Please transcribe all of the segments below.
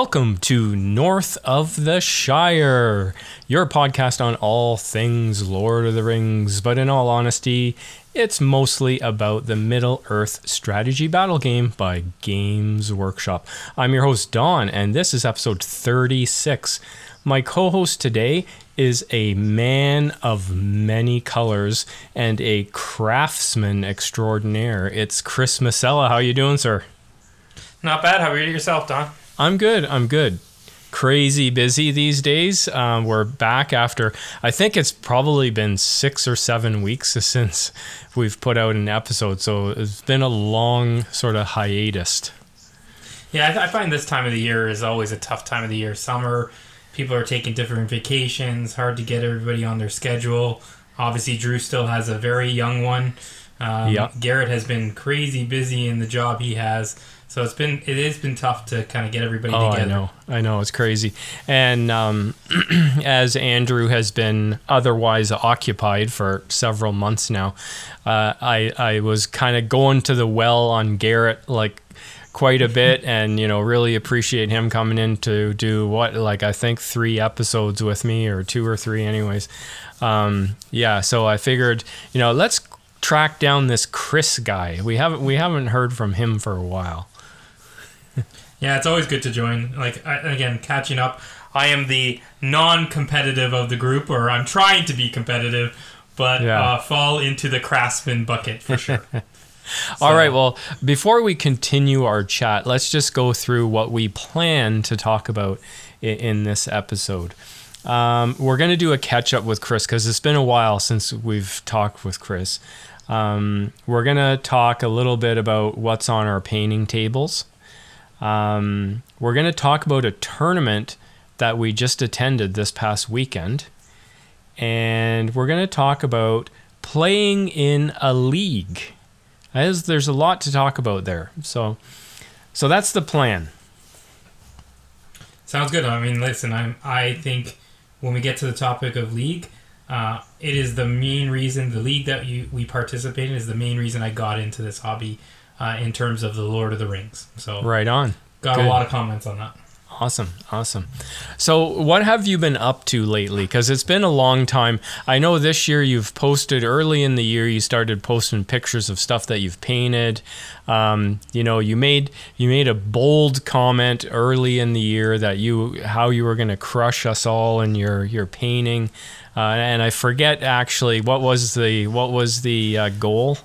Welcome to North of the Shire, your podcast on all things Lord of the Rings, but in all honesty, it's mostly about the Middle Earth strategy battle game by Games Workshop. I'm your host, Don, and this is episode 36. My co host today is a man of many colors and a craftsman extraordinaire. It's Chris Masella. How you doing, sir? Not bad. How are you yourself, Don? I'm good. I'm good. Crazy busy these days. Um, we're back after, I think it's probably been six or seven weeks since we've put out an episode. So it's been a long sort of hiatus. Yeah, I, th- I find this time of the year is always a tough time of the year. Summer, people are taking different vacations, hard to get everybody on their schedule. Obviously, Drew still has a very young one. Um, Yeah. Garrett has been crazy busy in the job he has. So it's been it has been tough to kind of get everybody Oh, together. I know. I know. It's crazy. And um, as Andrew has been otherwise occupied for several months now, uh, I, I was kind of going to the well on Garrett like quite a bit and, you know, really appreciate him coming in to do what, like, I think three episodes with me or two or three, anyways. Um, yeah. So I figured, you know, let's track down this Chris guy. We haven't we haven't heard from him for a while. Yeah, it's always good to join. Like I, again, catching up. I am the non-competitive of the group, or I'm trying to be competitive, but Yeah. uh, fall into the craftsman bucket for sure. All So- right. Well, before we continue our chat, let's just go through what we plan to talk about in, in this episode. Um, we're going to do a catch up with Chris because it's been a while since we've talked with Chris. Um, we're going to talk a little bit about what's on our painting tables. Um, we're going to talk about a tournament that we just attended this past weekend. And we're going to talk about playing in a league. As there's a lot to talk about there. So so that's the plan. Sounds good. I mean, listen, I'm. I think when we get to the topic of league, uh, it is the main reason the league that you we participate in is the main reason I got into this hobby, uh, in terms of the Lord of the Rings. So Right on. got good. a lot of comments on that. Awesome. Awesome. So what have you been up to lately? Cuz it's been a long time. I know this year you've posted early in the year you started posting pictures of stuff that you've painted. Um, you know, you made you made a bold comment early in the year that you how you were going to crush us all in your your painting. Uh, and I forget actually what was the what was the uh, goal?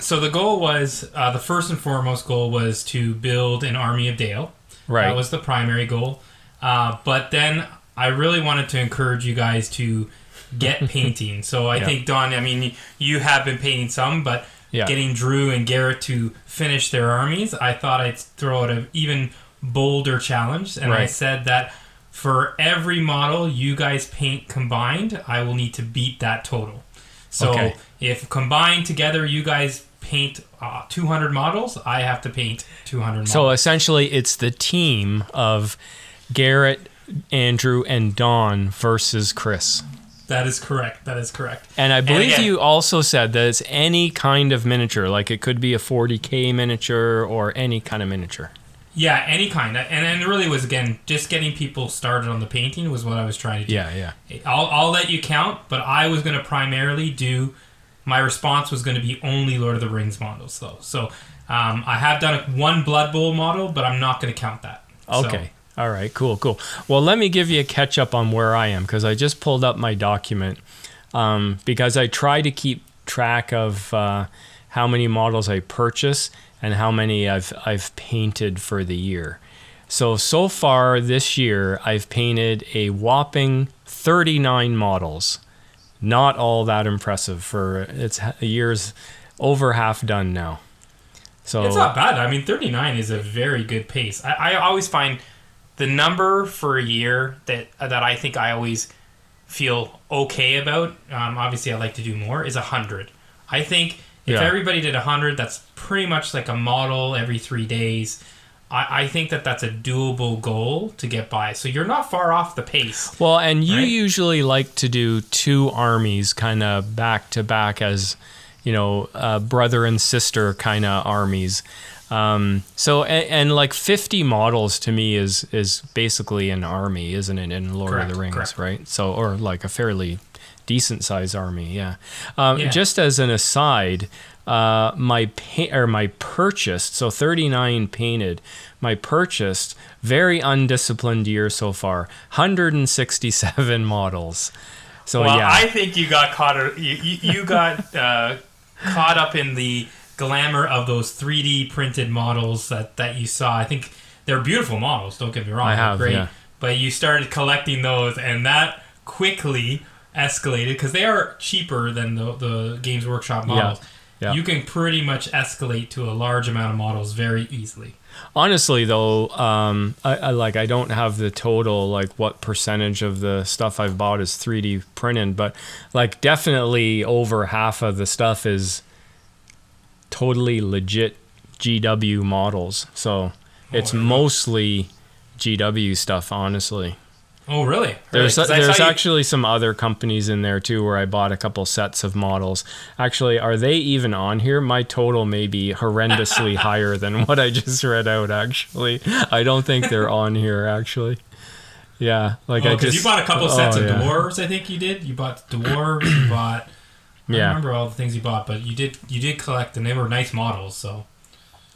So the goal was uh, the first and foremost goal was to build an army of Dale. Right. That was the primary goal. Uh, but then I really wanted to encourage you guys to get painting. So I Yeah. think Don, I mean, you have been painting some, but Yeah. getting Drew and Garrett to finish their armies, I thought I'd throw out an even bolder challenge. And I said that for every model you guys paint combined, I will need to beat that total. So Okay. if combined together you guys paint uh, 200 models, I have to paint 200 models. So essentially, it's the team of Garrett, Andrew, and Don versus Chris. That is correct. That is correct. And I believe again- you also said that it's any kind of miniature, like it could be a 40k miniature or any kind of miniature. Yeah, any kind. And and it really was again just getting people started on the painting was what I was trying to do. Yeah, yeah. I'll, I'll let you count, but I was going to primarily do. My response was going to be only Lord of the Rings models, though. So um, I have done a, one Blood Bowl model, but I'm not going to count that. So- Okay. All right. Cool. Cool. Well, let me give you a catch up on where I am because I just pulled up my document um, because I try to keep track of uh, how many models I purchase and how many I've I've painted for the year. So so far this year, I've painted a whopping 39 models. Not all that impressive for it's a year's over half done now. So It's not bad. I mean, 39 is a very good pace. I, I always find the number for a year that that I think I always feel okay about. Um, obviously, I like to do more. Is 100. I think if Yeah. everybody did 100, that's pretty much like a model every three days. I, I think that that's a doable goal to get by. So you're not far off the pace. Well, and you Right? usually like to do two armies kind of back to back as, you know, uh, brother and sister kind of armies. Um, so and, and like 50 models to me is is basically an army, isn't it? In Lord Correct, of the Rings, correct. right? So or like a fairly decent size army, yeah. Um, Yeah. Just as an aside, uh, my pa- or my purchased so 39 painted. My purchased very undisciplined year so far. 167 models. So well, yeah, I think you got caught. You you, you got uh, caught up in the glamour of those 3D printed models that that you saw. I think they're beautiful models. Don't get me wrong. I have, great. yeah. But you started collecting those, and that quickly escalated because they are cheaper than the the Games Workshop models. yeah. You can pretty much escalate to a large amount of models very easily. honestly though um I, I like i don't have the total like what percentage of the stuff i've bought is 3d printed but like definitely over half of the stuff is totally legit gw models so it's yeah. mostly gw stuff honestly Oh, really? there's Really? I there's you- actually some other companies in there too where I bought a couple sets of models. Actually, are they even on here? My total may be horrendously higher than what I just read out. Actually, I don't think they're on here. Actually, yeah, like I Oh, because just you bought a couple oh, sets oh, of yeah. dwarves. I think you did. You bought dwarves. you bought. I Yeah. remember all the things you bought, but you did. You did collect, and they were nice models. So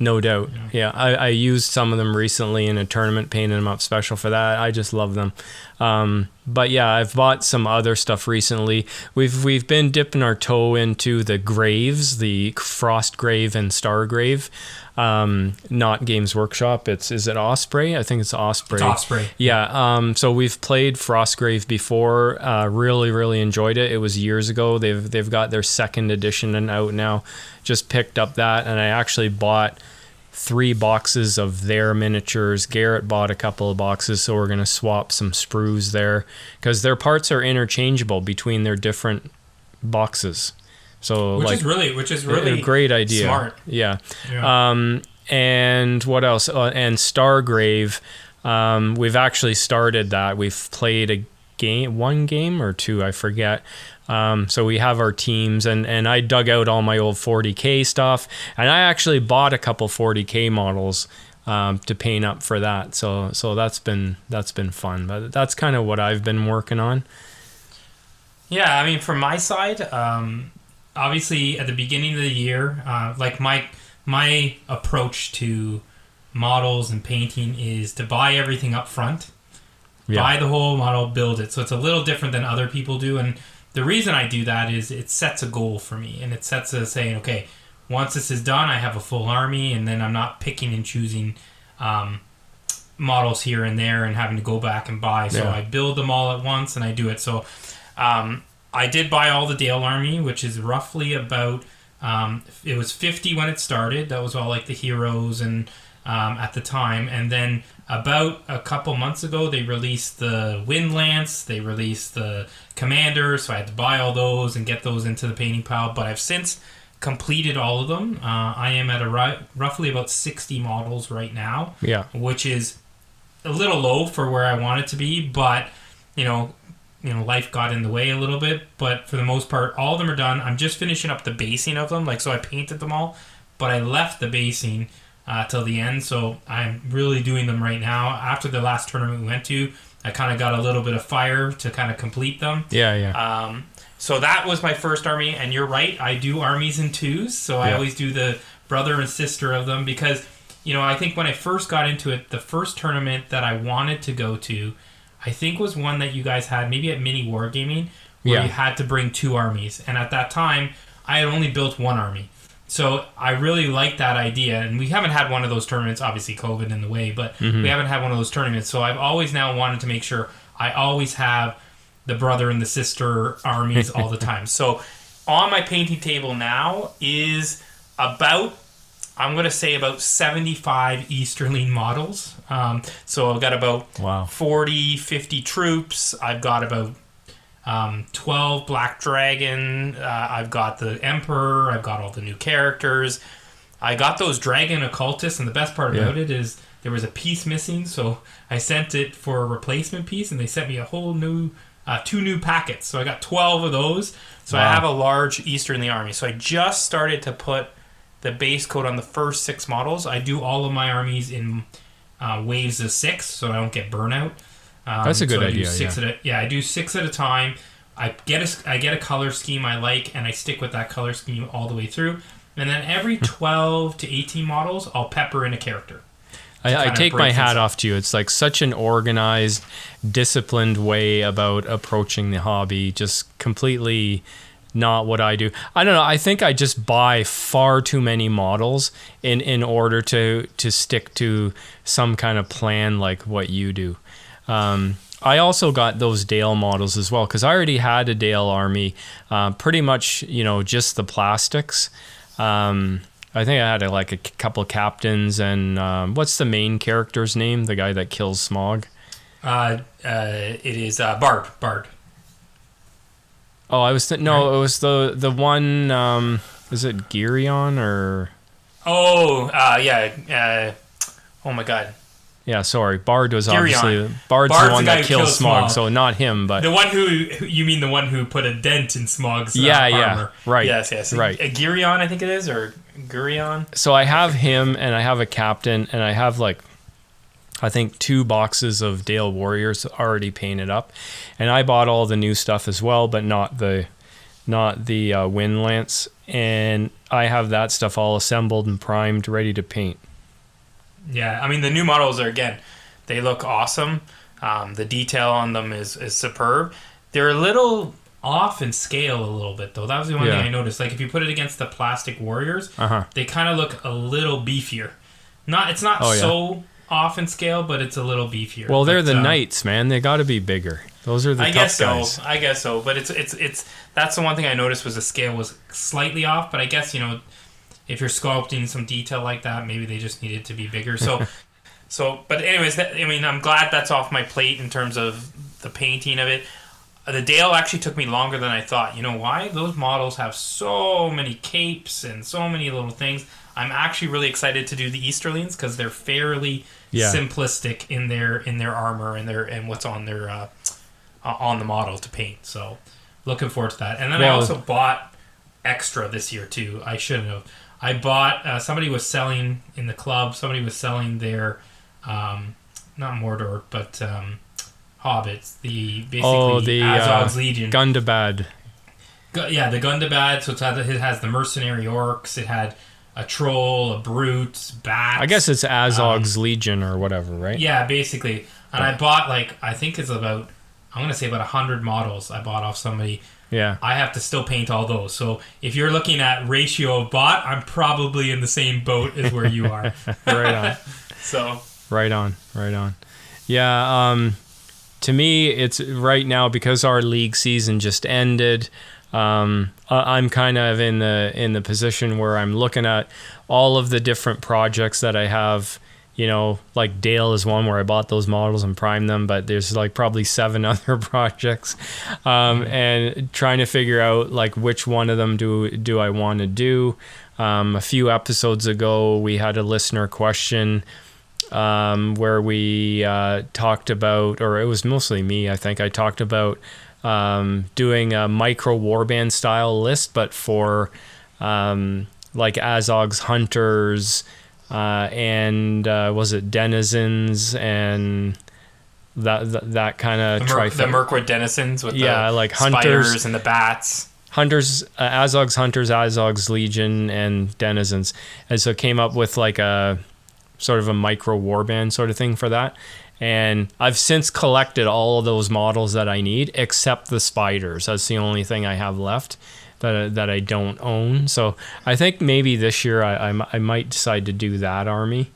No doubt. Yeah. Yeah, I, I used some of them recently in a tournament, painted them up special for that. I just love them. Um, but yeah, I've bought some other stuff recently. We've we've been dipping our toe into the graves, the Frostgrave and Stargrave. Um, not Games Workshop. It's is it Osprey? I think it's Osprey. it's Osprey. Yeah. Um, so we've played Frostgrave before. Uh, really, really enjoyed it. It was years ago. They've they've got their second edition and out now. Just picked up that, and I actually bought three boxes of their miniatures. Garrett bought a couple of boxes, so we're gonna swap some sprues there because their parts are interchangeable between their different boxes. So Which like is really, which is a- really a great idea. Smart. Yeah. Yeah. Um, and what else? Uh, and Stargrave. Um, we've actually started that. We've played a game, one game or two, I forget. Um, so we have our teams, and and I dug out all my old 40k stuff, and I actually bought a couple 40k models um, to paint up for that. So so that's been that's been fun. But that's kind of what I've been working on. Yeah, I mean, from my side, um, obviously at the beginning of the year, uh, like my my approach to models and painting is to buy everything up front, Yeah. buy the whole model, build it. So it's a little different than other people do, and the reason I do that is it sets a goal for me, and it sets a saying, okay, once this is done, I have a full army, and then I'm not picking and choosing. Um, models here and there and having to go back and buy so Yeah. i build them all at once and i do it so um, I did buy all the Dale Army, which is roughly about. Um, it was 50 when it started. That was all like the heroes and um, at the time, and then about a couple months ago, they released the Windlance. They released the Commander, so I had to buy all those and get those into the painting pile. But I've since completed all of them. Uh, I am at a ri- roughly about 60 models right now Yeah. which is a little low for where I want it to be, but you know, you know, life got in the way a little bit, but for the most part, all of them are done. I'm just finishing up the basing of them, like so I painted them all, but I left the basing uh, till the end, so I'm really doing them right now. After the last tournament we went to, I kind of got a little bit of fire to kind of complete them. Yeah. Yeah. Um, so that was my first army, and you're right. I do armies in twos, so I always do the brother and sister of them because, you know, I think when I first got into it, the first tournament that I wanted to go to, I think was one that you guys had maybe at Mini Wargaming, where Yeah. you had to bring two armies, and at that time, I had only built one army. So I really like that idea, and we haven't had one of those tournaments. Obviously, COVID in the way, but mm-hmm. we haven't had one of those tournaments. So I've always now wanted to make sure I always have the brother and the sister armies all the time. So on my painting table now is about I'm going to say about 75 Easterling models. Um, so I've got about Wow. 40, 50 troops. I've got about um, 12 Black Dragon. Uh, I've got the Emperor. I've got all the new characters. I got those Dragon Occultists, and the best part Yeah. about it is there was a piece missing, so I sent it for a replacement piece, and they sent me a whole new, uh, two new packets. So I got 12 of those. So I have a large Easter in the army. So I just started to put the base coat on the first six models. I do all of my armies in uh, waves of six, so I don't get burnout. Um, That's a good so I do idea, Six yeah. At a, yeah, I do six at a time. I get a I get a color scheme I like, and I stick with that color scheme all the way through. And then every twelve to eighteen models, I'll pepper in a character. I, I take my hat up. off to you. It's like such an organized, disciplined way about approaching the hobby. Just completely not what I do. I don't know. I think I just buy far too many models in in order to to stick to some kind of plan like what you do. Um, I also got those Dale models as well because I already had a Dale army, uh, pretty much you know just the plastics. Um, I think I had like a couple captains and um, what's the main character's name? The guy that kills Smaug. Uh, uh, it is uh, Bard. Bard. Oh, I was th- no, it was the the one. Um, is it Girion or Oh, uh, yeah. Uh, oh my God. yeah? Sorry, Bard was Girion. obviously Bard's, Bard's the the one guy that who kills Smaug, Smaug. so not him, but The one who, you mean the one who put a dent in Smaug's uh, Yeah, yeah, right, Yes, yes. right. A Girion, I think it is, or Gurion. so I have him and I have a captain and I have like I think two boxes of Dale Warriors already painted up, and I bought all the new stuff as well, but not the not the uh, Windlance, and I have that stuff all assembled and primed, ready to paint. Yeah, I mean the new models are again, they look awesome. Um, the detail on them is is superb. They're a little off in scale a little bit though. That was the one Yeah. thing I noticed. Like if you put it against the plastic warriors, Uh huh. they kind of look a little beefier. Not it's not Oh, yeah. Off in scale, but it's a little beefier. Well, they're But, the um, knights, man. They got to be bigger. Those are the I tough guess guys. so. I guess so. But it's it's it's that's the one thing I noticed was the scale was slightly off. But I guess you know, if you're sculpting some detail like that, maybe they just needed to be bigger. So, so. But anyways, that, I mean, I'm glad that's off my plate in terms of the painting of it. The Dale actually took me longer than I thought. You know why? Those models have so many capes and so many little things. I'm actually really excited to do the Easterlings because they're fairly Yeah. simplistic in their in their armor and their and what's on their uh, uh, on the model to paint. So looking forward to that. And then I also bought extra this year too. I shouldn't have. I bought uh, somebody was selling in the club. Somebody was selling their um, not Mordor but um, hobbits. The basically Oh, the, uh, Azog's Legion. Gundabad. Gu- yeah, the Gundabad. So it has the mercenary orcs. It had a troll, a brute, bats. I guess it's Azog's Legion or whatever, right? Um, Yeah, basically. And I bought like I think it's about I'm gonna say about hundred models I bought off somebody. Yeah. I have to still paint all those. So if you're looking at ratio of bought, I'm probably in the same boat as where you are. right on. so Right on. Right on. Yeah. Um, to me, it's right now because our league season just ended. Um, I- I'm kind of in the in the position where I'm looking at all of the different projects that I have. You know, like Dale is one where I bought those models and primed them, but there's like probably seven other projects, um, and trying to figure out like which one of them do do I want to do. Um, a few episodes ago, we had a listener question um, where we uh, talked about, or it was mostly me, I think. I talked about um, doing a micro warband style list, but for um, like Azog's hunters uh, and uh, was it denizens and that that, that kind the, of Mer- trifecta. the Mirkwood denizens with Yeah, the like spiders hunters. and the bats. hunters uh, azog's hunters azog's legion and denizens and so came up with like a sort of a micro warband sort of thing for that and i've since collected all of those models that i need except the spiders that's the only thing i have left that, that i don't own so i think maybe this year i, I, I might decide to do that army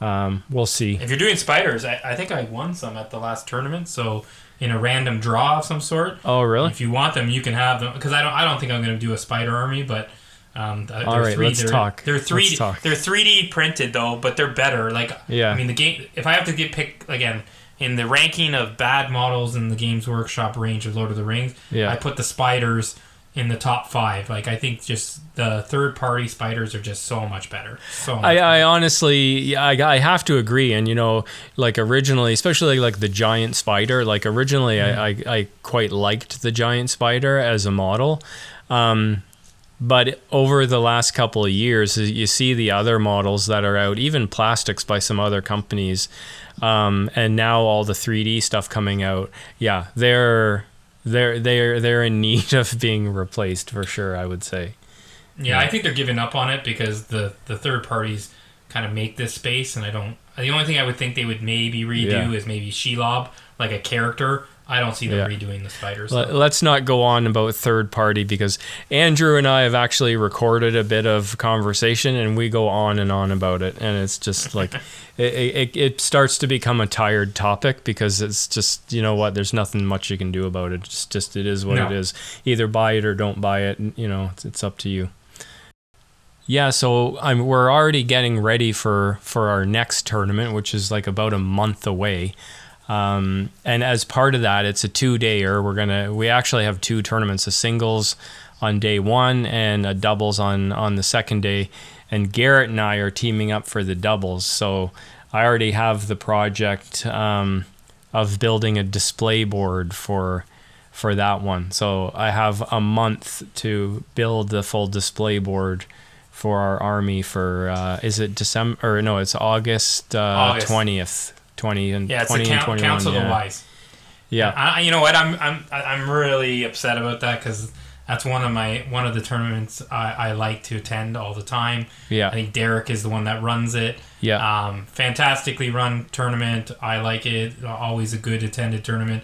um, we'll see If you're doing spiders, I, I think I won some at the last tournament. So in a random draw of some sort. oh really If you want them, you can have them because I don't. I don't think I'm going to do a spider army, but um, th- All they're three, let's they're, talk. They're Let's three. talk. They're 3D printed though, but they're better. Like Yeah. I mean, the game. If I have to get pick again in the ranking of bad models in the Games Workshop range of Lord of the Rings, Yeah. I put the spiders in the top five. Like I think just the third party spiders are just so much better. So much I, better. I honestly, I, I have to agree. And you know, like originally, especially like the giant spider. Like originally, I, I, I quite liked the giant spider as a model. Um, but over the last couple of years, you see the other models that are out, even plastics by some other companies, um, and now all the 3D stuff coming out. Yeah, they're they're they're they're in need of being replaced for sure. I would say. Yeah, I think they're giving up on it because the the third parties kind of make this space, and I don't. The only thing I would think they would maybe redo Yeah. is maybe Shelob, like a character. I don't see them Yeah. redoing the spiders. Let- Let's not go on about third party because Andrew and I have actually recorded a bit of conversation and we go on and on about it. And it's just like, it, it, it starts to become a tired topic because it's just, you know what, there's nothing much you can do about it. It's just, it is what No. it is. Either buy it or don't buy it. You know, it's, it's up to you. Yeah, so I'm, we're already getting ready for, for our next tournament, which is like about a month away. Um, and as part of that, it's a two dayer. We're gonna we actually have two tournaments: a singles on day one and a doubles on on the second day. And Garrett and I are teaming up for the doubles. So I already have the project um, of building a display board for for that one. So I have a month to build the full display board for our army for uh, is it December or no it's August uh, August. twentieth. 20 and yeah, it's 20 a and count, 21 council of yeah. the wise. yeah I, you know what? I'm I'm I'm really upset about that because that's one of my one of the tournaments I, I like to attend all the time. yeah I think Derek is the one that runs it. yeah Um, fantastically run tournament. I like it. Always a good attended tournament.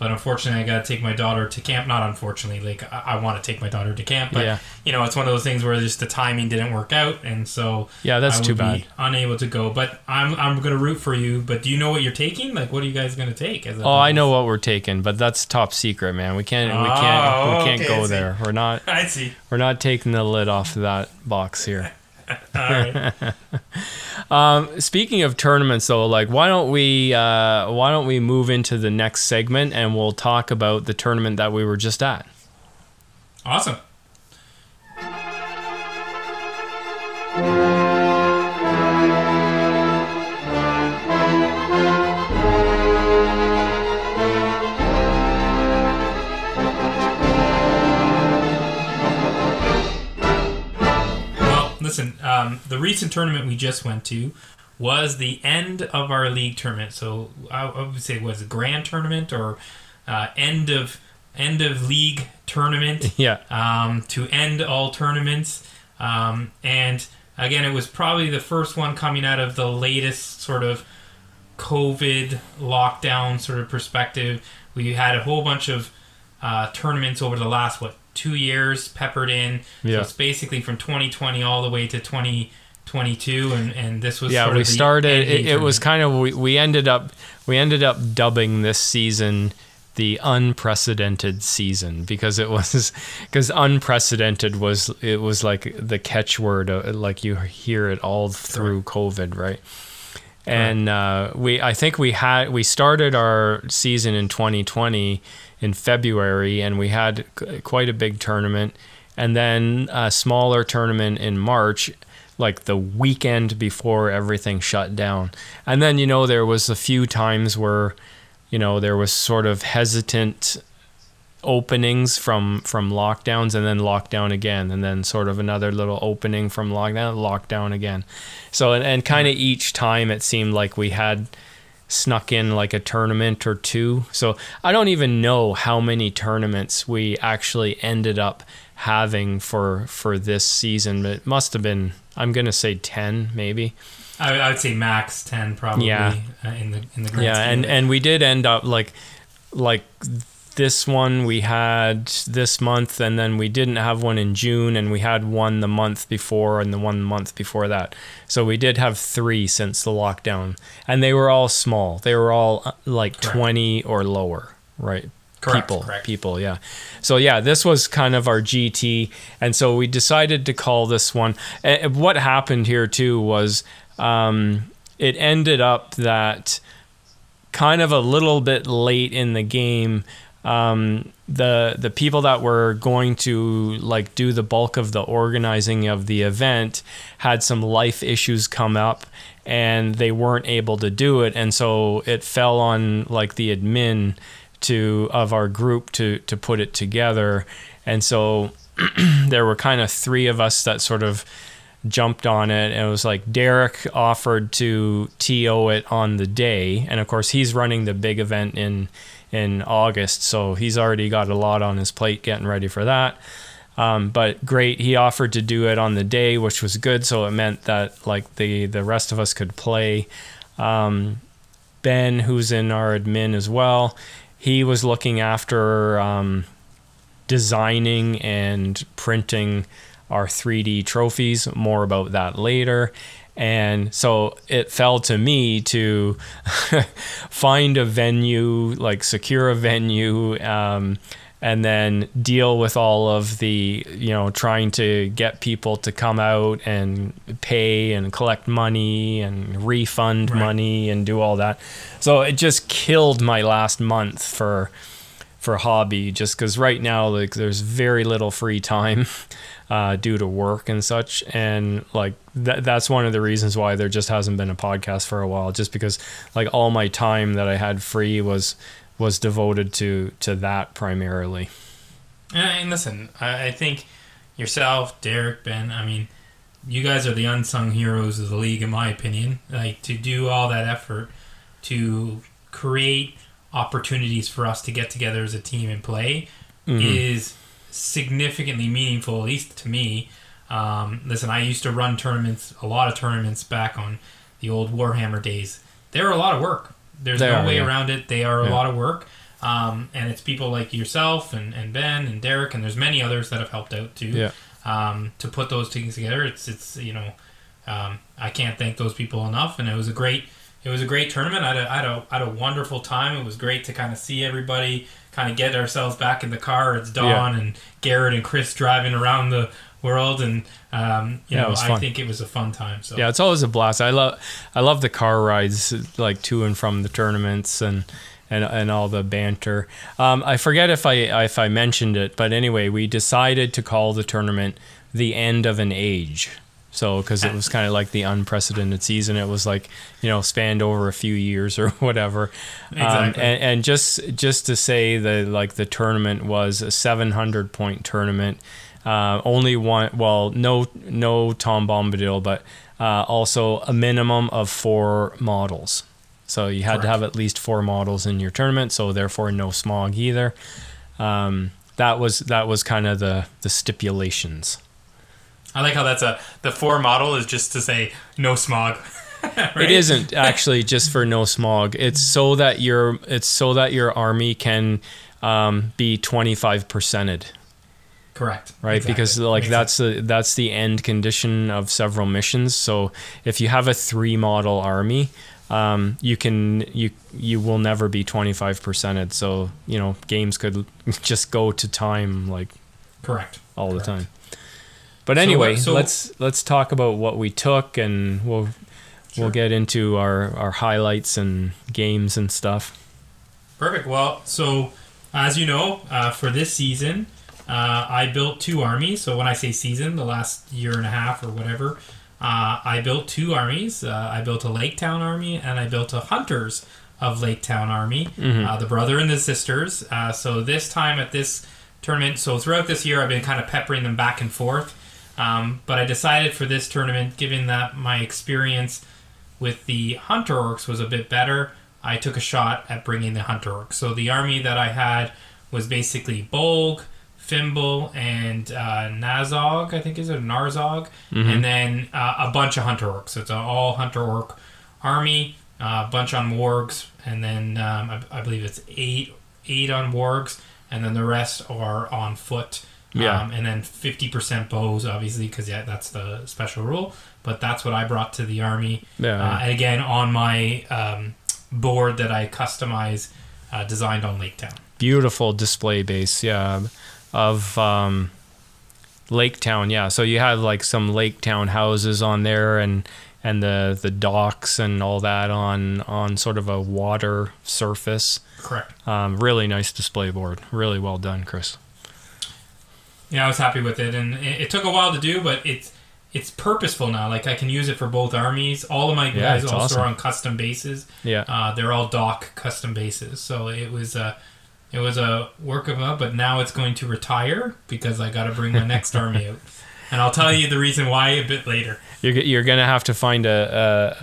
But unfortunately, I got to take my daughter to camp. Not unfortunately, like I, I want to take my daughter to camp, but Yeah. you know, it's one of those things where just the timing didn't work out, and so Yeah, that's too bad. unable to go. But I'm I'm gonna root for you. But do you know what you're taking? Like, what are you guys gonna take? As a oh i know what we're taking but that's top secret man we can't we can't Oh, we can't okay, go there we're not I see. we're not taking the lid off of that box here Right. speaking of tournaments though like why don't we uh why don't we move into the next segment and we'll talk about the tournament that we were just at awesome. Listen, um, the recent tournament we just went to was the end of our league tournament. So I, I would say it was a grand tournament or uh, end of end of league tournament yeah um, to end all tournaments. Um, and again, it was probably the first one coming out of the latest sort of COVID lockdown sort of perspective. We had a whole bunch of uh, tournaments over the last what two years peppered in. Yeah. So it's basically from 2020 all the way to 2022, and and this was yeah sort we of the started it, it was kind of we, we ended up we ended up dubbing this season the unprecedented season because it was because unprecedented was it was like the catchword uh, like you hear it all through covid right and uh, we i think we had we started our season in 2020 in february and we had c- quite a big tournament. And then a smaller tournament in march like the weekend before everything shut down. And then you know there was a few times where you know there was sort of hesitant openings from from lockdowns and then lockdown again and then sort of another little opening from lockdown lockdown again. So and, and kind of each time it seemed like we had snuck in like a tournament or two. So i don't even know how many tournaments we actually ended up having for for this season but it must have been i'm gonna say 10 maybe. I, I would say max 10 probably Yeah. uh, in the in the grand yeah and and we did end up like like this one we had this month and then we didn't have one in june and we had one the month before and the one month before that. So we did have three since the lockdown. And they were all small. They were all uh, like Correct. 20 or lower right? Correct, people correct. people yeah. So yeah this was kind of our gt and so we decided to call this one. What happened here too was um, it ended up that kind of a little bit late in the game um, the the people that were going to like do the bulk of the organizing of the event had some life issues come up and they weren't able to do it. And so it fell on like the admin to of our group to to put it together. And so there were kind of three of us that sort of jumped on it. And it was like Derek offered to TO it on the day, and of course he's running the big event in in August, so he's already got a lot on his plate getting ready for that. Um, but great, he offered to do it on the day, which was good. So it meant that like the the rest of us could play. Um, ben, who's in our admin as well, he was looking after um, designing and printing our 3D trophies. More about that later. And so it fell to me to find a venue, like secure a venue, um, and then deal with all of the, you know, trying to get people to come out and pay and collect money and refund Right. money and do all that. So it just killed my last month for for hobby just because right now like there's very little free time uh, due to work and such. And like that that's one of the reasons why there just hasn't been a podcast for a while just because like all my time that I had free was was devoted to to that primarily. And, listen, I, I think yourself, Derek, Ben, I mean, you guys are the unsung heroes of the league, in my opinion. Like, to do all that effort to create opportunities for us to get together as a team and play is significantly meaningful, at least to me. Um, listen, I used to run tournaments, a lot of tournaments back on the old Warhammer days. They're a lot of work. There's They no are, way yeah. around it. They are a Yeah. lot of work. Um, and it's people like yourself and, and Ben and Derek and there's many others that have helped out too. Yeah. Um, to put those things together, it's it's you know, um, I can't thank those people enough. And it was a great it was a great tournament. I had a, I had a, I had a wonderful time. It was great to kind of see everybody, kind of get ourselves back in the car. It's Don and Garrett and Chris driving around the world, and um, you Yeah, know I think it was a fun time. So. Yeah it's always a blast. I love I love the car rides like to and from the tournaments and and, and all the banter. Um, I forget if I if I mentioned it but anyway we decided to call the tournament the end of an age so because it was kind of like the unprecedented season. It was like you know spanned over a few years or whatever. Um, Exactly. and, and just just to say that like the tournament was a 700 point tournament. Uh, only one well no no tom bombadil but uh, also a minimum of four models. So you had to have at least four models in your tournament so therefore no Smaug either. Um, that was that was kind of the the stipulations I like how that's a the four model is just to say no Smaug. It Right? isn't actually just for no Smaug. It's so that your it's so that your army can um, be twenty five percented, correct, right? Exactly. Because like Makes that's the that's the end condition of several missions. So if you have a three model army, um, you can you you will never be twenty five percented. So you know games could just go to time like correct all the time. But anyway, what- so- let's let's talk about what we took, and we'll Sure. we'll get into our our highlights and games and stuff. Perfect. Well, so as you know, uh, for this season, uh, I built two armies. So when I say season, the last year and a half or whatever, uh, I built two armies. Uh, I built a Lake Town army and I built a Hunters of Lake Town army, uh, the brother and the sisters. Uh, so this time at this tournament, so throughout this year, I've been kind of peppering them back and forth. Um, but I decided for this tournament, given that my experience with the Hunter Orcs was a bit better, I took a shot at bringing the Hunter Orcs. So the army that I had was basically Bolg, Fimbul, and uh, Nazog, I think is it Narzug, and then uh, a bunch of Hunter Orcs. So it's an all Hunter Orc army, uh, a bunch on Wargs, and then um, I, I believe it's eight eight on Wargs, and then the rest are on foot. Yeah. Um, and then 50% bows, obviously, because yeah, that's the special rule. But that's what I brought to the army. Yeah. Uh, and again, on my um, board that I customize, uh, designed on Lake Town. Beautiful display base, yeah, of um, Lake Town. Yeah, so you have like some Lake Town houses on there, and and the the docks and all that on on sort of a water surface. Correct. Um, really nice display board. Really well done, Chris. Yeah, I was happy with it, and it, it took a while to do, but it's it's purposeful now. Like I can use it for both armies. All of my Yeah, guys also awesome. are on custom bases. Yeah. Uh, they're all dock custom bases, so it was uh, It was a work of art, but now it's going to retire because I got to bring my next army out. And I'll tell you the reason why a bit later. You're, you're gonna have to find a,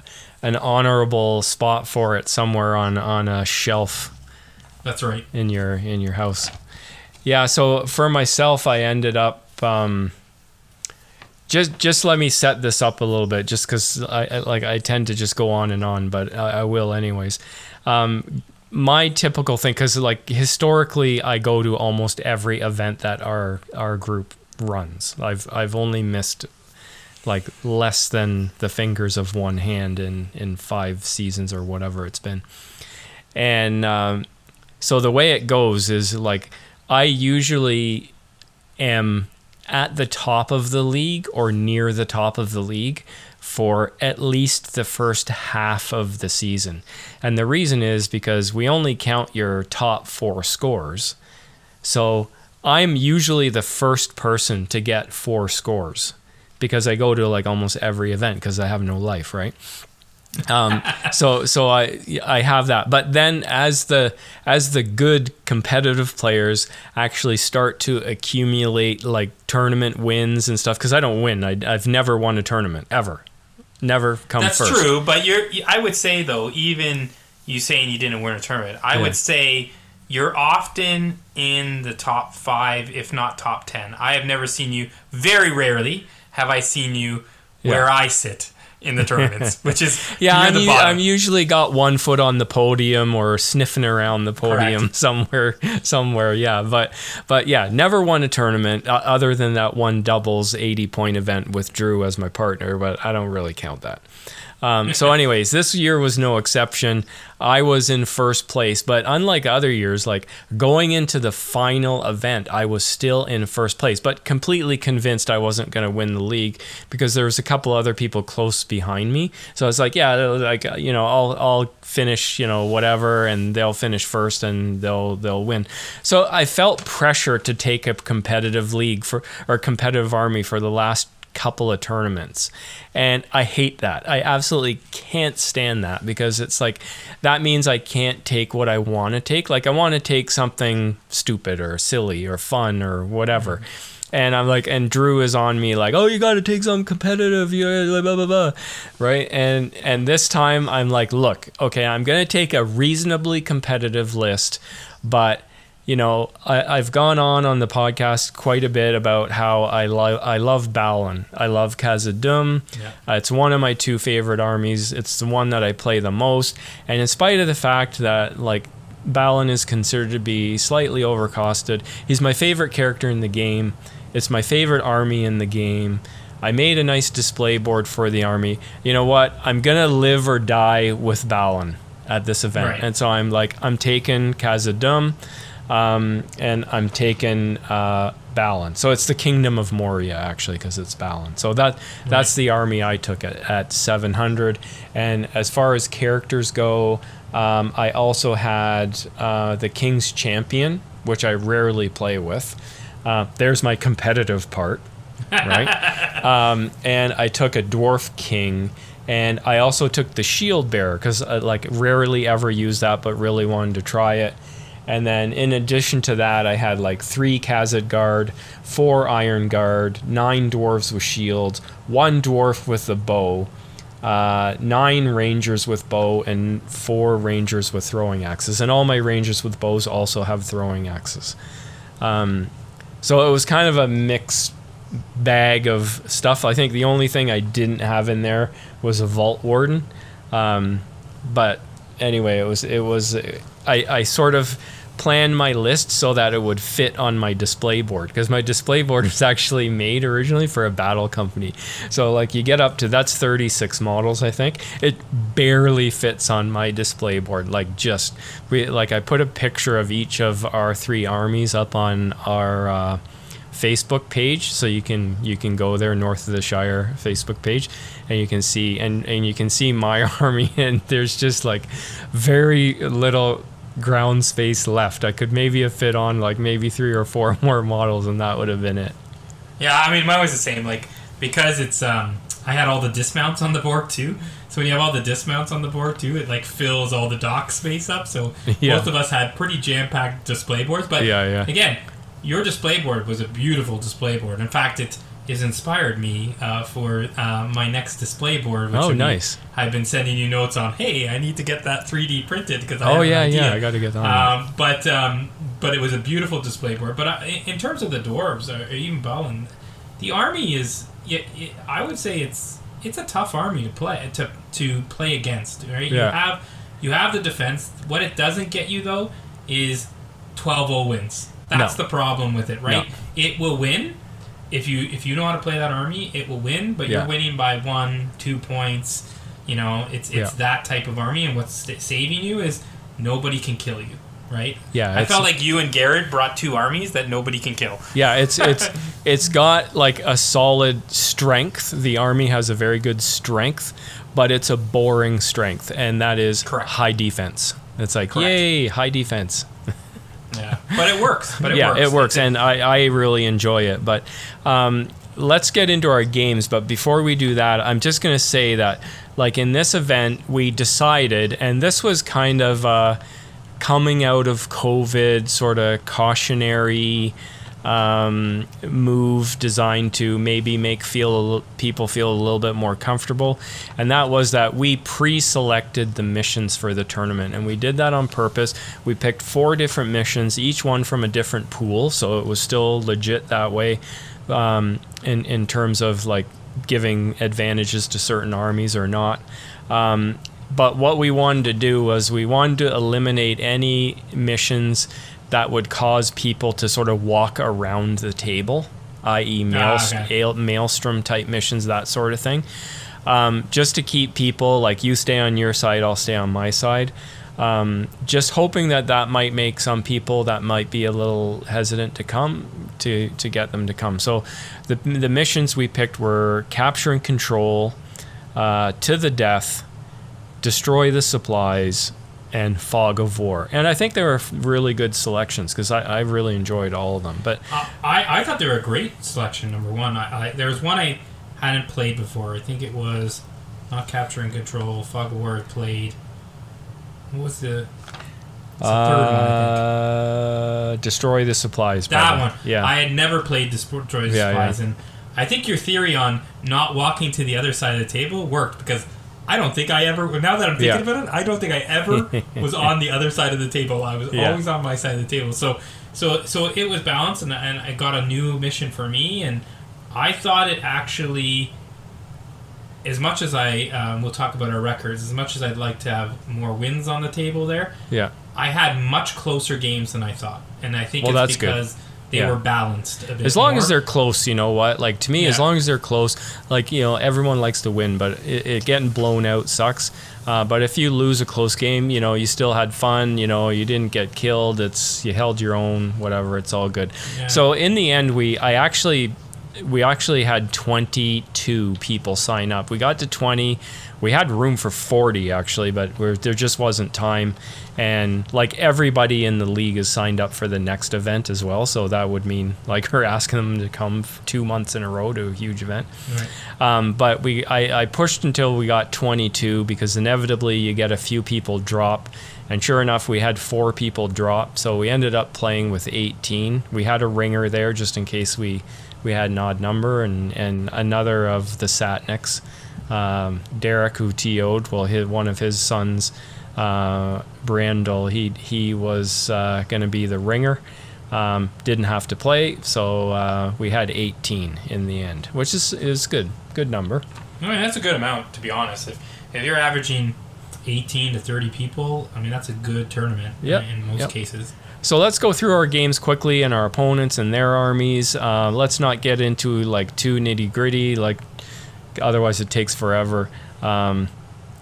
a an honorable spot for it somewhere on on a shelf That's right. in your in your house. Yeah, so for myself, I ended up um, just just let me set this up a little bit, just because I, I like I tend to just go on and on, but I, I will anyways. Um, my typical thing, because like historically, I go to almost every event that our our group runs. I've I've only missed like less than the fingers of one hand in in five seasons or whatever it's been, and um, so the way it goes is like I usually am at the top of the league or near the top of the league for at least the first half of the season. And the reason is because we only count your top four scores. So I'm usually the first person to get four scores because I go to like almost every event because I have no life, right? Um, so so I I have that, but then as the as the good competitive players actually start to accumulate like tournament wins and stuff, because I don't win. I, I've never won a tournament ever, never come That's first. true, but you're. I would say though, even you saying you didn't win a tournament, I Yeah. would say you're often in the top five, if not top ten. I have never seen you. Very rarely have I seen you where I sit in the tournaments, which is Yeah, I'm, u-. I'm usually got one foot on the podium or sniffing around the podium Correct. somewhere, somewhere. Yeah, but but yeah, never won a tournament uh, other than that one doubles 80 point event with Drew as my partner, but I don't really count that. Um, so, anyways, this year was no exception. I was in first place, but unlike other years, like going into the final event, I was still in first place, but completely convinced I wasn't going to win the league because there was a couple other people close behind me. So I was like, yeah, like you know, I'll I'll finish, you know, whatever, and they'll finish first and they'll they'll win. So I felt pressure to take a competitive league for or competitive army for the last couple of tournaments. And I hate that. I absolutely can't stand that because it's like that means I can't take what I want to take. Like I want to take something stupid or silly or fun or whatever. And I'm like, and Drew is on me like, oh, you got to take something competitive, blah blah, blah, right? And and this time I'm like, look, okay, I'm gonna take a reasonably competitive list, but you know, I, I've gone on on the podcast quite a bit about how I love I love Balin. I love Khazad-dûm. Yeah. Uh, it's one of my two favorite armies. It's the one that I play the most. And in spite of the fact that like Balin is considered to be slightly overcosted, he's my favorite character in the game. It's my favorite army in the game. I made a nice display board for the army. You know what? I'm gonna live or die with Balin at this event, Right. and so I'm like, I'm taking Khazad-dûm um, and I'm taking uh, Balin. So it's the Kingdom of Moria actually, because it's Balin. So that that's the army I took at, at 700. And as far as characters go, um, I also had uh, the King's Champion, which I rarely play with. Uh, there's my competitive part, right? um, and I took a Dwarf King. And I also took the shield bearer because I like rarely ever use that, but really wanted to try it. And then in addition to that, I had like three Khazad Guard, four Iron Guard, nine dwarves with shields, one dwarf with a bow, uh, nine rangers with bow, and four rangers with throwing axes. And all my rangers with bows also have throwing axes. Um, so it was kind of a mixed bag of stuff. I think the only thing I didn't have in there was a vault warden. Um, but anyway, it was it was I, I sort of planned my list so that it would fit on my display board because my display board was actually made originally for a battle company. So like you get up to that's 36 models I think. It barely fits on my display board like just we like I put a picture of each of our three armies up on our uh, Facebook page, so you can you can go there north of the Shire Facebook page, and you can see and and you can see my army, and there's just like very little ground space left. I could maybe have fit on like maybe three or four more models, and that would have been it. Yeah, I mean, mine was the same. Like because it's um, I had all the dismounts on the board too, so when you have all the dismounts on the board too, it like fills all the dock space up. So Yeah. most of us had pretty jam packed display boards. But Yeah, yeah. again, your display board was a beautiful display board. In fact, it has inspired me uh, for uh, my next display board. Which Oh, be- nice. I've been sending you notes on. Hey, I need to get that 3D printed because I Oh yeah, yeah. I got to get that. Um, but um, but it was a beautiful display board. But uh, in in terms of the dwarves, or even Balin, the army is. I would say it's it's a tough army to play to to play against. Right? Yeah. You have you have the defense. What it doesn't get you though is 12-0 wins. That's No. the problem with it, right? It will win if you if you know how to play that army. It will win, but Yeah. you're winning by one, two points. You know, it's it's Yeah. that type of army, and what's saving you is nobody can kill you, right? Yeah, I felt like you and Garrett brought two armies that nobody can kill. Yeah, it's it's it's got like a solid strength. The army has a very good strength, but it's a boring strength, and that is Correct. high defense. It's like Correct. yay, high defense. Yeah, but it works. But it yeah, works. it works, and I, I really enjoy it. But um, let's get into our games. But before we do that, I'm just going to say that, like in this event, we decided, and this was kind of uh, coming out of COVID, sort of cautionary um, move designed to maybe make feel people feel a little bit more comfortable, and that was that we pre-selected the missions for the tournament, and we did that on purpose. We picked four different missions, each one from a different pool, so it was still legit that way, um, in in terms of like giving advantages to certain armies or not. Um, but what we wanted to do was we wanted to eliminate any missions that would cause people to sort of walk around the table, i.e., mael- okay. maelstrom type missions, that sort of thing. Um, just to keep people like you stay on your side, I'll stay on my side. Um, just hoping that that might make some people that might be a little hesitant to come to to get them to come. So, the the missions we picked were capture and control, uh, to the death, destroy the supplies, and fog of war. And I think they were really good selections because I, I really enjoyed all of them. But I, I I thought they were a great selection. Number one, I, I there was one I hadn't played before. I think it was not capture and control. Fog of War played. What was the? the third one, I think. uh, destroy the supplies. That one. Yeah. I had never played Destroy the Yeah, Supplies, yeah. and I think your theory on not walking to the other side of the table worked because I don't think I ever. Now that I'm thinking Yeah. about it, I don't think I ever was on the other side of the table. I was Yeah. always on my side of the table. So, so, so it was balanced, and, and I got a new mission for me, and I thought it actually. As much as I, um, we'll talk about our records. As much as I'd like to have more wins on the table there, yeah. I had much closer games than I thought, and I think Well, it's that's good. They Yeah. were balanced. A bit As long more. as they're close, you know what? Like to me, as long as they're close, like you know, everyone likes to win, but it, it getting blown out sucks. Uh, but if you lose a close game, you know, you still had fun. You know, you didn't get killed. It's you held your own. Whatever, it's all good. Yeah. So in the end, we I actually we actually had 22 people sign up. We got to 20. We had room for 40 actually, but we're, there just wasn't time. And like everybody in the league is signed up for the next event as well. So that would mean like we're asking them to come two months in a row to a huge event. Right. Um, but we I, I pushed until we got 22 because inevitably you get a few people drop. And sure enough, we had four people drop. So we ended up playing with 18. We had a ringer there just in case we, we had an odd number. And, and another of the Satniks, um, Derek, who TO'd, well, his, one of his sons, uh, Brandel, he, he was uh, going to be the ringer. Um, didn't have to play, so uh, we had 18 in the end, which is is good, good number. I mean, that's a good amount, to be honest. If, if you're averaging 18 to 30 people, I mean, that's a good tournament Yep, in most yep. cases. So let's go through our games quickly and our opponents and their armies. Uh, let's not get into like too nitty gritty, like otherwise it takes forever. Um,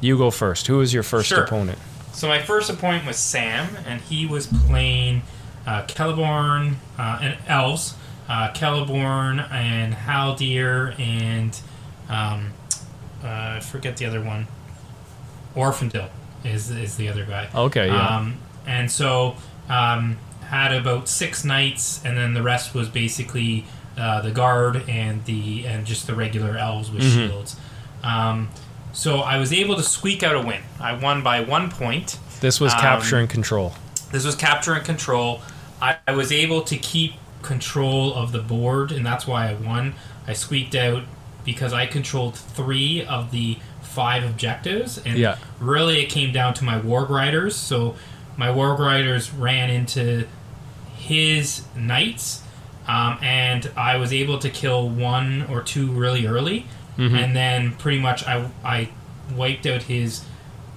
you go first. Who is your first Sure. opponent? So my first opponent was Sam, and he was playing uh, Celeborn uh, and Elves, uh, Celeborn and Haldir and um, uh, I forget the other one. Orphandil is is the other guy. Okay, yeah. Um, and so um, had about six knights, and then the rest was basically uh, the guard and the and just the regular elves with Mhm. shields. Um, So I was able to squeak out a win. I won by one point. This was Um, capture and control. This was capture and control. I, I was able to keep control of the board, and that's why I won. I squeaked out because I controlled three of the five objectives, and Yeah. really it came down to my warg riders. So my warg riders ran into his knights, um, and I was able to kill one or two really early, and then pretty much I I wiped out his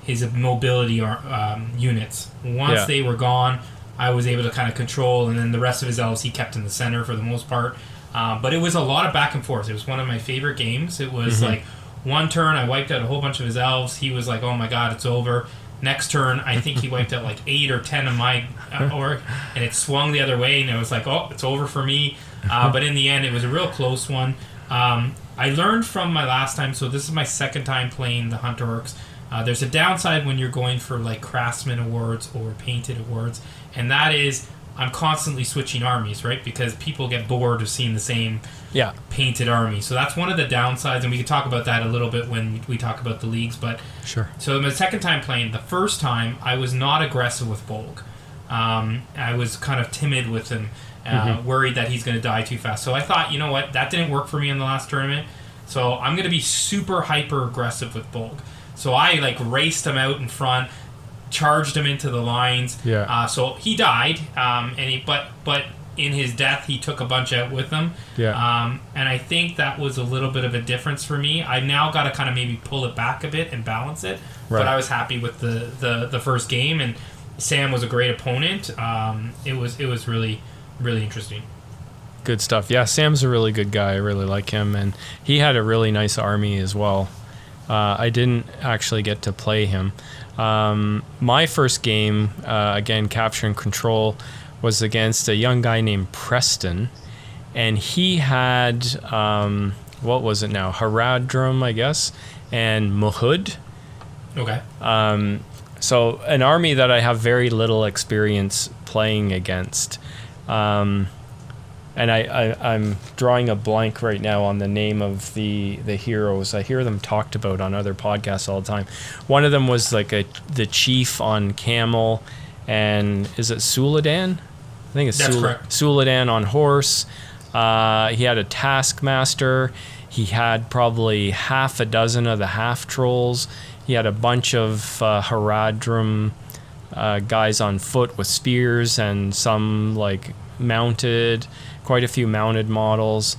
his mobility ar- um, units. Once Yeah. they were gone, I was able to kind of control, and then the rest of his elves he kept in the center for the most part. Um, but it was a lot of back and forth. It was one of my favorite games. It was like one turn I wiped out a whole bunch of his elves. He was like, "Oh my god, it's over." Next turn, I think he wiped out like eight or ten of my uh, or, and it swung the other way, and it was like, "Oh, it's over for me." Uh, but in the end, it was a real close one. Um, I learned from my last time, so this is my second time playing the Hunter Orcs. Uh, there's a downside when you're going for like craftsman awards or painted awards, and that is I'm constantly switching armies, right? Because people get bored of seeing the same Yeah. painted army. So that's one of the downsides, and we can talk about that a little bit when we talk about the leagues. But Sure. so my second time playing, the first time I was not aggressive with Bolg. Um, I was kind of timid with him, uh, worried that he's going to die too fast. So I thought, you know what, that didn't work for me in the last tournament. So I'm going to be super hyper aggressive with Bolg. So I like raced him out in front, charged him into the lines. Yeah. Uh, so he died, um, and he but but in his death he took a bunch out with him. Yeah. Um, and I think that was a little bit of a difference for me. I now got to kind of maybe pull it back a bit and balance it. Right. But I was happy with the, the, the first game, and Sam was a great opponent. Um, it was it was really really interesting. Good stuff. Yeah, Sam's a really good guy. I really like him, and he had a really nice army as well. Uh, I didn't actually get to play him. Um, my first game, uh, again, capture and control, was against a young guy named Preston, and he had um, what was it now? Haradrim, I guess, and Mahud. Okay. So an army that I have very little experience playing against. Um, and I, I, I'm drawing a blank right now on the name of the, the heroes. I hear them talked about on other podcasts all the time. One of them was like a the chief on camel, and is it Suladan? I think it's That's Sul- Suladan on horse. Uh, he had a taskmaster. He had probably half a dozen of the half trolls. He had a bunch of uh, Haradrim uh, guys on foot with spears and some like mounted, quite a few mounted models.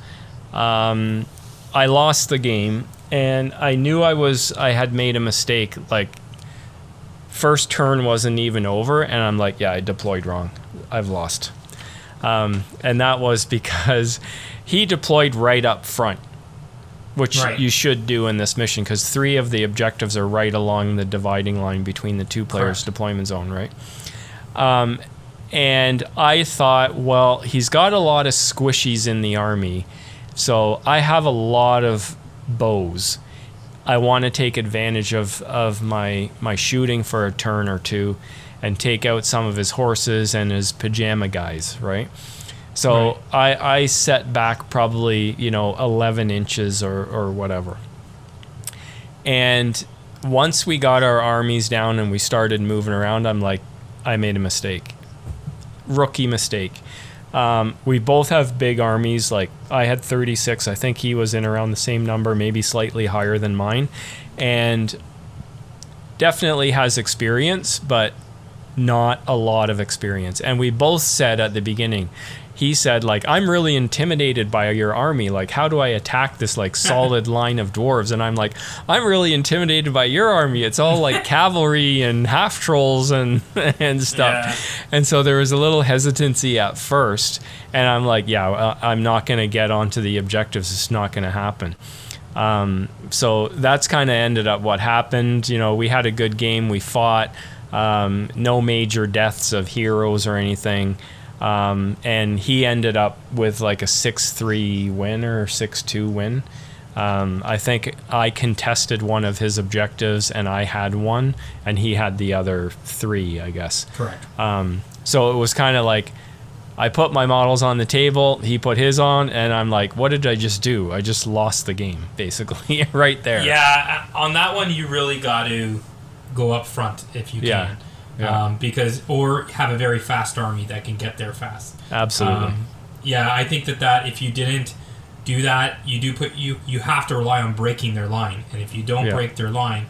Um, I lost the game, and I knew I was I had made a mistake. Like first turn wasn't even over, and I'm like, yeah, I deployed wrong. I've lost. Um, and that was because he deployed right up front, which Right. you should do in this mission because three of the objectives are right along the dividing line between the two players' Correct. deployment zone, right? Um, and I thought, well, he's got a lot of squishies in the army, so I have a lot of bows. I want to take advantage of, of my my shooting for a turn or two, and take out some of his horses and his pajama guys, right? So I I set back probably you know 11 inches or or whatever. And once we got our armies down and we started moving around, I'm like, I made a mistake. Rookie mistake. Um, we both have big armies. Like I had 36. I think he was in around the same number, maybe slightly higher than mine, and definitely has experience, but not a lot of experience. And we both said at the beginning, he said like I'm really intimidated by your army. Like how do I attack this like solid line of dwarves? And I'm like I'm really intimidated by your army. It's all like cavalry and half trolls and and stuff. Yeah. And so there was a little hesitancy at first, and I'm like, yeah, uh, I'm not going to get onto the objectives. It's not going to happen. Um, so that's kind of ended up what happened. You know, we had a good game. We fought. Um, no major deaths of heroes or anything. Um, and he ended up with like a 6 3 win or 6 2 win. Um, I think I contested one of his objectives and I had one, and he had the other three, I guess. Correct. Um, so it was kind of like I put my models on the table. He put his on, and I'm like, what did I just do? I just lost the game, basically, right there. Yeah, uh, on that one, you really got to go up front if you Yeah. can. Yeah. Um, because or have a very fast army that can get there fast. Absolutely. Um, yeah, I think that that if you didn't do that, you do put you you have to rely on breaking their line, and if you don't Yeah. break their line,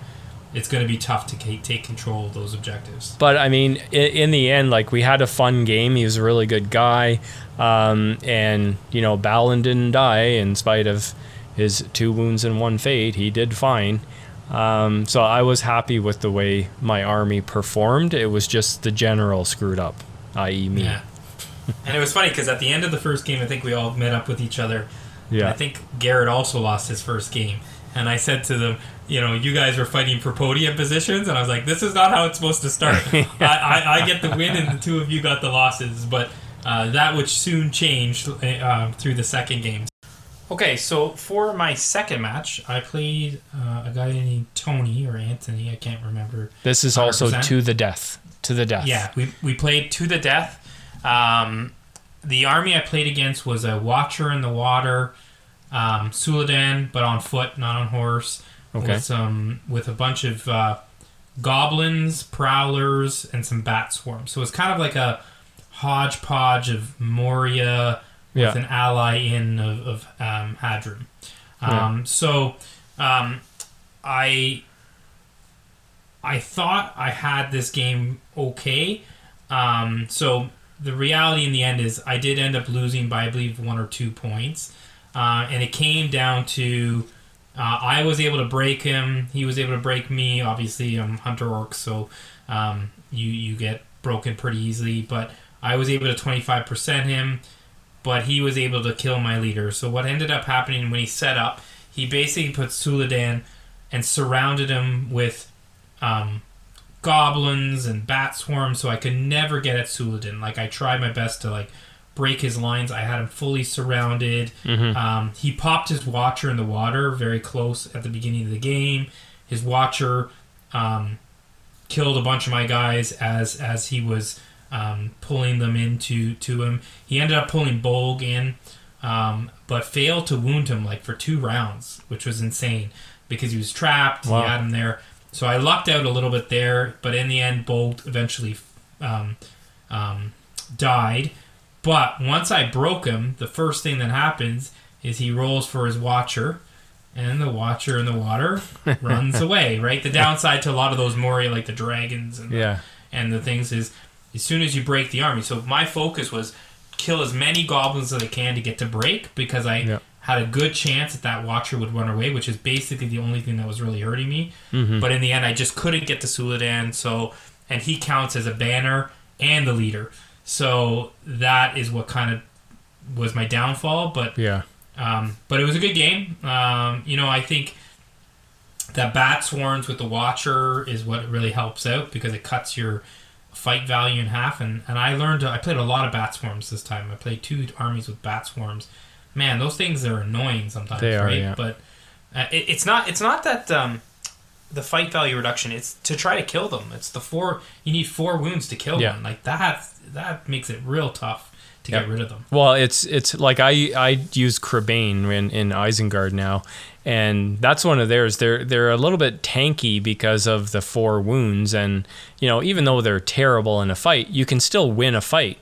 it's going to be tough to take control of those objectives. But I mean, in, in the end, like we had a fun game. He was a really good guy, um, and you know, Balin didn't die in spite of his two wounds and one fate. He did fine. Um, so I was happy with the way my army performed. It was just the general screwed up, i.e., me. Yeah. and it was funny because at the end of the first game, I think we all met up with each other. Yeah. I think Garrett also lost his first game. And I said to them, you know, you guys were fighting for podium positions. And I was like, this is not how it's supposed to start. I, I, I get the win, and the two of you got the losses. But uh, that which soon changed uh, through the second game. Okay, so for my second match, I played uh, a guy named Tony or Anthony. I can't remember. This is also 100%. to the death. To the death. Yeah, we, we played to the death. Um, the army I played against was a Watcher in the Water, um, Suladan, but on foot, not on horse. Okay. With some with a bunch of uh, goblins, prowlers, and some bat swarms. So it's kind of like a hodgepodge of Moria with an ally in of, of um, Hadron. Um, So um, I I thought I had this game okay. Um, so the reality in the end is I did end up losing by I believe one or two points, uh, and it came down to uh, I was able to break him. He was able to break me. Obviously, I'm Hunter Orc, so um, you you get broken pretty easily. But I was able to 25% him, but he was able to kill my leader. So what ended up happening when he set up, he basically put Suladan and surrounded him with um, goblins and bat swarms, so I could never get at Suladan. Like I tried my best to like break his lines. I had him fully surrounded. Um, he popped his Watcher in the water very close at the beginning of the game. His Watcher um, killed a bunch of my guys as as he was um, pulling them into to him. He ended up pulling Bolg in, um, but failed to wound him like for two rounds, which was insane because he was trapped. Wow. He had him there. So I lucked out a little bit there, but in the end, Bolg eventually um, um, died. But once I broke him, the first thing that happens is he rolls for his Watcher, and the Watcher in the water runs away. Right. The downside to a lot of those Moria, like the dragons and Yeah. and the things is as soon as you break the army. So my focus was kill as many goblins as I can to get to break because I had a good chance that that Watcher would run away, which is basically the only thing that was really hurting me. Mm-hmm. But in the end, I just couldn't get to Suladan. So and he counts as a banner and the leader. So that is what kind of was my downfall. But Yeah. um, but it was a good game. Um, you know, I think that bat swarms with the Watcher is what really helps out because it cuts your fight value in half. And, and I learned, I played a lot of bat swarms this time. I played two armies with bat swarms. Man, those things are annoying sometimes, They are, right? yeah. But uh, it, it's not. It's not that um, the fight value reduction. It's to try to kill them. It's the four. You need four wounds to kill Yeah. one. Like that. That makes it real tough to Yep. get rid of them. Well, it's it's like I I use Crebain in in Isengard now, and that's one of theirs. They're they're a little bit tanky because of the four wounds, and you know even though they're terrible in a fight, you can still win a fight.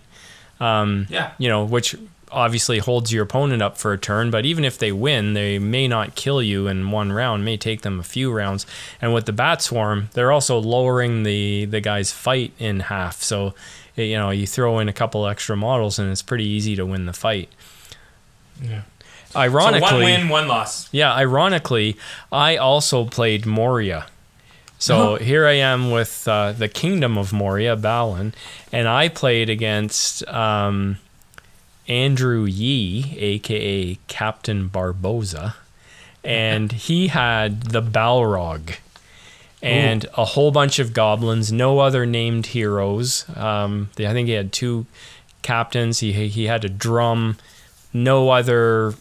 Um, yeah. You know, which obviously holds your opponent up for a turn. But even if they win, they may not kill you in one round. May take them a few rounds. And with the Bat Swarm, they're also lowering the the guy's fight in half. So you know you throw in a couple extra models, and it's pretty easy to win the fight. Yeah. Ironically, so one win, one loss. yeah, ironically, I also played Moria. So here I am with uh, the Kingdom of Moria, Balin, and I played against um, Andrew Yee, aka Captain Barbossa, and he had the Balrog and a whole bunch of goblins, no other named heroes. Um, I think he had two captains. He he had a drum, no other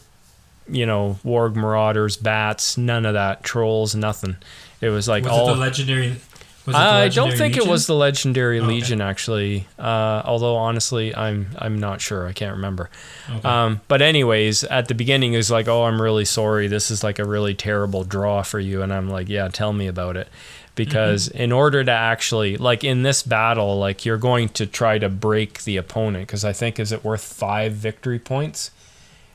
you know, warg marauders, bats, none of that, trolls, nothing. It was like Was all it the legendary Was it the I don't think it was the Legendary Okay. Legion actually. Uh, although honestly, I'm I'm not sure. I can't remember. Okay. Um, but anyways, at the beginning, it was like, "Oh, I'm really sorry. This is like a really terrible draw for you." And I'm like, "Yeah, tell me about it." Because in order to actually, like in this battle, like you're going to try to break the opponent. Because I think is it worth five victory points?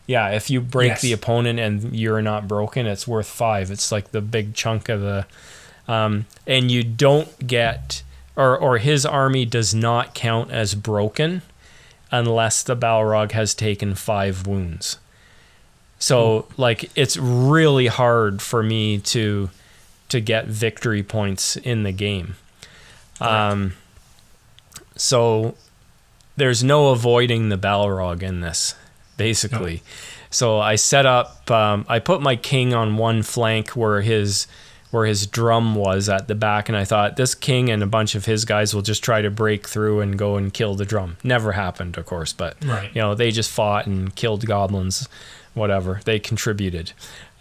Yeah, if you break Yes. the opponent and you're not broken, it's worth five. It's like the big chunk of the, um, and you don't get, or or his army does not count as broken unless the Balrog has taken five wounds. So like it's really hard for me to to get victory points in the game. Um, so there's no avoiding the Balrog in this, basically. So I set up. Um, I put my king on one flank where his where his drum was at the back, and I thought this king and a bunch of his guys will just try to break through and go and kill the drum. Never happened, of course, but Right. you know they just fought and killed goblins, whatever. They contributed.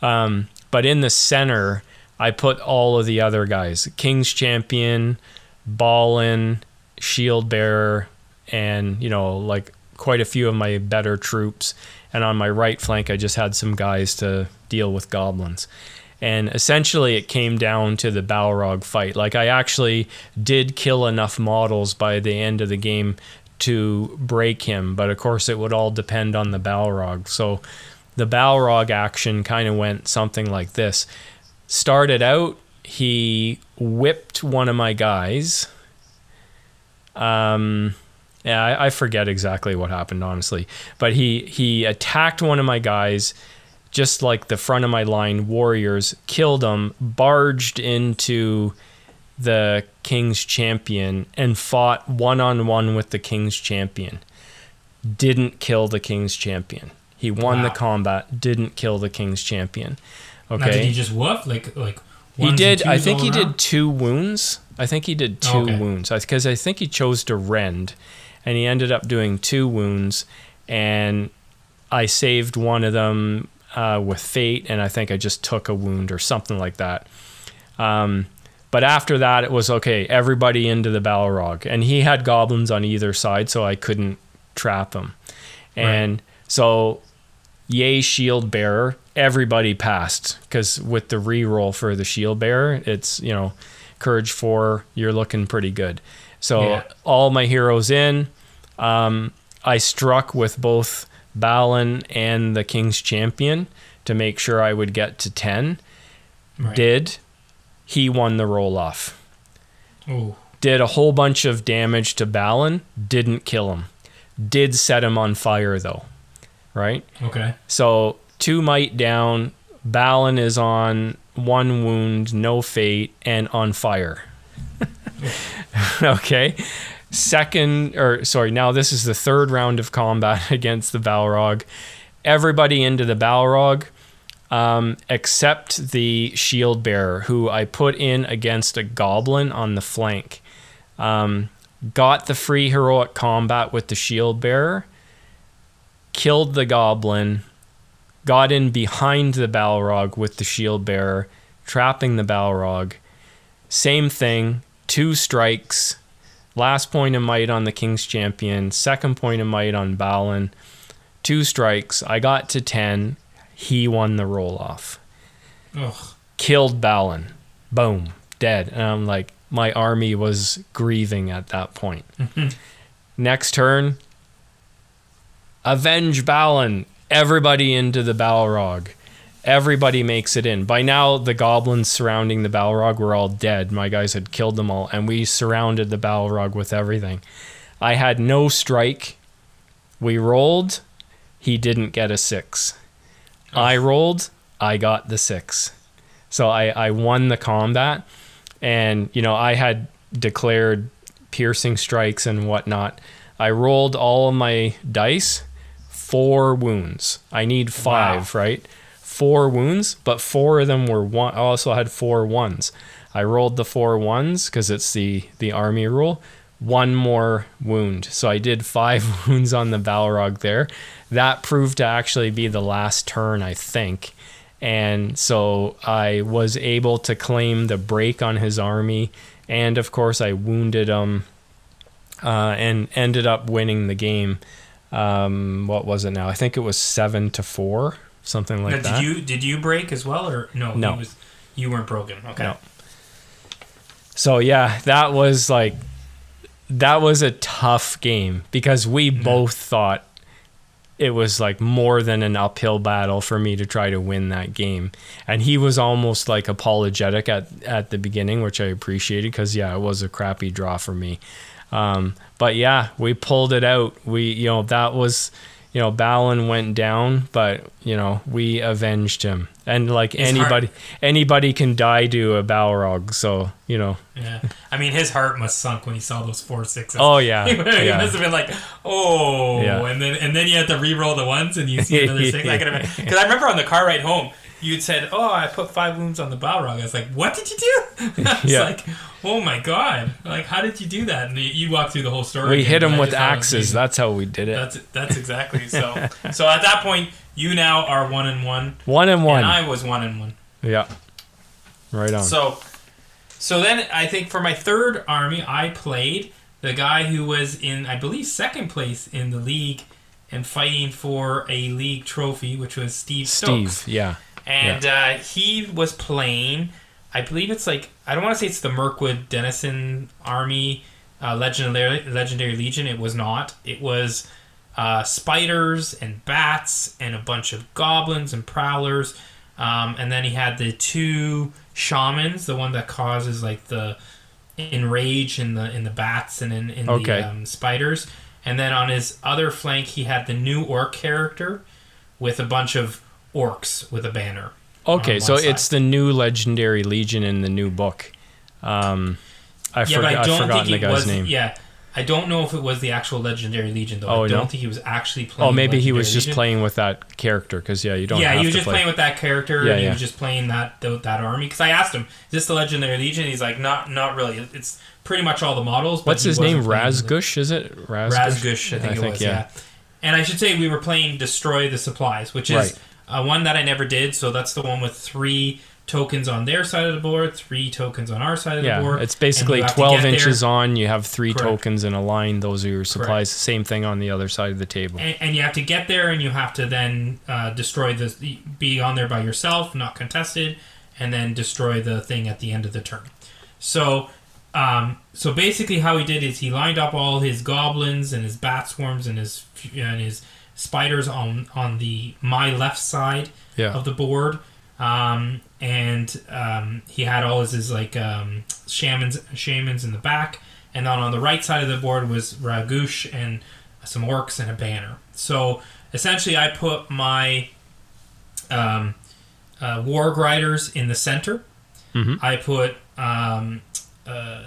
Um, but in the center, I put all of the other guys: King's Champion, Balin, Shield Bearer, and you know like quite a few of my better troops. And on my right flank, I just had some guys to deal with goblins. And essentially, it came down to the Balrog fight. Like, I actually did kill enough models by the end of the game to break him, but of course, it would all depend on the Balrog. So, the Balrog action kind of went something like this. Started out, he whipped one of my guys. Um, yeah, I, I forget exactly what happened, honestly. But he he attacked one of my guys, just like the front of my line warriors, killed him, barged into the king's champion, and fought one on one with the king's champion. Didn't kill the king's champion. He won the combat. Didn't kill the king's champion. Now, Okay. did he just woof like like? He did. I think he around? did two wounds. I think he did two Okay. wounds because I think he chose to rend, and he ended up doing two wounds. And I saved one of them uh, with fate, and I think I just took a wound or something like that. Um, but after that, it was okay. Everybody into the Balrog, and he had goblins on either side, so I couldn't trap him. And so yay shield bearer everybody passed because with the reroll for the shield bearer it's you know courage 4 you're looking pretty good so Yeah. all my heroes in um, i struck with both balin and the king's champion to make sure i would get to 10 Right. did he won the roll off Oh, did a whole bunch of damage to balin didn't kill him did set him on fire though right okay. so two might down. Balin is on one wound, no fate, and on fire. okay. Second, or sorry, now this is the third round of combat against the Balrog. Everybody into the Balrog, um, except the shield bearer, who I put in against a goblin on the flank. Um, got the free heroic combat with the shield bearer, killed the goblin, got in behind the Balrog with the shield bearer, trapping the Balrog. Same thing, two strikes. Last point of might on the King's Champion, second point of might on Balin. Two strikes. I got to 10. He won the roll off. Ugh. Killed Balin. Boom. Dead. And I'm like, my army was grieving at that point. Next turn, avenge Balin. Everybody into the Balrog. Everybody makes it in. By now, the goblins surrounding the Balrog were all dead. My guys had killed them all, and we surrounded the Balrog with everything. I had no strike. We rolled. He didn't get a six. Oh. I rolled. I got the six. So I, I won the combat. And, you know, I had declared piercing strikes and whatnot. I rolled all of my dice, four wounds. I need five, right? Four wounds, but four of them were one. I also had four ones. I rolled the four ones because it's the the army rule. One more wound, so I did five wounds on the Balrog there. That proved to actually be the last turn, I think, and so I was able to claim the break on his army and of course I wounded him, uh, and ended up winning the game. Um, what was it now? I think it was seven to four, something like now, that. did you did you break as well or no? No. was, you weren't broken. Okay. No. So yeah, that was like that was a tough game because we both thought it was like more than an uphill battle for me to try to win that game. And he was almost like apologetic at at the beginning, which I appreciated because yeah, it was a crappy draw for me. Um, but yeah, we pulled it out. We you know that was you know Balin went down, but you know we avenged him. And like His heart- anybody anybody can die to a Balrog, so you know. Yeah. I mean, his heart must sunk when he saw those four sixes. Oh yeah, he yeah. must have been like, oh, Yeah. and then and then you had to re-roll the ones, and you see another six. I could because I remember on the car ride home, you'd said, "Oh, I put five wounds on the Balrog." I was like, "What did you do?" I was Yeah. like, "Oh my god! Like, how did you do that?" And you, you walk through the whole story. We hit him with just thought it was axes. That's how we did it. That's that's exactly so. so at that point, you now are one and one, one and one. and I was one and one. yeah. Right on. So, so then I think for my third army, I played the guy who was in, I believe, second place in the league and fighting for a league trophy, which was Steve Steve. Stokes. Yeah. And uh, he was playing, I believe it's like, I don't want to say it's the Mirkwood Denison Army uh, Legendary, Legendary Legion. It was not. It was uh, spiders and bats and a bunch of goblins and prowlers. Um, and then he had the two shamans, the one that causes like the enrage in the in the bats and in, in Okay. the um, spiders. And then on his other flank, he had the new orc character with a bunch of orcs with a banner. Okay, on so one it's the new legendary legion in the new book. Um, I, yeah, forgot, I I've don't forgotten think the guy's was. name. Yeah, I don't know if it was the actual legendary legion though. Oh, I don't no? think he was actually playing. Oh, maybe he was Legendary just Legion. playing with that character because yeah, you don't. yeah, have he was to just play. playing with that character. Yeah, and he was just playing that th- that army. Because I asked him, "Is this the legendary legion?" He's like, "Not, not really. It's pretty much all the models." What's his name? wasn't playing the- Razgush, is it? Razgush. Razgush, I think it was. Yeah. And I should say we were playing Destroy the Supplies, which is Right. Uh, one that I never did. So that's the one with three tokens on their side of the board, three tokens on our side of Yeah, the board. it's basically you have to 12 get there. inches on. You have three Correct. tokens in a line. Those are your supplies. Same thing on the other side of the table. and, and you have to get there and you have to then uh, destroy the be on there by yourself not contested and then destroy the thing at the end of the turn so um, so basically how he did is he lined up all his goblins and his bat swarms and his and his spiders on on the my left side Yeah. of the board. Um, and um, he had all his, his like um, shamans shamans in the back. And then on the right side of the board was Ragush and some orcs and a banner. So essentially I put my um, uh, warg riders in the center. Mhm. I put um, uh,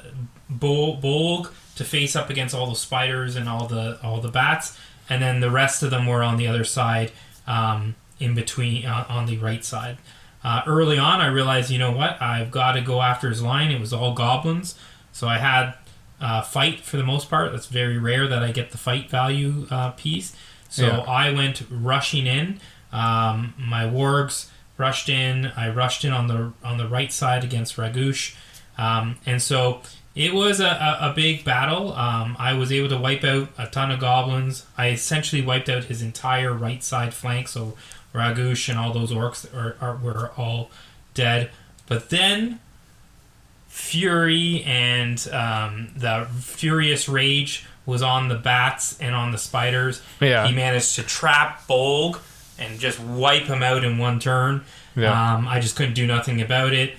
Bol- Bolg to face up against all the spiders and all the all the bats, and then the rest of them were on the other side, um, in between uh, on the right side. Uh, early on, I realized, you know what, I've got to go after his line. It was all goblins, so I had uh, fight for the most part. That's very rare that I get the fight value uh, piece. So Yeah. I went rushing in. Um, my wargs rushed in. I rushed in on the on the right side against Ragush, um, and so it was a, a, a big battle. Um, I was able to wipe out a ton of goblins. I essentially wiped out his entire right side flank. So Ragush and all those orcs are, are were all dead. But then Fury and um, the Furious Rage was on the bats and on the spiders. Yeah. He managed to trap Bolg and just wipe him out in one turn. Yeah. Um, I just couldn't do nothing about it.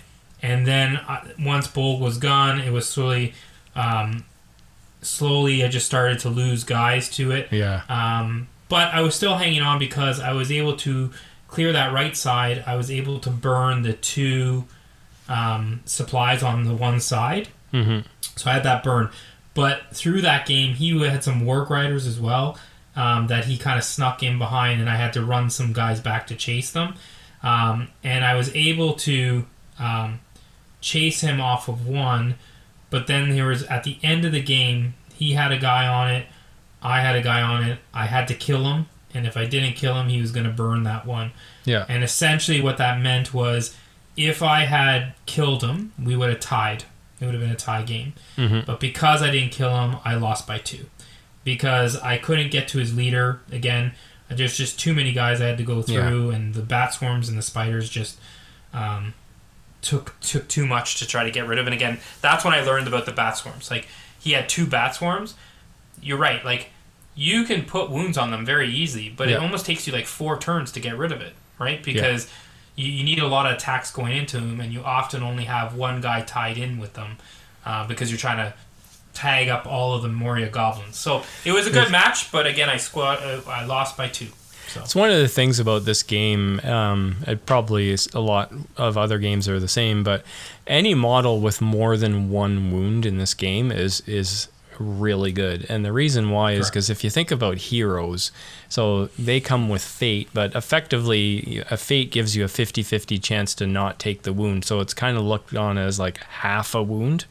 And then uh, once Bolg was gone, it was slowly, um, slowly I just started to lose guys to it. Yeah. Um, but I was still hanging on because I was able to clear that right side. I was able to burn the two um, supplies on the one side. hmm So I had that burn. But through that game, he had some Warg Riders as well um, that he kind of snuck in behind, and I had to run some guys back to chase them. Um, and I was able to um, chase him off of one, but then there was at the end of the game, he had a guy on it, I had a guy on it. I had to kill him, and if I didn't kill him, he was going to burn that one. Yeah. And essentially, what that meant was if I had killed him, we would have tied. It would have been a tie game. Mhm. But because I didn't kill him, I lost by two. Because I couldn't get to his leader again. There's just too many guys I had to go through, and the bat swarms and the spiders just um, took took too much to try to get rid of. And again, that's when I learned about the bat swarms. Like he had two bat swarms. You're right. Like you can put wounds on them very easy, but Yeah. it almost takes you like four turns to get rid of it, right? Because you, you need a lot of attacks going into them, and you often only have one guy tied in with them uh, because you're trying to tag up all of the Moria goblins. So it was a good match, but again, I squad uh, I lost by two. So It's one of the things about this game. Um, it probably is a lot of other games are the same, but any model with more than one wound in this game is is really good. And the reason why is because if you think about heroes, so they come with fate, but effectively a fate gives you a 50-50 chance to not take the wound. So it's kind of looked on as like half a wound.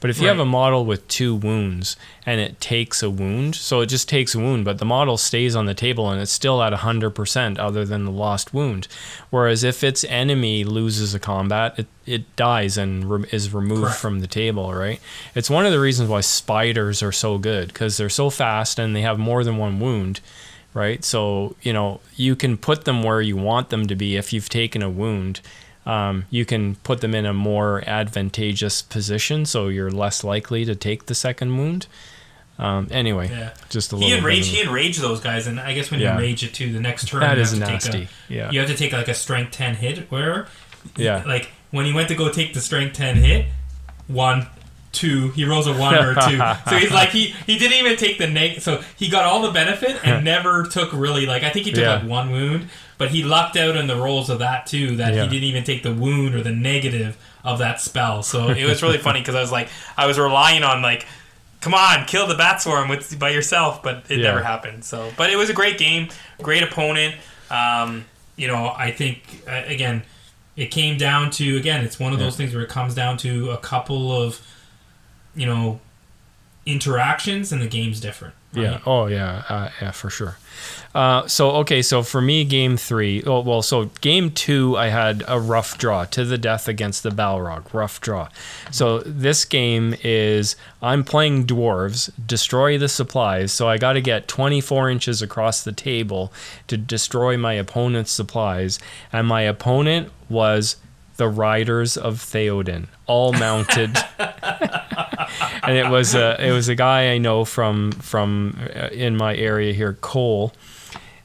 But if you have a model with two wounds and it takes a wound, so it just takes a wound, but the model stays on the table and it's still at 100% other than the lost wound. Whereas if its enemy loses a combat, it, it dies and re- is removed Correct. from the table, right? It's one of the reasons why spiders are so good because they're so fast and they have more than one wound. Right, so you know you can put them where you want them to be if you've taken a wound, um, you can put them in a more advantageous position, so you're less likely to take the second wound. Um, anyway, yeah. just a He little. enraged. He enraged those guys, and I guess when Yeah. you rage it too, the next turn that you is have to nasty. Take yeah, a, you have to take like a strength ten hit. Where yeah, like when he went to go take the strength 10 hit one two he rolls a one or a two so he's like he he didn't even take the neg so he got all the benefit and never took really like i think he took Yeah. like one wound but he lucked out in the rolls of that too that Yeah. he didn't even take the wound or the negative of that spell so it was really funny because i was like i was relying on like come on kill the bat swarm with by yourself but it Yeah. never happened so but it was a great game great opponent um you know i think uh, again it came down to again it's one of those things where it comes down to a couple of you know interactions and the game's different right? Yeah. Oh, yeah. Uh, yeah, for sure. Uh, so okay. So for me, game three. Oh, well, so game two, I had a rough draw to the death against the Balrog. Rough draw. So this game is I'm playing dwarves, destroy the supplies. So I got to get 24 inches across the table to destroy my opponent's supplies, and my opponent was the Riders of Theoden, all mounted and it was a it was a guy I know from from uh, in my area here, Cole,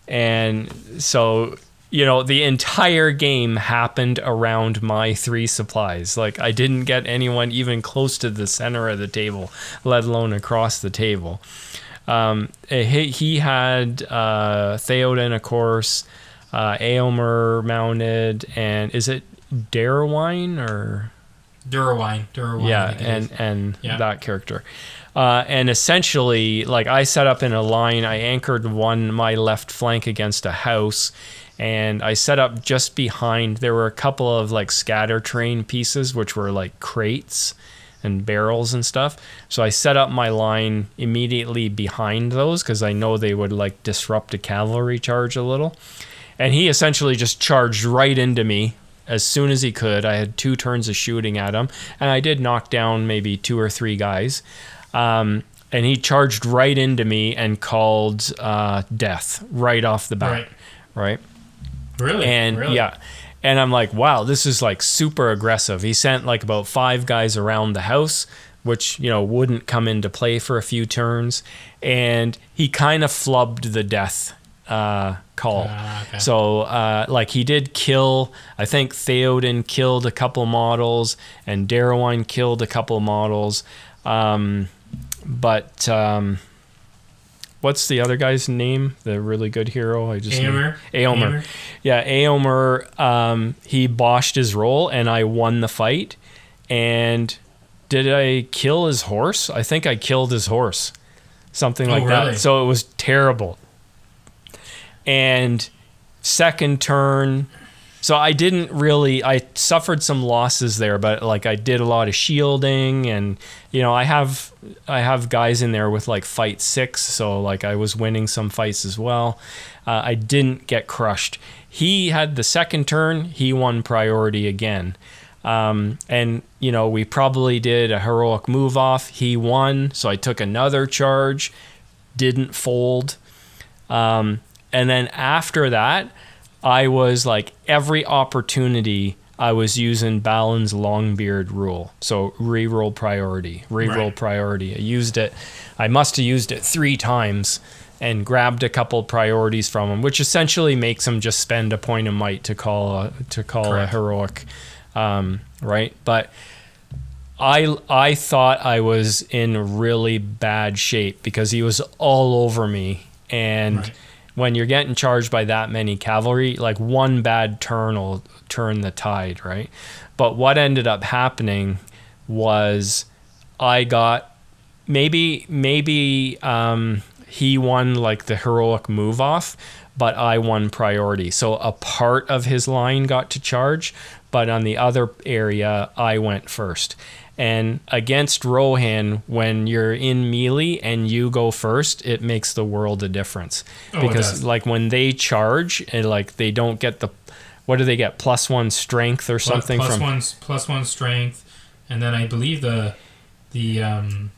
and so you know the entire game happened around my three supplies. Like I didn't get anyone even close to the center of the table, let alone across the table. Um, he, he had uh, Theoden, of course, uh, Éomer mounted, and is it Déorwine or? Déorwine, Déorwine. Yeah and and Yeah. that character uh, and essentially like i set up in a line i anchored one my left flank against a house and i set up just behind there were a couple of like scatter terrain pieces which were like crates and barrels and stuff so i set up my line immediately behind those because i know they would like disrupt a cavalry charge a little and he essentially just charged right into me as soon as he could. I had two turns of shooting at him, and I did knock down maybe two or three guys. Um, and he charged right into me and called uh, death right off the bat. Right. right? really and really? yeah and i'm like wow this is like super aggressive he sent like about five guys around the house which you know wouldn't come into play for a few turns and he kind of flubbed the death uh, call Ah, okay. so uh, like he did kill i think theoden killed a couple models and déorwine killed a couple models um, but um, what's the other guy's name the really good hero i just Éomer. Éomer. Éomer. Yeah, Éomer, um, he boshed his roll and I won the fight. And did I kill his horse? I think I killed his horse. Something Oh, like really? that. So it was terrible. And second turn, so I didn't really I suffered some losses there, but like I did a lot of shielding and you know, I have I have guys in there with like fight 6, so like I was winning some fights as well. Uh, I didn't get crushed. He had the second turn, he won priority again. Um, and you know, we probably did a heroic move off. He won, so I took another charge, didn't fold. Um, and then after that, I was like every opportunity I was using Balin's Longbeard rule. So reroll priority, reroll Right. priority. I used it. I must have used it three times and grabbed a couple priorities from him, which essentially makes him just spend a point of might to call a, to call Correct. a heroic, um, right? But I I thought I was in really bad shape because he was all over me, and Right. When you're getting charged by that many cavalry, like one bad turn will turn the tide, right? But what ended up happening was I got maybe maybe um, he won like the heroic move off, but I won priority. So a part of his line got to charge, but on the other area I went first. And against Rohan, when you're in melee and you go first, it makes the world a difference. Oh, because like when they charge and like they don't get the what do they get? Plus one strength or Plus- something plus from one plus one strength, and then I believe the the um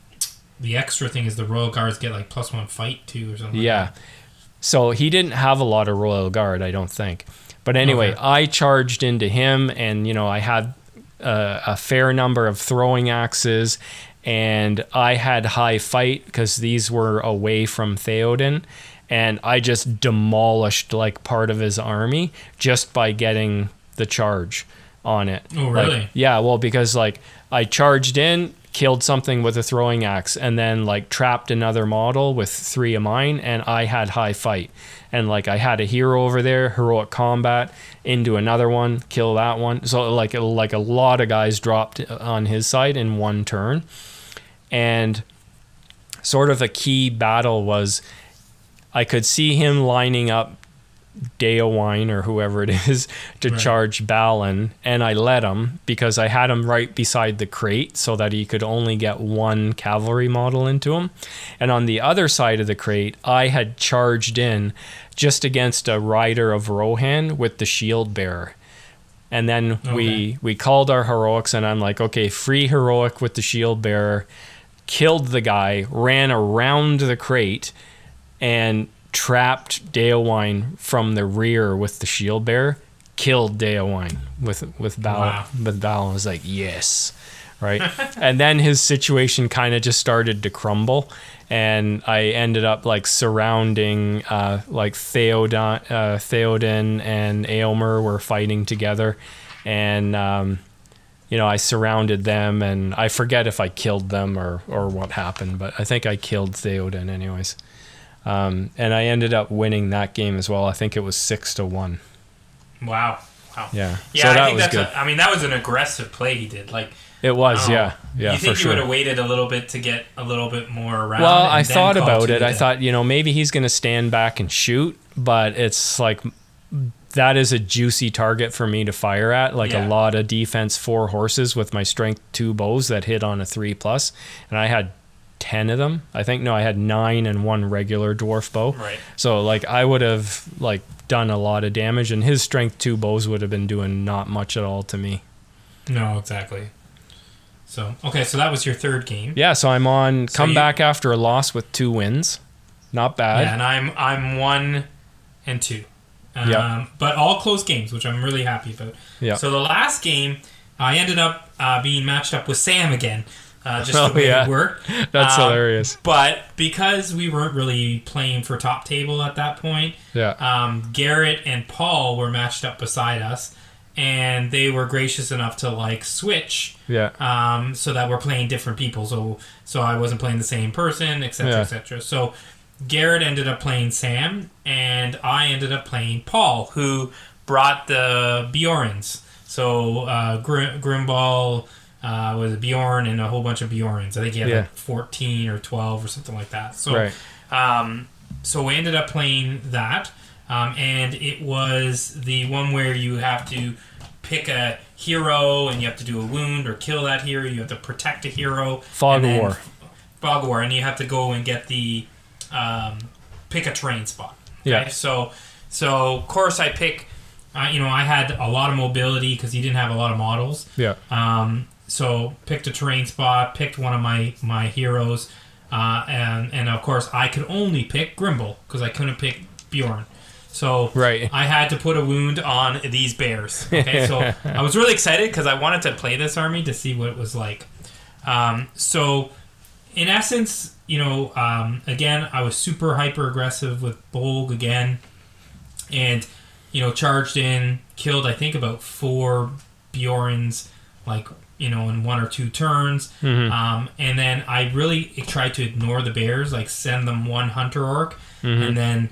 the extra thing is the royal guards get like plus one fight too or something. Yeah. Like that. So he didn't have a lot of Royal Guard, I don't think. But anyway, Okay. I charged into him, and you know, I had uh, a fair number of throwing axes, and I had high fight because these were away from Theoden, and I just demolished like part of his army just by getting the charge on it. Oh, Like, really? yeah, well, because like I charged in, killed something with a throwing axe, and then like trapped another model with three of mine, and I had high fight. And like I had a hero over there, heroic combat, into another one, kill that one. So like like a lot of guys dropped uh, on his side in one turn, and sort of a key battle was I could see him lining up Déorwine or whoever it is to Right. charge Balin, and I let him because I had him right beside the crate so that he could only get one cavalry model into him. And on the other side of the crate, I had charged in just against a rider of Rohan with the shield bearer. And then we we called our heroics, and I'm like, okay, free heroic with the shield bearer, killed the guy, ran around the crate, and trapped Déorwine from the rear with the shield bearer. Killed Déorwine with with Bal. Wow. With Bal was like, yes, right. and then his situation kind of just started to crumble, and I ended up like surrounding uh, like Theoden, uh, Theoden and Éomer were fighting together, and um, you know I surrounded them, and I forget if I killed them or or what happened, but I think I killed Theoden anyways. Um, and I ended up winning that game as well. I think it was six to one. Wow. Wow. Yeah. Yeah, so I that think was that's. good. A, I mean, that was an aggressive play he did. Like, it was, oh, yeah, yeah, you for think you would have waited a little bit to get a little bit more around? Well, I thought about it. I thought, you know, maybe he's going to stand back and shoot, but it's like that is a juicy target for me to fire at. Like Yeah. a lot of defense four horses with my strength two bows that hit on a three plus, and I had ten of them. I think no, I had nine and one regular dwarf bow. Right. So like I would have like done a lot of damage, and his strength two bows would have been doing not much at all to me. No, exactly. So okay, so that was your third game. Yeah, so I'm on So come you- back after a loss with two wins. Not bad. Yeah, and I'm I'm one and two. Um, Yeah. But all close games, which I'm really happy about. Yeah. So the last game, I ended up uh, being matched up with Sam again, uh, just Oh, the way yeah. it worked. That's Um, hilarious. But because we weren't really playing for top table at that point, Yeah. um, Garrett and Paul were matched up beside us, and they were gracious enough to like switch Yeah. um, so that we're playing different people. So so I wasn't playing the same person, etc., Yeah. etc. So Garrett ended up playing Sam, and I ended up playing Paul, who brought the Beorns. So uh, Gr- Grimball uh, was a Beorn and a whole bunch of Beorns. I think he had Yeah. like fourteen or twelve or something like that. So Right. um, so we ended up playing that, um, and it was the one where you have to pick a hero and you have to do a wound or kill that hero. You have to protect a hero. Fog of War. Fog War, and you have to go and get the um, pick a terrain spot. Yeah. So so of course I pick I, you know, I had a lot of mobility because he didn't have a lot of models. Yeah. Um, so picked a terrain spot, picked one of my my heroes, uh, and and of course I could only pick Grimble because I couldn't pick Beorn. So Right. I had to put a wound on these bears. Okay, so I was really excited because I wanted to play this army to see what it was like. Um, so in essence, you know, um, again, I was super hyper aggressive with Bolg again, and you know, charged in, killed I think about four Beorns, like you know, in one or two turns, um, and then I really tried to ignore the bears, like send them one hunter orc, and then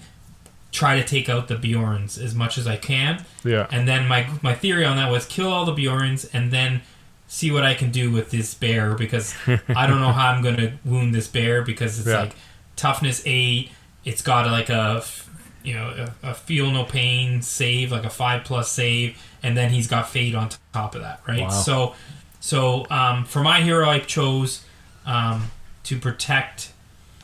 try to take out the Beorns as much as I can. Yeah. And then my my theory on that was kill all the Beorns and then see what I can do with this bear because I don't know how I'm gonna wound this bear because it's Yeah. like toughness eight. It's got like a f- you know a, a feel no pain save like a five plus save, and then he's got fade on top of that, right? Wow. So so um, for my hero, I chose um, to protect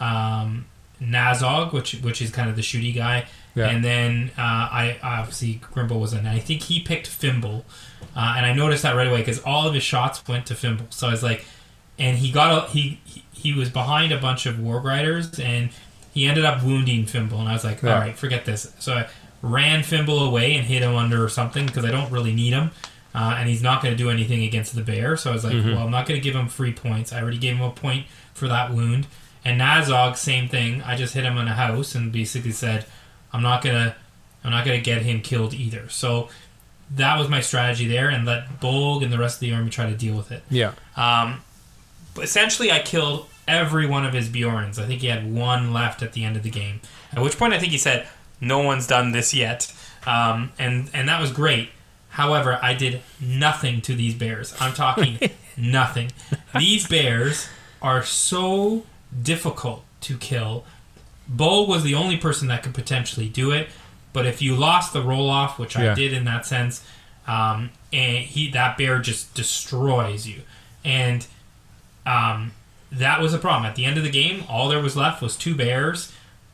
um, Narzug, which which is kind of the shooty guy. Yeah. And then uh, I obviously Grimble was in. I think he picked Fimbul, uh, and I noticed that right away because all of his shots went to Fimbul. So I was like, and he got a, he he- was behind a bunch of Warg Riders, and he ended up wounding Fimbul. And I was like, Yeah. all right, forget this. So I ran Fimbul away and hit him under something because I don't really need him. Uh, and he's not going to do anything against the bear. So I was like, Mm-hmm. well, I'm not going to give him free points. I already gave him a point for that wound. And Narzug, same thing. I just hit him in a house and basically said, I'm not gonna, I'm not gonna get him killed either. So that was my strategy there, and let Bolg and the rest of the army try to deal with it. Yeah. Um, but essentially, I killed every one of his Beorns. I think he had one left at the end of the game. At which point, I think he said, "No one's done this yet," um, and and that was great. However, I did nothing to these bears. I'm talking nothing. These bears are so difficult to kill. Bolg was the only person that could potentially do it, but if you lost the roll off, which Yeah. I did in that sense, um, and he that bear just destroys you, and um, that was a problem. At the end of the game, all there was left was two bears.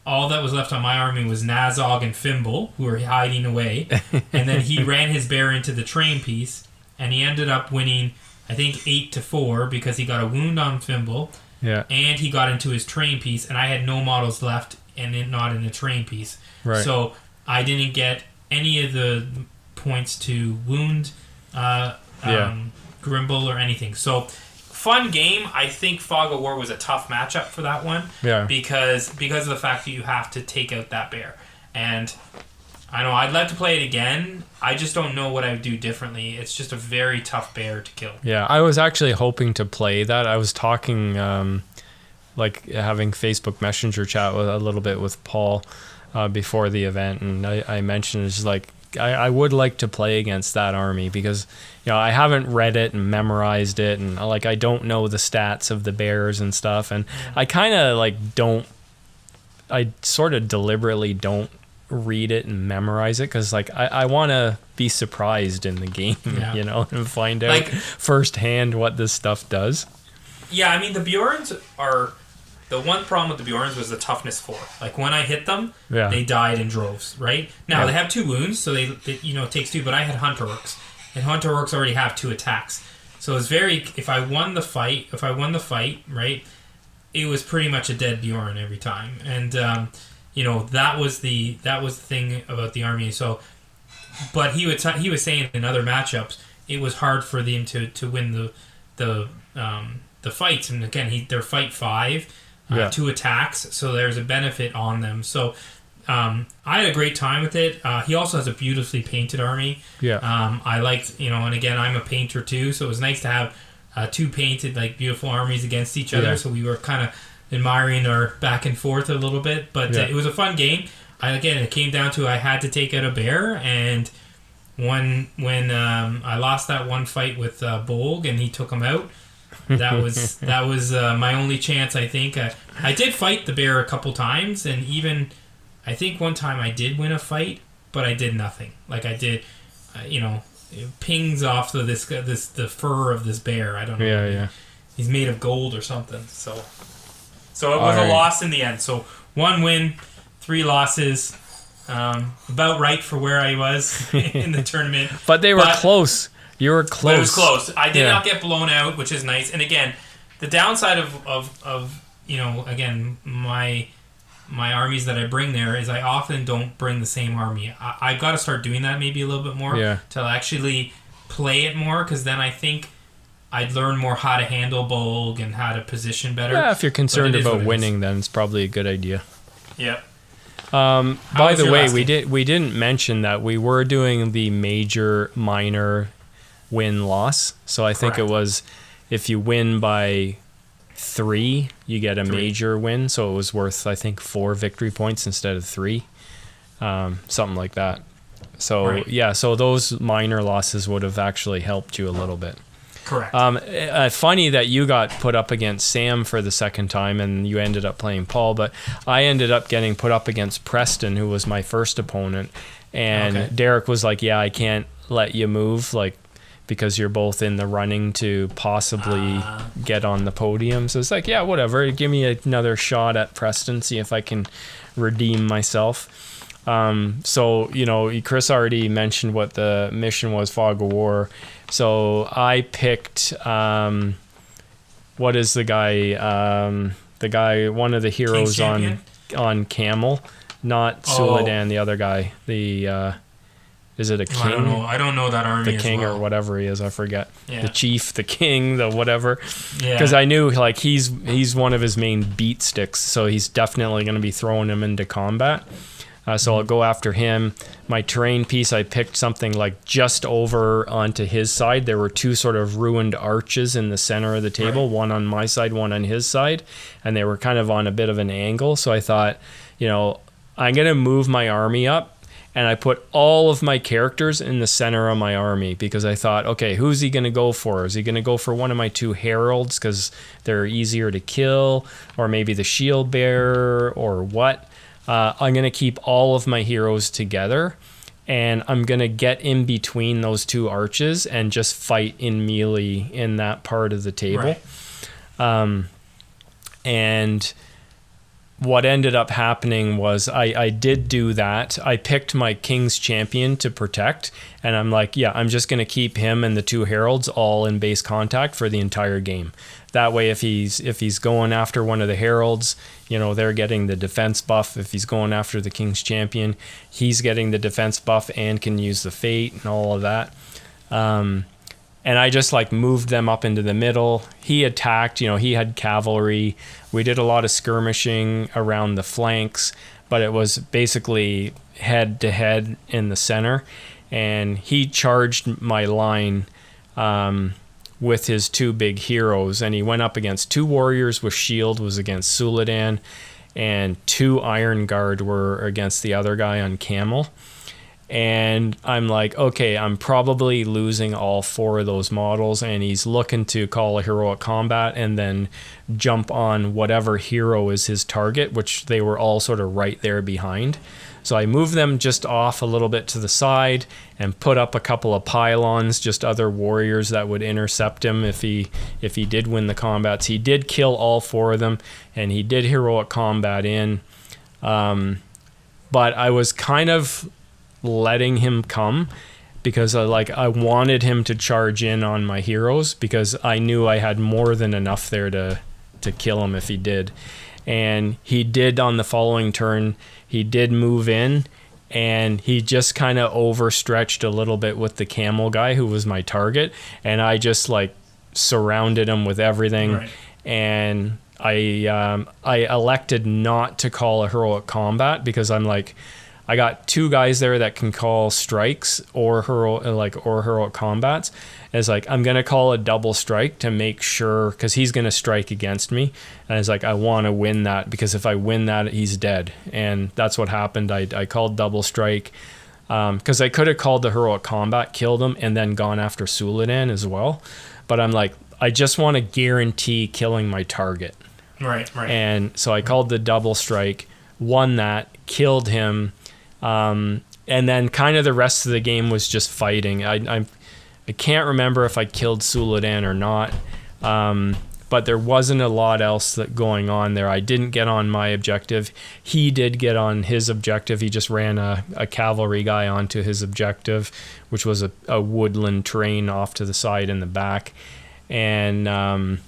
All that was left on my army was Narzug and Fimbul, who were hiding away. and then he ran his bear into the terrain piece, and he ended up winning, I think, 8 to 4 because he got a wound on Fimbul, Yeah. and he got into his terrain piece, and I had no models left and it, not in the terrain piece. Right. So I didn't get any of the points to wound uh, um, Yeah. Grimble or anything. So fun game. I think Fog of War was a tough matchup for that one Yeah. because because of the fact that you have to take out that bear. And I know I'd love to play it again. I just don't know what I would do differently. It's just a very tough bear to kill. Yeah, I was actually hoping to play that. I was talking, um, like having Facebook Messenger chat with a little bit with Paul uh, before the event, and I, I mentioned it's like I, I would like to play against that army because you know I haven't read it and memorized it, and like I don't know the stats of the bears and stuff, and I kind of like don't. I sort of deliberately don't read it and memorize it because like I, I want to be surprised in the game Yeah. you know and find out Like- firsthand what this stuff does Yeah, I mean the Beorns are the one problem with the Beorns was the toughness four. Like when I hit them, Yeah. they died in droves. Right now Yeah. they have two wounds, so they, they you know it takes two. But I had Hunter Orcs, and Hunter Orcs already have two attacks. So it's very if I won the fight, if I won the fight, right, it was pretty much a dead Beorn every time. And um, you know that was the that was the thing about the army. So, but he would he was saying in other matchups it was hard for them to to win the the um, the fights. And again, he they're fight five, uh, Yeah. attacks, so there's a benefit on them. So. Um, I had a great time with it. Uh, he also has a beautifully painted army. yeah Um, I liked, you know, and again, I'm a painter too, so it was nice to have uh, two painted, like, beautiful armies against each other. Yeah. So we were kind of admiring our back and forth a little bit, but Yeah. uh, it was a fun game. I, again, it came down to I had to take out a bear, and when when um, I lost that one fight with uh, Bolg and he took him out, that was that was uh, my only chance. I think I, I did fight the bear a couple times, and even I think one time I did win a fight, but I did nothing. Like I did, uh, you know, it pings off the this this the fur of this bear. I don't know. yeah yeah He's made of gold or something. So, so it was Alright. a loss in the end. So one win, three losses. Um, about right for where I was in the tournament. But they were But- close. You were close. But it was close. I did Yeah. not get blown out, which is nice. And again, the downside of, of, of you know, again, my my armies that I bring there is I often don't bring the same army. I, I've got to start doing that maybe a little bit more Yeah. to actually play it more because then I think I'd learn more how to handle Bolg and how to position better. Yeah, if you're concerned about it winning, then it's probably a good idea. Yep. Um, by the way, we did we didn't mention that we were doing the major minor win loss. So I think Correct. it was if you win by three, you get a Three. major win. So it was worth I think four victory points instead of three, um, something like that. So Right. yeah, so those minor losses would have actually helped you a little bit. Correct. Um, uh, funny that you got put up against Sam for the second time and you ended up playing Paul, but I ended up getting put up against Preston, who was my first opponent. And Okay. Derek was like, Yeah, I can't let you move, like, because you're both in the running to possibly Ah. get on the podium. So it's like, Yeah, whatever. Give me another shot at Preston, see if I can redeem myself. Um, so you know, Chris already mentioned what the mission was, Fog of War. So I picked um, what is the guy? Um, the guy, one of the heroes on on Camel, not Oh. Suladan, the other guy. The uh, is it a I don't know. I don't know that army. The king well. or whatever he is, I forget. Yeah. The chief, the king, the whatever Yeah. because I knew like he's he's one of his main beat sticks, so he's definitely going to be throwing him into combat. Uh, so I'll go after him. My terrain piece, I picked something like just over onto his side. There were two sort of ruined arches in the center of the table, Right. one on my side, one on his side, and they were kind of on a bit of an angle. So I thought, you know, I'm going to move my army up and I put all of my characters in the center of my army because I thought, okay, who's he going to go for? Is he going to go for one of my two heralds because they're easier to kill, or maybe the shield bearer, or what? Uh, I'm going to keep all of my heroes together. And I'm going to get in between those two arches and just fight in melee in that part of the table. Right. And what ended up happening was I, I did do that. I picked my King's Champion to protect, and I'm like, yeah, I'm just going to keep him and the two Heralds all in base contact for the entire game. That way, if he's if he's going after one of the Heralds, you know they're getting the defense buff. If he's going after the King's Champion, he's getting the defense buff and can use the Fate and all of that. Um, and I just like moved them up into the middle. He attacked, you know, he had cavalry. We did a lot of skirmishing around the flanks, but it was basically head to head in the center. And he charged my line um, with his two big heroes, and he went up against two warriors with shield, was against Suladan, and two Iron Guard were against the other guy on camel and I'm like, okay, I'm probably losing all four of those models, and he's looking to call a heroic combat and then jump on whatever hero is his target, which they were all sort of right there behind. So I move them just off a little bit to the side and put up a couple of pylons, just other warriors that would intercept him if he if he did win the combats. He did kill all four of them, and he did heroic combat in. Um, but I was kind of letting him come because I like I wanted him to charge in on my heroes because I knew I had more than enough there to to kill him if he did. And he did on the following turn, he did move in and he just kind of overstretched a little bit with the camel guy who was my target and I just like surrounded him with everything Right. and I um, I elected not to call a heroic combat because I'm like I got two guys there that can call strikes or hero like or heroic combats. It's like I'm gonna call a double strike to make sure because he's gonna strike against me, and it's like I want to win that because if I win that, he's dead, and that's what happened. I I called double strike um, because I could have called the heroic combat, killed him, and then gone after Suladan as well, but I'm like I just want to guarantee killing my target. Right, right. And so I called the double strike, won that, killed him, um, and then kind of the rest of the game was just fighting. I I, I can't remember if I killed Suladan or not, um, but there wasn't a lot else that going on there. I didn't get on my objective. He did get on his objective. He just ran a, a cavalry guy onto his objective, which was a, a woodland terrain off to the side in the back. And um,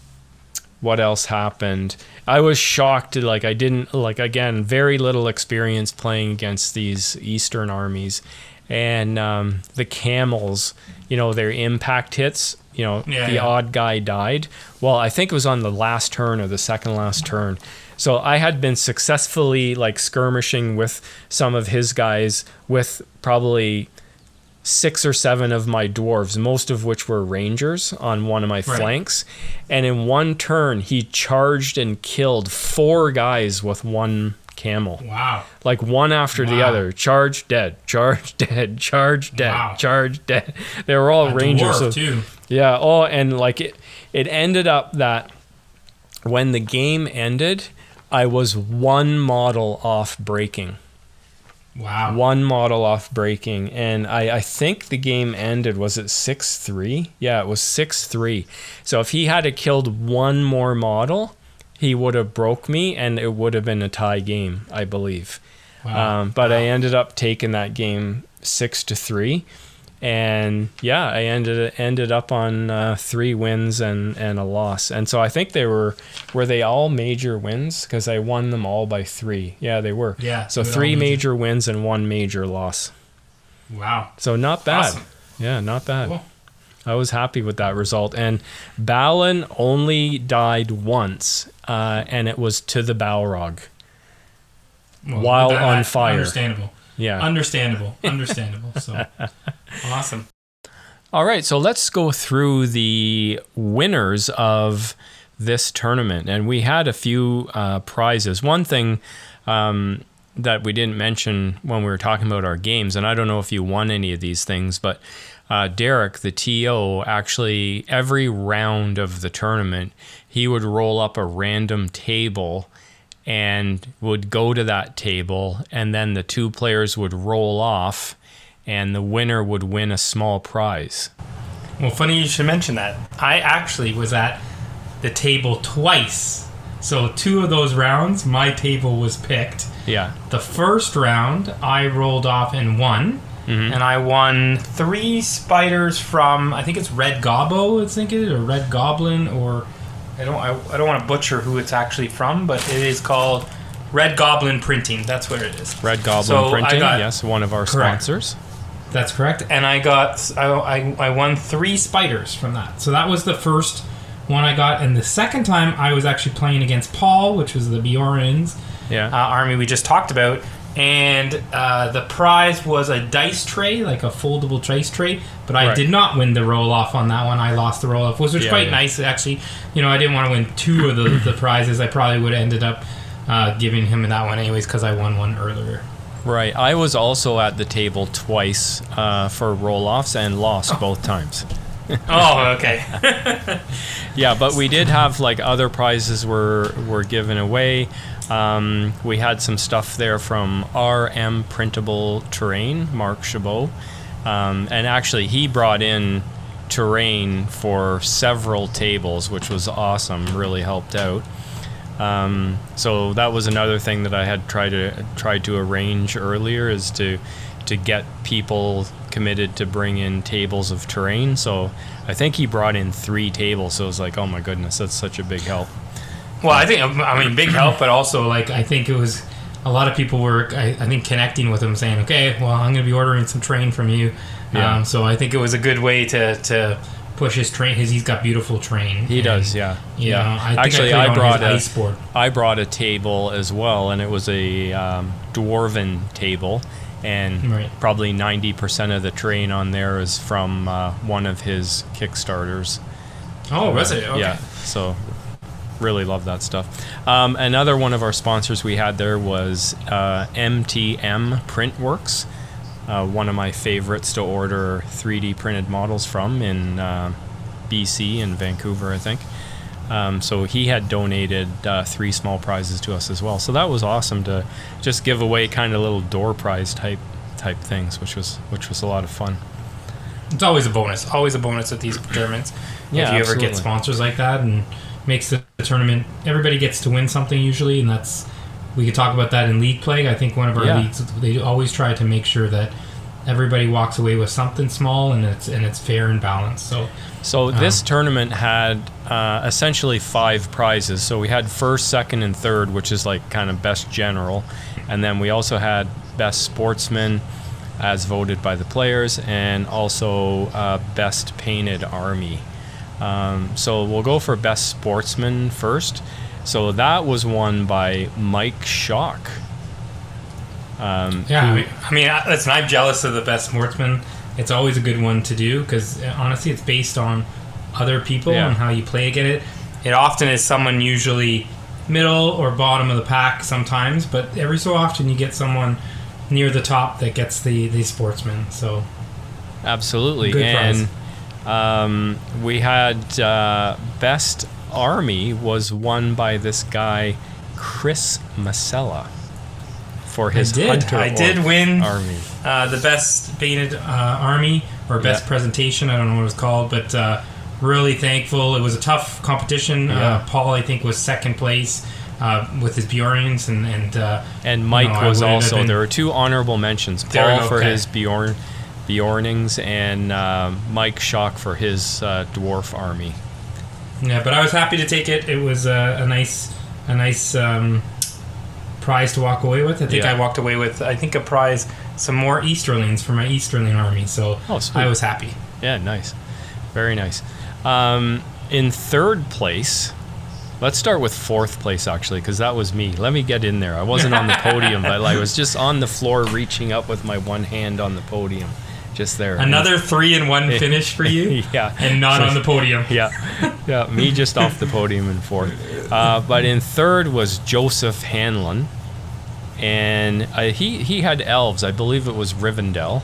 what else happened? I was shocked. Like I didn't like again, very little experience playing against these Eastern armies, and um, the camels. You know their impact hits. You know Yeah, the yeah. odd guy died. Well, I think it was on the last turn or the second last turn. So I had been successfully like skirmishing with some of his guys with probably six or seven of my dwarves, most of which were rangers on one of my flanks. And in one turn, he charged and killed four guys with one camel. Wow. Like one after the other. Charge dead, charge dead, charge dead, Wow. charge dead. They were all A rangers. so- too. yeah. Oh, and like it, it ended up that when the game ended, I was one model off breaking. Wow. One model off breaking, and I, I think the game ended. Was it six three? Yeah, it was six three. So if he had killed one more model, he would have broke me, and it would have been a tie game, I believe. Wow. Um, but I ended up taking that game six to three, and yeah, I ended ended up on uh, three wins and and a loss. And so I think they were were they all major wins because I won them all by three. Yeah, they were. Yeah, So three major. wins and one major loss. wow. So not bad. Awesome. Yeah, not bad. Cool. I was happy with that result. And Balin only died once, uh, and it was to the Balrog. Well, While on fire. Understandable. Yeah. Understandable. Understandable. So awesome. All right, so let's go through the winners of this tournament. And we had a few uh, prizes. One thing um, that we didn't mention when we were talking about our games, and I don't know if you won any of these things, but uh, Derek, the TO, actually, every round of the tournament, he would roll up a random table and would go to that table, and then the two players would roll off, and the winner would win a small prize. Well, funny you should mention that. I actually was at the table twice. So two of those rounds, my table was picked. Yeah. The first round, I rolled off and won. Mm-hmm. And I won three spiders from I think it's Red Gobbo, I think it is, or Red Goblin, or I don't I, I don't want to butcher who it's actually from, but it is called Red Goblin Printing. That's what it is. Red Goblin So Printing, got- yes, one of our Correct. sponsors. That's correct. And I got I, I, I won three spiders from that. So that was the first one I got. And the second time I was actually playing against Paul, which was the Beorn's Yeah. uh, army we just talked about. And uh, the prize was a dice tray, like a foldable dice tray. But I Right. did not win the roll off on that one. I lost the roll off, which was Yeah, quite yeah. nice actually. You know, I didn't want to win two of the, the prizes. I probably would have ended up uh, giving him that one anyways because I won one earlier. Right. I was also at the table twice uh, for roll offs and lost both times. Oh, okay. Yeah, but we did have like other prizes were were given away. Um, we had some stuff there from RM Printable Terrain, Mark Chabot, um, and actually he brought in terrain for several tables, which was awesome. Really helped out. Um, so that was another thing that I had tried to tried to arrange earlier is to to get people committed to bring in tables of terrain. So I think he brought in three tables. So it was like, oh my goodness, that's such a big help. Well, I think I mean big help, but also like I think it was a lot of people were I, I think connecting with him, saying, "Okay, well, I'm going to be ordering some terrain from you." Yeah. Um, so I think it was a good way to to push his terrain. His he's got beautiful terrain. He and, does, yeah. You know, I think Actually, I, I, brought his a ice board. I brought a table as well, and it was a um, dwarven table, and Right. probably ninety percent of the terrain on there is from uh, one of his kickstarters. Oh, was it? Okay. Yeah. So really love that stuff. Um, another one of our sponsors we had there was uh, MTM Printworks, uh, one of my favorites to order 3D printed models from in uh, BC in Vancouver, I think. Um, so he had donated uh, three small prizes to us as well. So that was awesome to just give away kind of little door prize type type things, which was which was a lot of fun. It's always a bonus. Always a bonus at these tournaments. Yeah, if you ever get sponsors like that, and makes the, tournament. Everybody gets to win something usually, and that's we could talk about that in league play. I think one of our Yeah. leagues they always try to make sure that everybody walks away with something small and it's and it's fair and balanced. So So this tournament had uh, essentially five prizes. So we had first, second, and third, which is like kind of best general, and then we also had best sportsman, as voted by the players, and also uh, best painted army. Um, so we'll go for best sportsman first. So that was won by Mike Shock. Um, yeah, I who- mean, I mean, I- listen, I'm jealous of the best sportsman. It's always a good one to do because honestly, it's based on other people Yeah. and how you play against it. It often is someone usually middle or bottom of the pack sometimes, but every so often you get someone near the top that gets the the sportsman. So Absolutely. Good prize. Um, we had uh, Best Army was won by this guy, Chris Masella, for his I did. Hunter I did win Army. uh, the best painted uh, army or best Yeah. presentation. I don't know what it was called, but uh, really thankful. It was a tough competition. Yeah. Uh, Paul, I think, was second place uh, with his Beorns, and and uh, And Mike No, I was also, been- there were two honorable mentions Paul for okay. his Beorn, Beornings and uh, Mike Shock for his uh, Dwarf Army. yeah. But I was happy to take it. It was uh, a nice a nice um, prize to walk away with. I think Yeah. I walked away with I think a prize, some more Easterlings for my Easterling army. So Oh. I was happy. Yeah, nice. Very nice. Um, in third place, let's start with fourth place actually, because that was me. Let me get in there. I wasn't on the podium, but I was just on the floor reaching up with my one hand on the podium, just there. Another three and one finish for you, yeah. and not on the podium. Yeah, yeah, me just off the podium in fourth. Uh, but in third was Joseph Hanlon, and uh, he he had elves. I believe it was Rivendell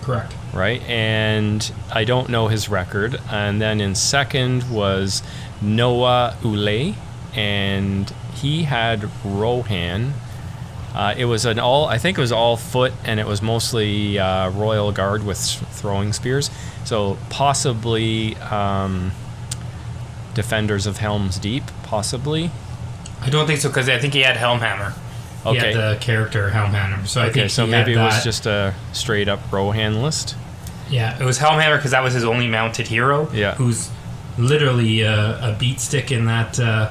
Correct. right? And I don't know his record. And then in second was Noah Ule, and he had Rohan. Uh, it was an all, I think it was all foot, and it was mostly uh, Royal Guard with throwing spears. So possibly um, Defenders of Helm's Deep, possibly. I don't think so because I think he had Helmhammer. He Okay. had the character Helmhammer. So I Okay, think so maybe it was just a straight up Rohan list. yeah, it was Helmhammer because that was his only mounted hero. Yeah. who's literally a, a beat stick in that uh,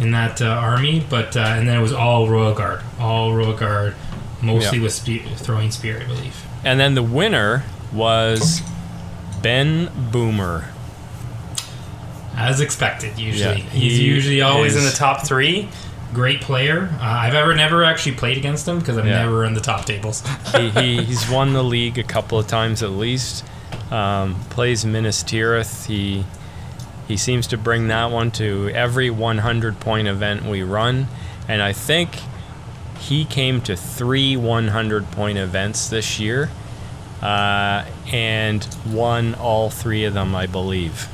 in that uh, army. But uh, and then it was all Royal Guard, all Royal Guard, mostly Yeah. with spe- throwing spear, I believe. And then the winner was Ben Boomer. As expected, usually. Yeah, He's he usually always in the top three. Great player. Uh, I've ever never actually played against him because I'm Yeah. never in the top tables. he, he, he's won the league a couple of times at least. Um, plays Minas Tirith. He he seems to bring that one to every 100 point event we run, and I think he came to three 100 point events this year, uh, and won all three of them, I believe.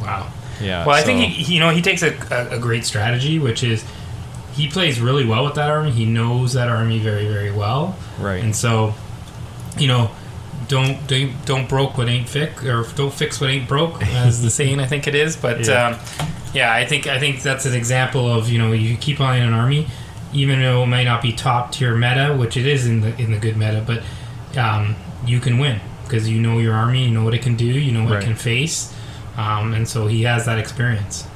wow. Yeah. Well, I so- think he, you know he takes a, a, a great strategy, which is he plays really well with that army. He knows that army very very well, right. and so you know don't don't, don't broke what ain't fix or don't fix what ain't broke, as the saying I think it is. But Yeah. um, yeah, I think I think that's an example of you know you keep on in an army, even though it might not be top tier meta, which it is in the in the good meta, but um, you can win because you know your army, you know what it can do, you know what Right. it can face, um, and so he has that experience.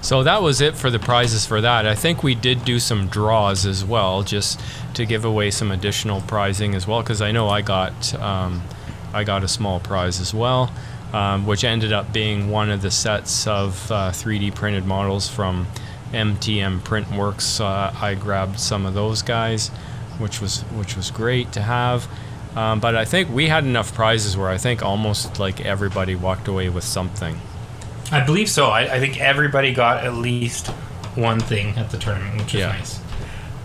So that was it for the prizes for that. I think we did do some draws as well, just to give away some additional prizing as well, because I know I got um, I got a small prize as well, um, which ended up being one of the sets of uh, 3D printed models from MTM Printworks. Uh, I grabbed some of those guys, which was which was great to have. Um, but I think we had enough prizes where I think almost like everybody walked away with something. I believe so. I, I think everybody got at least one thing at the tournament, which is Yeah. nice.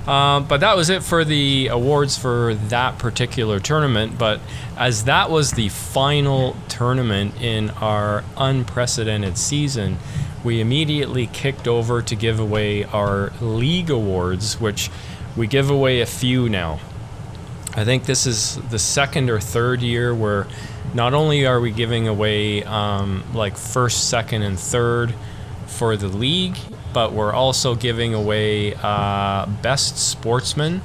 Um, but that was it for the awards for that particular tournament. But as that was the final tournament in our unprecedented season, we immediately kicked over to give away our league awards, which we give away a few now. I think this is the second or third year where not only are we giving away um, like first, second, and third for the league, but we're also giving away uh, best sportsmen,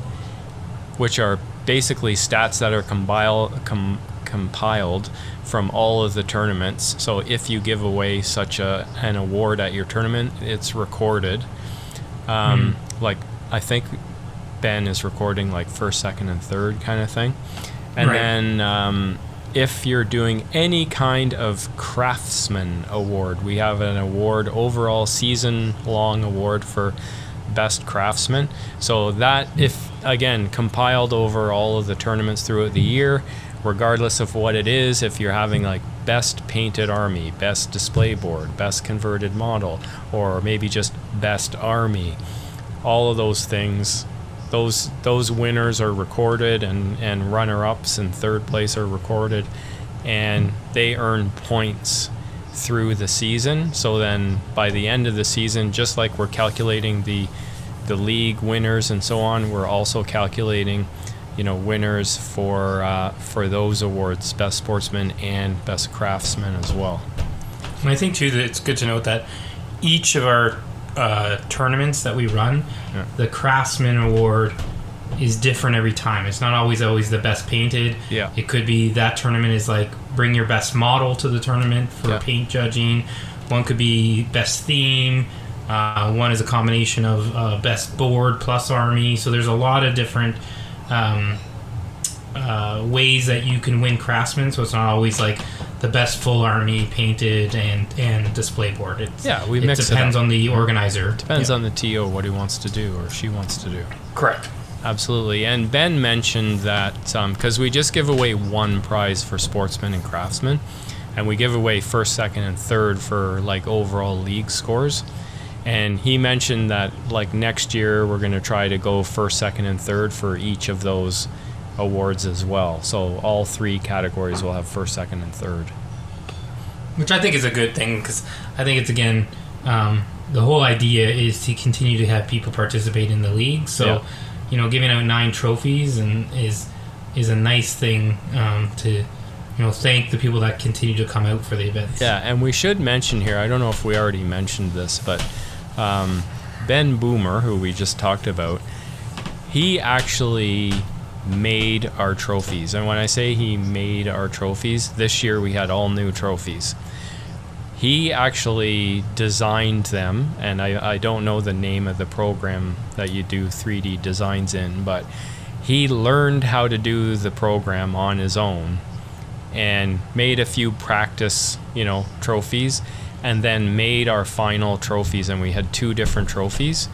which are basically stats that are compile, com, compiled from all of the tournaments. So if you give away such a an award at your tournament, it's recorded. Um, Like I think Ben is recording like first, second, and third kind of thing, and Right. then um, if you're doing any kind of craftsman award, we have an award overall season long award for best craftsman. So that if again compiled over all of the tournaments throughout the year, regardless of what it is, if you're having like best painted army, best display board, best converted model, or maybe just best army, all of those things those those winners are recorded and and runner ups and third place are recorded and they earn points through the season. So then by the end of the season just like we're calculating the the league winners and so on we're also calculating you know winners for uh, for those awards best sportsman and best craftsman as well. And I think too that it's good to note that each of our uh, tournaments that we run, Yeah. the Craftsman Award is different every time. It's not always always the best painted. Yeah. It could be that tournament is like bring your best model to the tournament for Yeah. paint judging. One could be best theme. Uh, one is a combination of uh, best board plus army. So there's a lot of different um, uh, ways that you can win craftsman. So it's not always like the best full army painted and and display board. It's, Yeah, we it mix it depends up. on the organizer. depends Yeah. on the to what he wants to do or she wants to do correct. Absolutely. And Ben mentioned that because we just give away one prize for sportsman and craftsman, and we give away first, second, and third for like overall league scores. And he mentioned that like next year we're going to try to go first, second, and third for each of those awards as well. So all three categories will have first, second, and third. which I think is a good thing because I think it's again um, the whole idea is to continue to have people participate in the league. So, Yeah. you know, giving out nine trophies and is is a nice thing um, to you know thank the people that continue to come out for the events. Yeah, and we should mention here, I don't know if we already mentioned this, but um, Ben Boomer, who we just talked about, he actually made our trophies. And when I say he made our trophies, this year we had all new trophies. He actually designed them, and I, I don't know the name of the program that you do 3D designs in, but he learned how to do the program on his own and made a few practice, you know, trophies, and then made our final trophies. And we had two different trophies,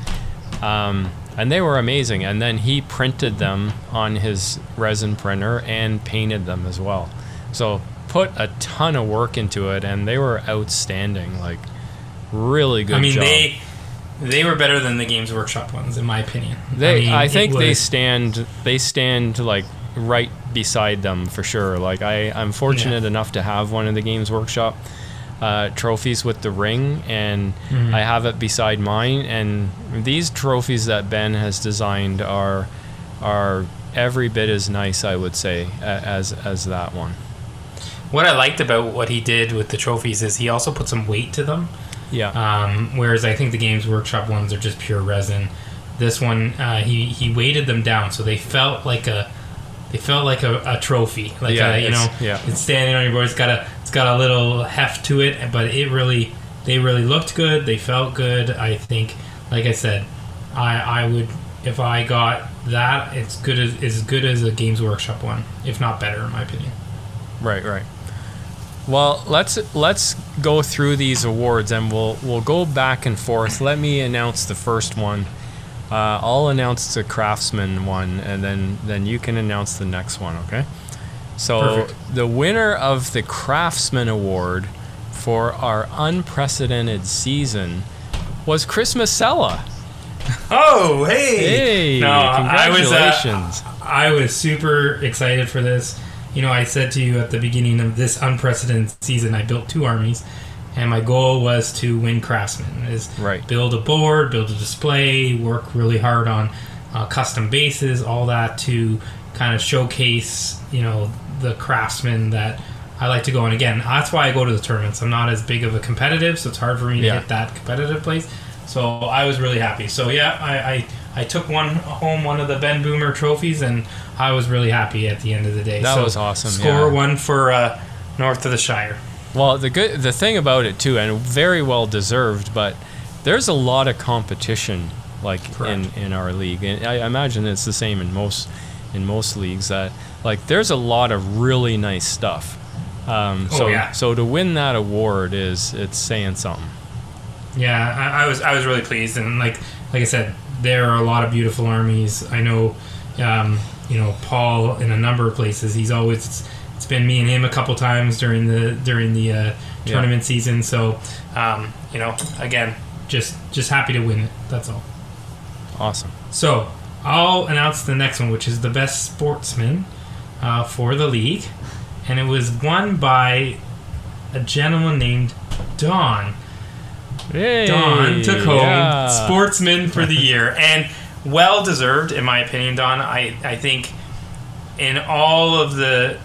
um, and they were amazing. And then he printed them on his resin printer and painted them as well. So put a ton of work into it, and they were outstanding. Like really good I mean job. they they were better than the Games Workshop ones in my opinion. They, I, mean, it think they stand. They stand like right beside them for sure. Like I, I'm fortunate enough to have one of the Games Workshop uh, trophies with the ring, and Mm-hmm. I have it beside mine. And these trophies that Ben has designed are are every bit as nice, I would say, as as that one. What I liked about what he did with the trophies is he also put some weight to them. Yeah, Um, whereas I think the Games Workshop ones are just pure resin. This one, uh, he he weighted them down, so they felt like a they felt like a, a trophy. Like Yeah, a, you know, yeah. it's standing on your board. It's got a got a little heft to it, but it really they really looked good. They felt good. I think, like I said, I I would if I got that, it's good as as good as a Games Workshop one, if not better, in my opinion. Right, right. Well, let's let's go through these awards and we'll we'll go back and forth. Let me announce the first one. Uh, I'll announce the craftsman one, and then then you can announce the next one. Okay. So Perfect. the winner of the craftsman award for our unprecedented season was Chris Masella. Oh, hey! Hey, No, I was, uh, congratulations! I was super excited for this. You know, I said to you at the beginning of this unprecedented season, I built two armies, and my goal was to win Craftsman. Is Right. build a board, build a display, work really hard on uh, custom bases, all that to kind of showcase, you know, the craftsman that I like to go. And again, that's why I go to the tournaments. I'm not as big of a competitive, so it's hard for me to Yeah. hit that competitive place. So I was really happy. So yeah, I, I I took one home, one of the Ben Boomer trophies, and I was really happy at the end of the day. That so was awesome, Score yeah. one for uh, North of the Shire. Well, the good the thing about it too, and very well deserved, but there's a lot of competition like in, Correct. in our league, and I imagine it's the same in most in most leagues. That like there's a lot of really nice stuff. Um, Oh, so yeah. so to win that award is it's saying something. Yeah, I, I was I was really pleased, and like like I said, there are a lot of beautiful armies. I know, um, you know, Paul in a number of places. He's always it's, it's been me and him a couple times during the during the uh, Yeah. tournament season. So, um, you know, again, just just happy to win it. That's all. Awesome. So I'll announce the next one, which is the best sportsman uh, for the league, and it was won by a gentleman named Don. Hey, Don took home yeah. sportsman for the year, and well deserved, in my opinion. Don, I I think in all of the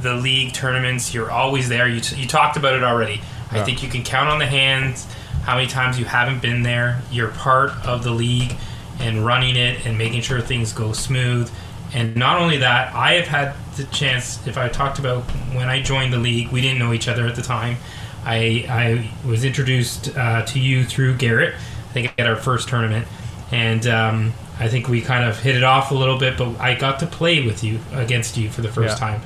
the league tournaments, you're always there. You, t- you talked about it already. I think you can count on the hands how many times you haven't been there. You're part of the league and running it and making sure things go smooth. And not only that, I have had the chance. If I talked about when I joined the league, we didn't know each other at the time. I I was introduced uh, to you through Garrett. I think at our first tournament, and um, I think we kind of hit it off a little bit. But I got to play with you against you for the first Yeah. time,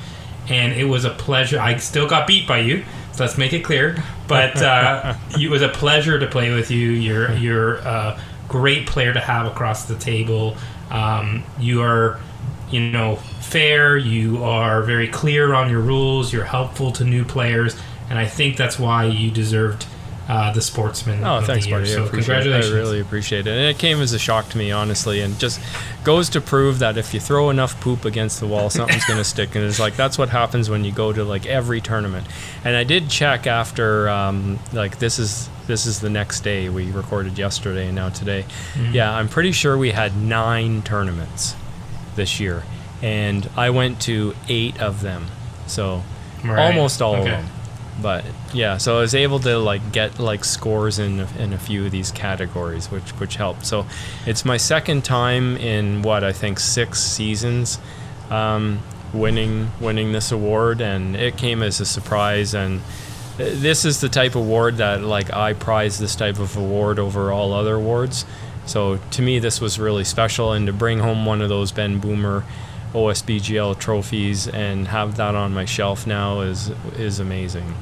and it was a pleasure. I still got beat by you, so let's make it clear. But uh, it was a pleasure to play with you. You're you're a great player to have across the table. Um, you are, you know, fair. You are very clear on your rules. You're helpful to new players, and I think that's why you deserved uh, the sportsman Oh, thanks, the year. buddy. I So appreciate it. congratulations. I really appreciate it. And it came as a shock to me, honestly, and just goes to prove that if you throw enough poop against the wall, something's going to stick. And it's like that's what happens when you go to like every tournament. And I did check after, um, like this is this is the next day. We recorded yesterday and now today. Mm-hmm. Yeah, I'm pretty sure we had nine tournaments this year, and I went to eight of them. So Right. almost all Okay. of them. But yeah, so I was able to like get like scores in in a few of these categories, which which helped. So it's my second time in what I think six seasons um, winning winning this award, and it came as a surprise. And this is the type of award that like I prize this type of award over all other awards. So to me, this was really special, and to bring home one of those Ben Boomer OSBGL trophies and have that on my shelf now is is amazing.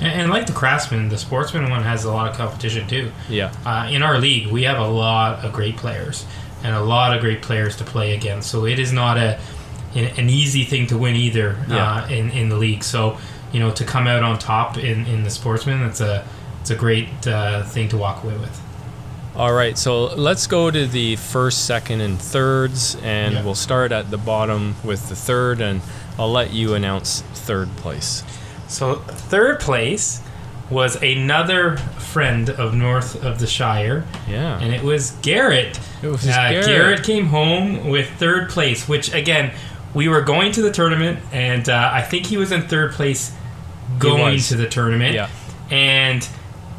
And, and like the craftsman, the sportsman one has a lot of competition too. Yeah, Uh, in our league, we have a lot of great players and a lot of great players to play against. So it is not a an, easy thing to win either Yeah. uh, in in the league. So you know to come out on top in, in the sportsman, that's a it's a great uh, thing to walk away with. All right, so let's go to the first, second, and thirds, and Yeah. we'll start at the bottom with the third, and I'll let you announce third place. So third place was another friend of North of the Shire, Yeah, and it was Garrett. it was Uh, Garrett. Garrett. came home with third place, which again, we were going to the tournament, and uh, I think he was in third place going to the tournament. Yeah, And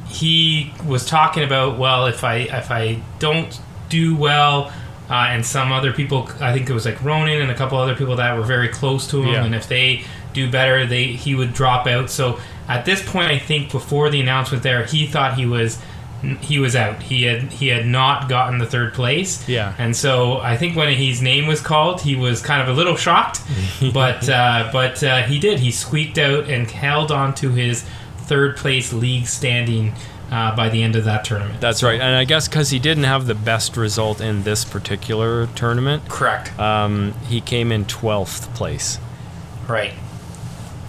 he was talking about, well, if I if I don't do well, uh, and some other people, I think it was like Ronan and a couple other people that were very close to him, Yeah. and if they do better, they he would drop out. So at this point, I think before the announcement there, he thought he was he was out. He had he had not gotten the third place. Yeah. And so I think when his name was called, he was kind of a little shocked, but uh, but uh, he did. He squeaked out and held on to his third place league standing uh, by the end of that tournament. that's right. And I guess because he didn't have the best result in this particular tournament, correct. um, he came in 12th place. right.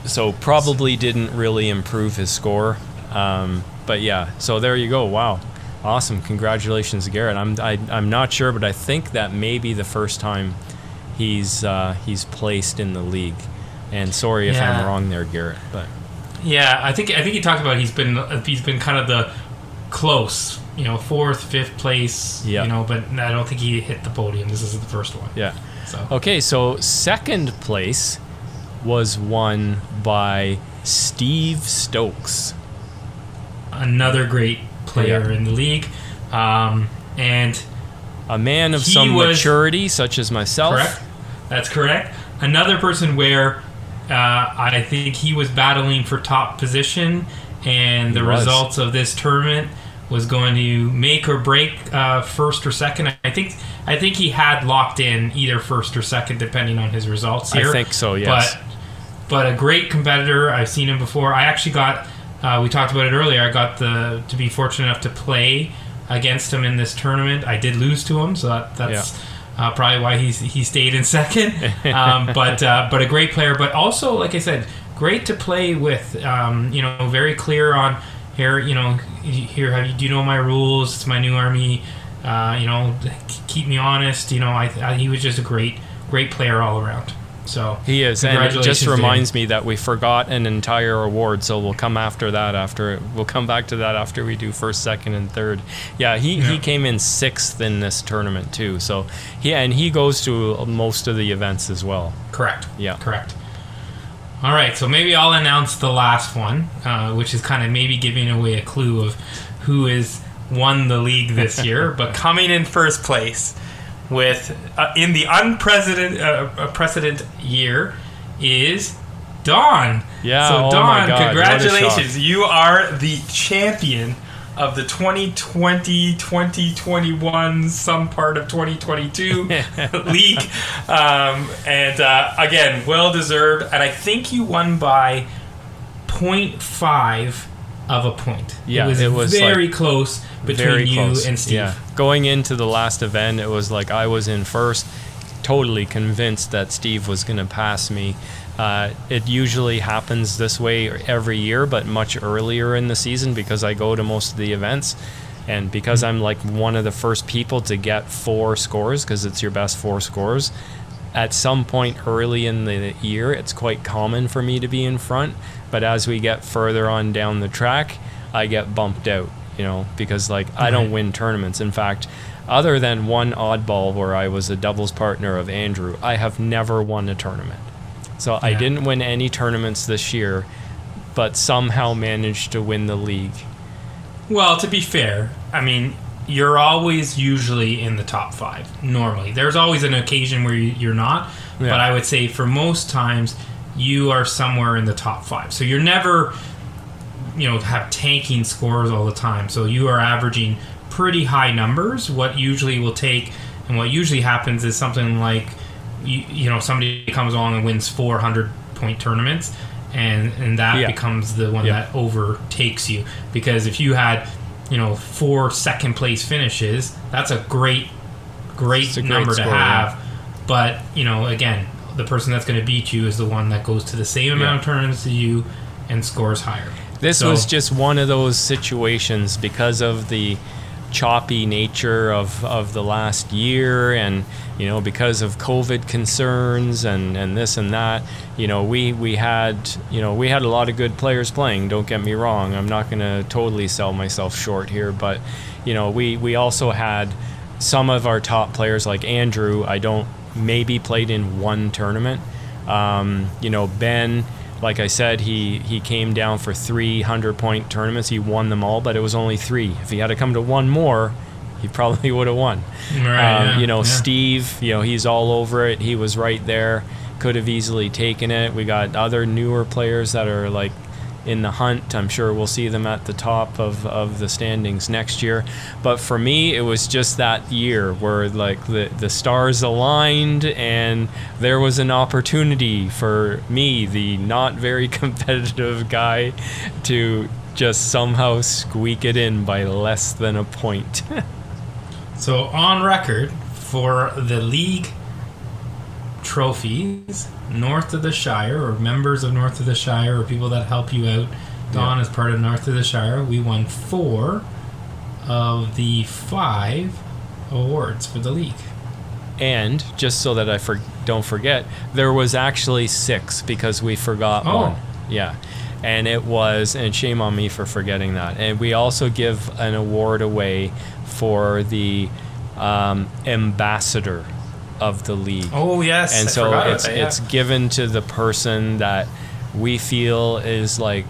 so probably didn't really improve his score. Um, but yeah, so there you go. Wow, awesome! Congratulations, Garrett. I'm I, I'm not sure, but I think that may be the first time he's uh, he's placed in the league. And sorry if I'm wrong there, Garrett. But Yeah, I think I think he talked about he's been he's been kind of the close, you know, fourth, fifth place. Yeah. You know, but I don't think he hit the podium. This is the first one. yeah. So Okay, so second place was won by Steve Stokes. Another great player Yeah. in the league. Um, and A man of some was- maturity, such as myself. correct? That's correct. Another person where uh, I think he was battling for top position, and the results of this tournament was going to make or break uh, first or second. I think I think he had locked in either first or second, depending on his results here. I think so, yes. But but a great competitor. I've seen him before. I actually got. Uh, we talked about it earlier. I got the to be fortunate enough to play against him in this tournament. I did lose to him, so that, that's uh, probably why he's he stayed in second. Um, but uh, but a great player. But also, like I said, great to play with. Um, you know, very clear on here. You know, here have you do you know my rules? It's my new army. Uh, you know, keep me honest. You know, I, I he was just a great great player all around. So He is, and it just Congratulations to him. reminds me that we forgot an entire award, so we'll come after that. After we'll come back to that after we do first, second, and third. Yeah, he, he came in sixth in this tournament too. So yeah, and he goes to most of the events as well. Correct. Yeah. Correct. All right, so maybe I'll announce the last one, uh, which is kind of maybe giving away a clue of who has won the league this year. but coming in first place with uh, in the unprecedented uh, uh, precedent year is Don. Yeah, So oh God, congratulations! You are the champion of the 2020 2021 some part of 2022 league um, and uh, again well deserved and i think you won by 0.5 of a point Yeah, it was, it was, very like, close between Very you close. and steve Yeah, going into the last event, it was like I was in first, totally convinced that Steve was going to pass me. Uh, it usually happens this way every year, but much earlier in the season because I go to most of the events. And because I'm like one of the first people to get four scores, because it's your best four scores, at some point early in the year, it's quite common for me to be in front. But as we get further on down the track, I get bumped out, you know, because like I don't win tournaments. In fact, other than one oddball where I was a doubles partner of Andrew, I have never won a tournament. So I didn't win any tournaments this year, but somehow managed to win the league. Well, to be fair, I mean, you're always usually in the top five. Normally, there's always an occasion where you- you're not, Yeah. but I would say for most times you are somewhere in the top five. So you're never, you know, have tanking scores all the time. So you are averaging pretty high numbers. What usually will take, and what usually happens is something like, you, you know, somebody comes along and wins 400 point tournaments. And, and that Yeah. becomes the one Yeah. that overtakes you because if you had you know four second place finishes that's a great great a great number score, to yeah. have but you know again the person that's going to beat you is the one that goes to the same amount of tournaments as you and scores higher. This So- was just one of those situations because of the choppy nature of, of the last year and you know because of covid concerns and, and this and that you know we, we had you know we had a lot of good players playing don't get me wrong. I'm not going to totally sell myself short here but you know we, we also had some of our top players like andrew. I don't maybe played in one tournament um, you know ben like I said, he he came down for three hundred point tournaments. He won them all, but it was only three. If he had to come to one more, he probably would have won. Right, Um, yeah, you know, yeah. Steve, you know, he's all over it. He was right there. Could have easily taken it. We got other newer players that are like in the hunt. I'm sure we'll see them at the top of, of the standings next year. But for me, it was just that year where like the, the stars aligned and there was an opportunity for me, the not very competitive guy, to just somehow squeak it in by less than a point. so on record for the league trophies north of the shire or members of north of the shire or people that help you out don Yeah. is part of north of the shire we won four of the five awards for the league And just so that I for, don't forget, there was actually six because we forgot Oh. one. Yeah. And it was, and shame on me for forgetting that. And we also give an award away for the um, ambassador of the league. oh yes and I so it's that, yeah. it's given to the person that we feel is like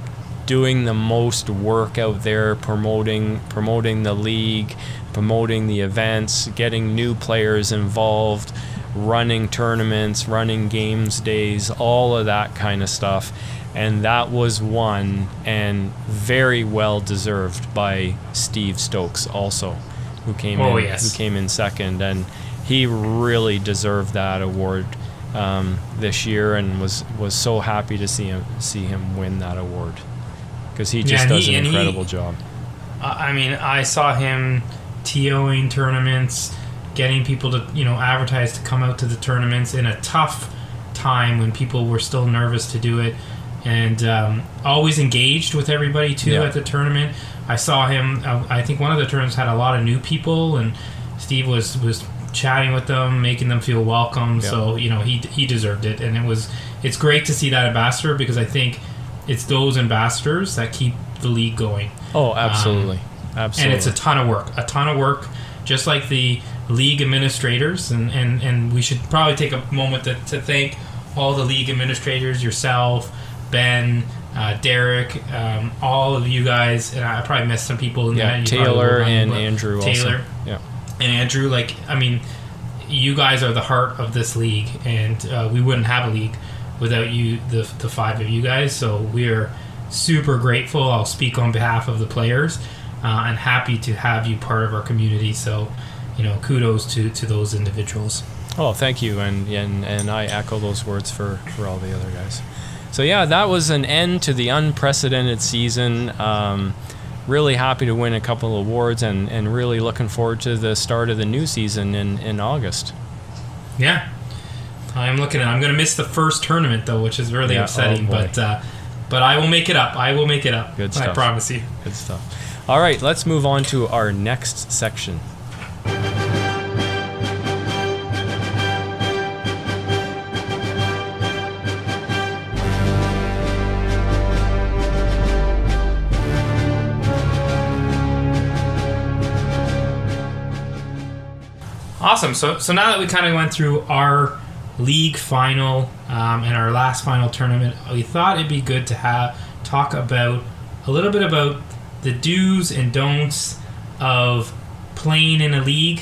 doing the most work out there promoting promoting the league promoting the events getting new players involved running tournaments running games days all of that kind of stuff and that was won and very well deserved by Steve Stokes also who came Oh, in yes. who came in second and he really deserved that award um, this year and was was so happy to see him see him win that award because he just and does he- an and he- incredible job. I I mean, I saw him TOing tournaments, getting people to, you know, advertise to come out to the tournaments in a tough time when people were still nervous to do it. And um, always engaged with everybody, too, Yeah. at the tournament. I saw him, uh, I think one of the tournaments had a lot of new people, and Steve was, was chatting with them, making them feel welcome. Yeah. So, you know, he, he deserved it. And it was, it's great to see that ambassador because I think it's those ambassadors that keep the league going Oh, absolutely, absolutely. and it's a ton of work a ton of work just like the league administrators and and, and we should probably take a moment to, to thank all the league administrators yourself ben uh, derek um, all of you guys and i probably missed some people in yeah, that Taylor and Andrew taylor also. Yeah, and andrew like i mean you guys are the heart of this league and uh, we wouldn't have a league without you the, the five of you guys. So we're super grateful. I'll speak on behalf of the players uh, and happy to have you part of our community. So you know kudos to to those individuals. Oh, thank you, and and and I echo those words for for all the other guys. So yeah, that was an end to the unprecedented season. Um, really happy to win a couple of awards, and and really looking forward to the start of the new season in in August. yeah i'm looking at i'm going to miss the first tournament though which is really Yeah, oh upsetting boy. but uh, but i will make it up i will make it up Good stuff. i promise you Good stuff. All right, let's move on to our next section. Awesome. So so now that we kind of went through our league final um, and our last final tournament, we thought it'd be good to have talk about a little bit about the do's and don'ts of playing in a league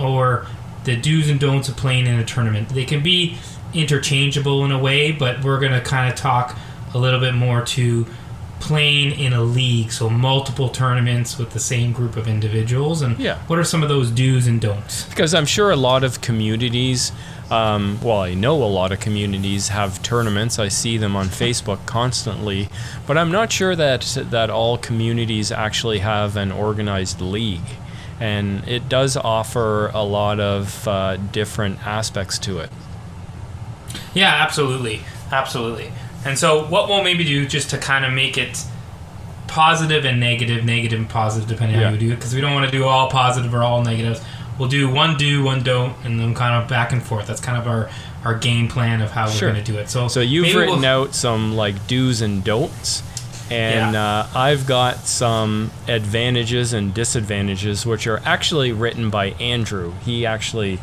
or the do's and don'ts of playing in a tournament. They can be interchangeable in a way, but we're going to kind of talk a little bit more to playing in a league, so multiple tournaments with the same group of individuals and Yeah. what are some of those do's and don'ts? because I'm sure a lot of communities, um, well, I know a lot of communities have tournaments. I see them on Facebook constantly, but I'm not sure that that all communities actually have an organized league, and it does offer a lot of uh, different aspects to it. Yeah, absolutely. Absolutely. And so, what we'll maybe do just to kind of make it positive and negative, negative and positive, depending on how you do it, because we don't want to do all positive or all negatives. We'll do one do, one don't, and then kind of back and forth. That's kind of our, our game plan of how Sure. we're going to do it. So, So you've written we'll- out some like do's and don'ts, and uh, I've got some advantages and disadvantages, which are actually written by Andrew. He actually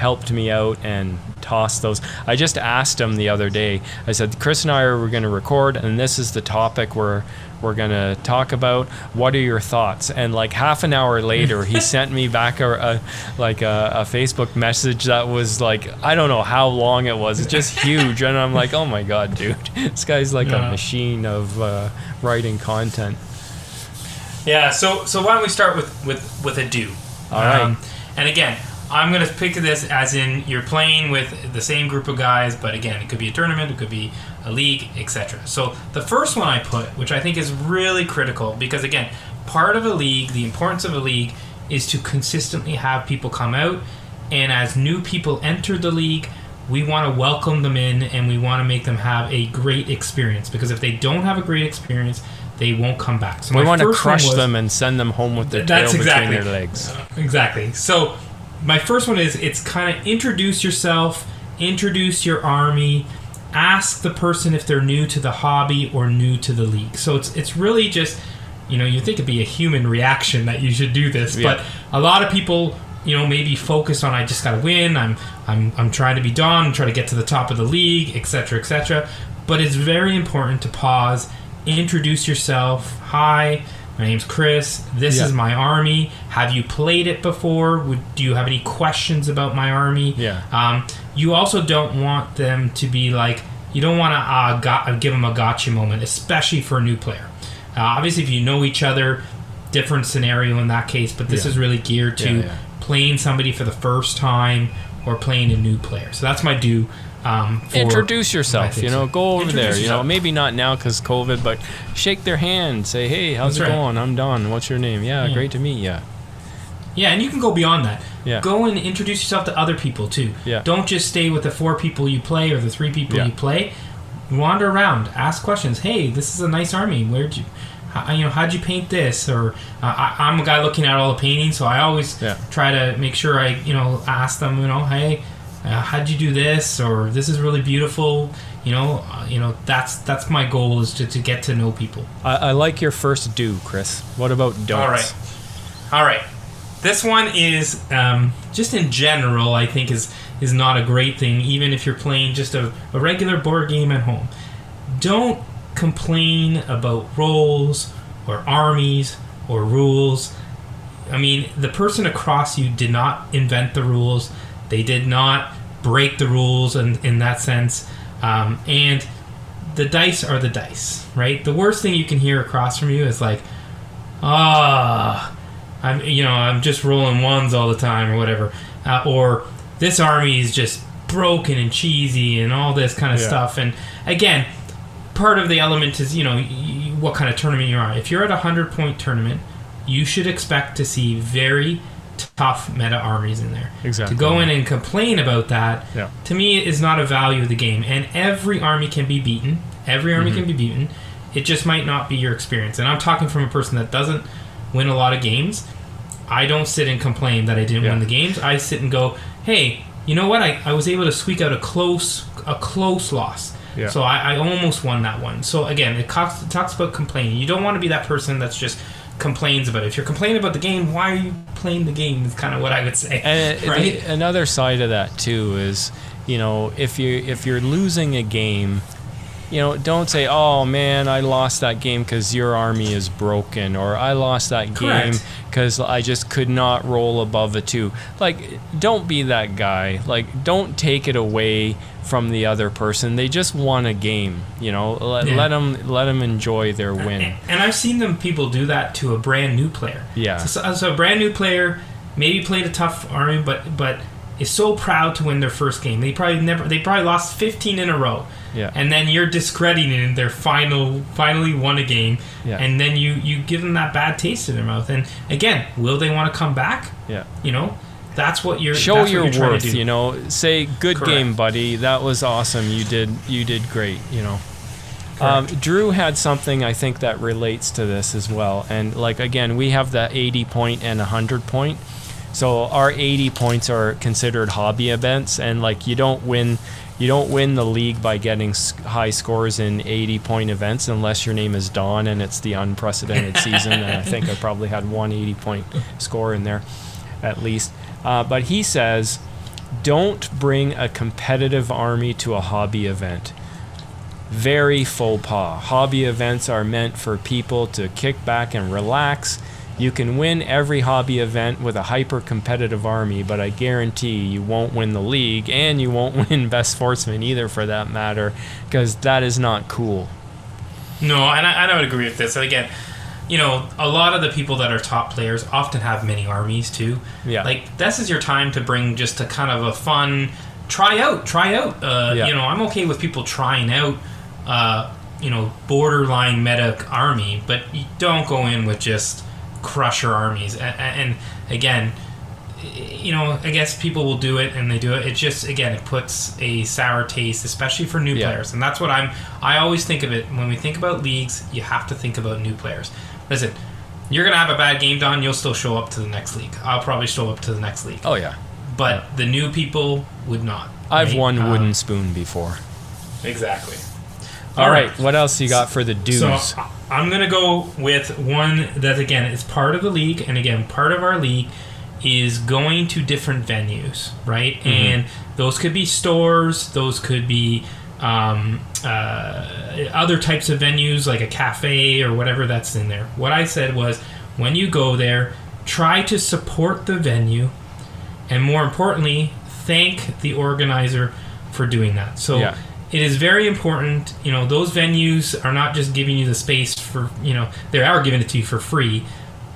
helped me out and tossed those. I just asked him the other day. I said, "Chris and I are going to record, and this is the topic we're we're going to talk about. What are your thoughts?" And like half an hour later, he sent me back a, a like a, a Facebook message that was like I don't know how long it was. It's just huge, and I'm like, "Oh my god, dude, this guy's like Yeah. a machine of uh, writing content." Yeah, so so why don't we start with with with a do? All right. and again, I'm gonna pick this as in you're playing with the same group of guys, but again, it could be a tournament, it could be a league, etc. So the first one I put, which I think is really critical, because again, part of a league, the importance of a league is to consistently have people come out, and as new people enter the league. We want to welcome them in and we want to make them have a great experience because if they don't have a great experience, they won't come back. So We want to crush was- them and send them home with their tail exactly- between their legs. Exactly. So, my first one is it's kind of introduce yourself, introduce your army, ask the person if they're new to the hobby or new to the league. So it's it's really just you know you think it'd be a human reaction that you should do this, Yeah. but a lot of people you know maybe focus on I just got to win. I'm I'm I'm trying to be Don, try to get to the top of the league, etc. etc. but it's very important to pause, introduce yourself. Hi, my name's Chris. This Yeah. is my army. Have you played it before? Would, do you have any questions about my army? Yeah. Um, you also don't want them to be like you don't want to uh, got, give them a gotcha moment, especially for a new player. Uh, obviously, if you know each other, different scenario in that case. But this Yeah. is really geared to Yeah, yeah. playing somebody for the first time or playing a new player. So that's my do. Um, Introduce yourself, you know, go over Introduce there, you know, yourself. maybe not now because COVID, but shake their hand, say, hey, how's That's it right. going? I'm Don. What's your name? Yeah, Yeah. great to meet you. Yeah, and you can go beyond that. Yeah. Go and introduce yourself to other people too. Yeah. Don't just stay with the four people you play or the three people Yeah. you play. Wander around, ask questions. Hey, this is a nice army. Where'd you, how, you know, how'd you paint this? Or uh, I, I'm a guy looking at all the paintings, so I always Yeah. try to make sure I, you know, ask them, you know, hey, uh, how'd you do this? Or this is really beautiful. You know, uh, you know, that's that's my goal is to, to get to know people. I, I like your first do, Chris. What about don'ts? All right. All right. This one is um, just in general. I think is is not a great thing, even if you're playing just a, a regular board game at home. Don't complain about rolls or armies or rules. I mean, the person across you did not invent the rules. They did not break the rules in, in that sense. Um, and the dice are the dice, right? The worst thing you can hear across from you is like, ah, I'm you know I'm just rolling ones all the time or whatever, uh, or this army is just broken and cheesy and all this kind of Yeah. stuff. And again, part of the element is you know what kind of tournament you're on. If you're at a hundred point tournament, you should expect to see very tough meta armies in there. Exactly. To go in and complain about that, Yeah. to me, is not a value of the game. And every army can be beaten. Every army can mhm. be beaten. It just might not be your experience. And I'm talking from a person that doesn't win a lot of games. I don't sit and complain that I didn't Yeah. win the games. I sit and go, hey, you know what? I, I was able to squeak out a close a close loss. Yeah. So I, I almost won that one. So again, it talks, it talks about complaining. You don't want to be that person that's just complains about it. If you're complaining about the game, why are you playing the game? Is kind of what I would say. And uh, right? the, another side of that too is, you know, if you if you're losing a game, you know, don't say, "Oh man, I lost that game because your army is broken," or "I lost that game because I just could not roll above a two. Like, don't be that guy. Like, don't take it away from the other person. They just won a game. You know, let, Yeah. let them let them enjoy their win. And I've seen them people do that to a brand new player. Yeah. So, so a brand new player maybe played a tough army, but but is so proud to win their first game. They probably never. They probably lost 15 in a row. Yeah. And then you're discrediting their final finally won a game. Yeah. And then you you give them that bad taste in their mouth. And again, will they want to come back? Yeah. You know, that's what you're. show your you're worth to do. you know say good Correct. game buddy that was awesome you did you did great you know um, drew had something i think that relates to this as well and like again we have the 80 point and 100 point so our 80 points are considered hobby events and like you don't win you don't win the league by getting high scores in 80 point events unless your name is Don and it's the unprecedented season. And I think I probably had one 80 point score in there at least. Uh, but he says, don't bring a competitive army to a hobby event. Very faux pas. Hobby events are meant for people to kick back and relax. You can win every hobby event with a hyper competitive army, but I guarantee you won't win the league and you won't win Best Sportsman either for that matter, because that is not cool. No, and I, and I would agree with this. And again, you know, a lot of the people that are top players often have many armies too. Yeah. Like this is your time to bring just a kind of a fun try out, try out. Uh, Yeah. You know, I'm okay with people trying out. Uh, you know, borderline meta army, but you don't go in with just crusher armies. And, and again, you know, I guess people will do it and they do it. It just again, it puts a sour taste, especially for new Yeah. players, and that's what I'm. I always think of it when we think about leagues. You have to think about new players. Listen, you're gonna have a bad game, Don. You'll still show up to the next league. I'll probably show up to the next league, Oh, yeah. but the new people would not. I've right? won Um, wooden spoon before. exactly. All right. What else you got for the do's? So I'm gonna go with one that again is part of the league, and again part of our league is going to different venues, right? Mm-hmm. And those could be stores, those could be um, uh, other types of venues like a cafe or whatever that's in there. What I said was when you go there, try to support the venue, and more importantly, thank the organizer for doing that. So Yeah. it is very important. You know, those venues are not just giving you the space for, you know, they are giving it to you for free,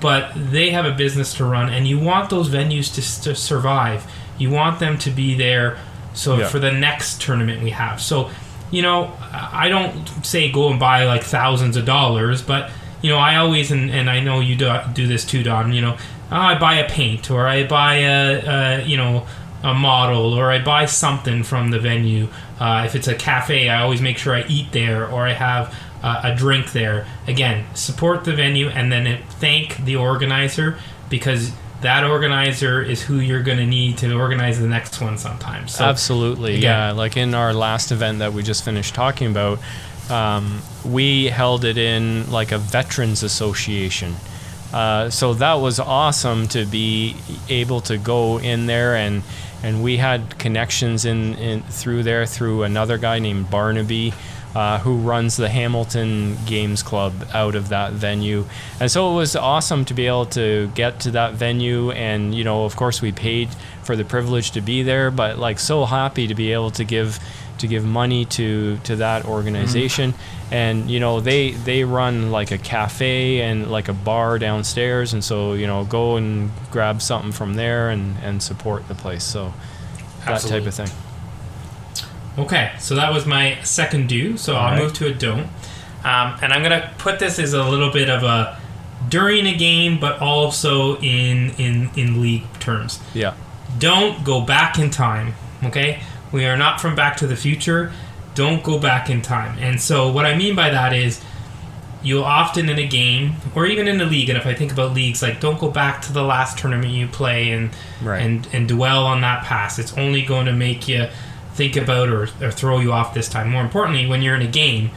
but they have a business to run, and you want those venues to, to survive. You want them to be there so Yeah. for the next tournament we have. So, you know, I don't say go and buy like thousands of dollars, but, you know, I always, and, and I know you do, do this too, Don, you know, oh, I buy a paint or I buy a, a you know, a model or I buy something from the venue. Uh, if it's a cafe, I always make sure I eat there or I have uh, a drink there. Again, support the venue and then thank the organizer because that organizer is who you're going to need to organize the next one sometimes. So, Absolutely, again- yeah. Like in our last event that we just finished talking about, um, we held it in like a veterans association. Uh, so that was awesome to be able to go in there and and we had connections in, in through there through another guy named Barnaby. Uh, who runs the Hamilton Games Club out of that venue. And so it was awesome to be able to get to that venue. And, you know, of course, we paid for the privilege to be there, but like so happy to be able to give to give money to to that organization. And you know they they run like a cafe and like a bar downstairs. And so you know go and grab something from there and and support the place. So that type of thing Okay, so that was my second do. So I'll Alright. move to a don't. Um, and I'm going to put this as a little bit of a during a game, but also in, in, in league terms. yeah Don't go back in time, okay? We are not from Back to the Future. Don't go back in time. And so what I mean by that is you'll often in a game or even in a league and if i think about leagues like don't go back to the last tournament you play and Right. and and dwell on that past it's only going to make you think about or, or throw you off this time. More importantly when you're in a game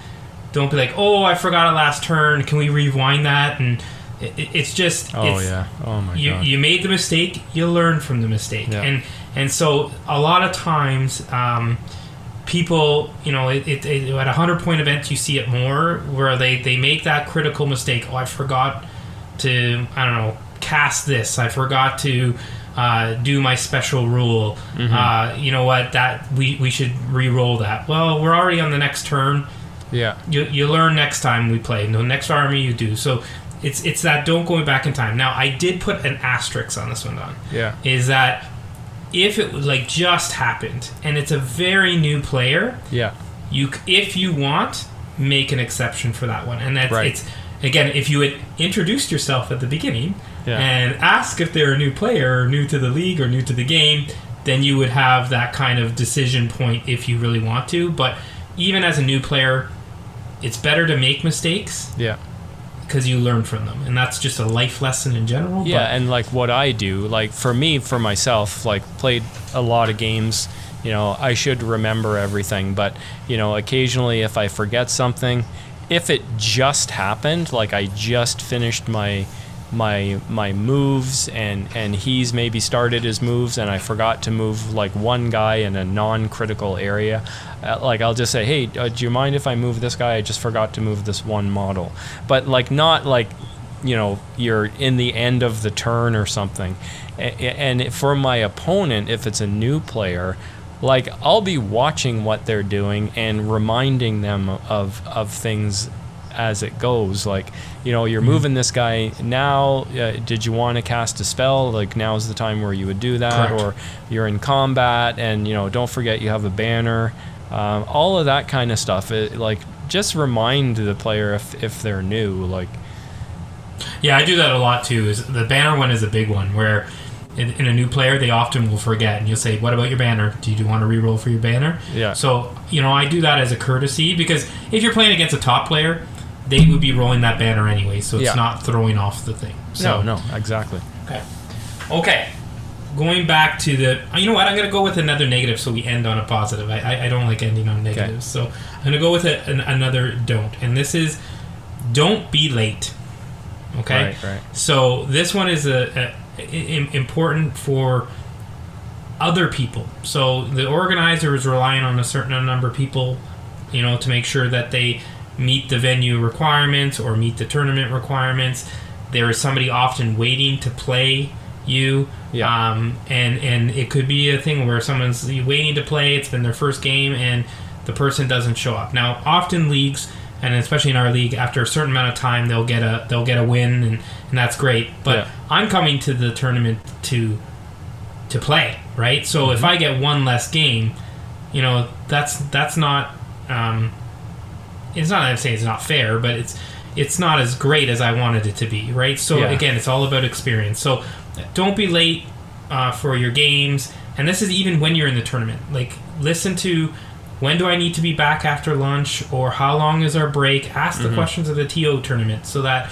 don't be like oh i forgot a last turn. Can we rewind that? And it, it- it's just oh it's, yeah. Oh my you, god. you made the mistake you learn from the mistake. Yeah. and and so a lot of times um, people you know it, it, it, at a 100 point event you see it more where they they make that critical mistake. Oh i forgot to i don't know cast this. I forgot to uh, do my special rule Mm-hmm. uh, you know what that we, we should re-roll that well we're already on the next turn yeah you, you learn next time we play. No, next army you do. So it's it's that don't going back in time. Now I did put an asterisk on this one, Don. yeah Is that if it was like just happened and it's a very new player, yeah you if you want make an exception for that one, and that's Right. it's again if you had introduced yourself at the beginning Yeah. and ask if they're a new player or new to the league or new to the game, then you would have that kind of decision point if you really want to. But even as a new player, it's better to make mistakes yeah because you learn from them, and that's just a life lesson in general. Yeah, but- and like what I do, like for me, for myself, like played a lot of games. You know, I should remember everything, but you know, occasionally if I forget something, if it just happened, like I just finished my my my moves and and he's maybe started his moves and I forgot to move like one guy in a non-critical area. Uh, like I'll just say hey uh, do you mind if I move this guy? I just forgot to move this one model. But like not like you know you're in the end of the turn or something. And for my opponent if it's a new player like I'll be watching what they're doing and reminding them of of things as it goes like you know you're moving this guy now uh, did you want to cast a spell like now's the time where you would do that Correct. or you're in combat and you know don't forget you have a banner um, all of that kind of stuff it, like just remind the player if, if they're new like Yeah, I do that a lot too. Is the banner one is a big one where in, in a new player they often will forget, and you'll say, "What about your banner? Do you want to re-roll for your banner?" Yeah. So you know, I do that as a courtesy because if you're playing against a top player, they would be rolling that banner anyway, so it's Yeah. not throwing off the thing. So no no exactly Okay. Okay. Going back to the, you know what? I'm gonna go with another negative, so we end on a positive. I, I, I don't like ending on negatives, so I'm gonna go with a, an, another don't, and this is don't be late. Okay. right right So this one is a, a, i- important for other people. So the organizer is relying on a certain number of people you know, to make sure that they meet the venue requirements or meet the tournament requirements. There is somebody often waiting to play you. Yeah. Um, and and it could be a thing where someone's waiting to play. It's been their first game, and the person doesn't show up. Now, often leagues, and especially in our league, after a certain amount of time, they'll get a they'll get a win, and, and that's great. But Yeah. I'm coming to the tournament to to play, right? So if I get one less game, you know, that's that's not. Um, it's not I'm saying it's not fair, but it's it's not as great as I wanted it to be, right? So Yeah. again, it's all about experience. So don't be late uh, for your games, and this is even when you're in the tournament. Like listen to when do I need to be back after lunch, or how long is our break? Ask Mm-hmm. the questions of the TO tournament so that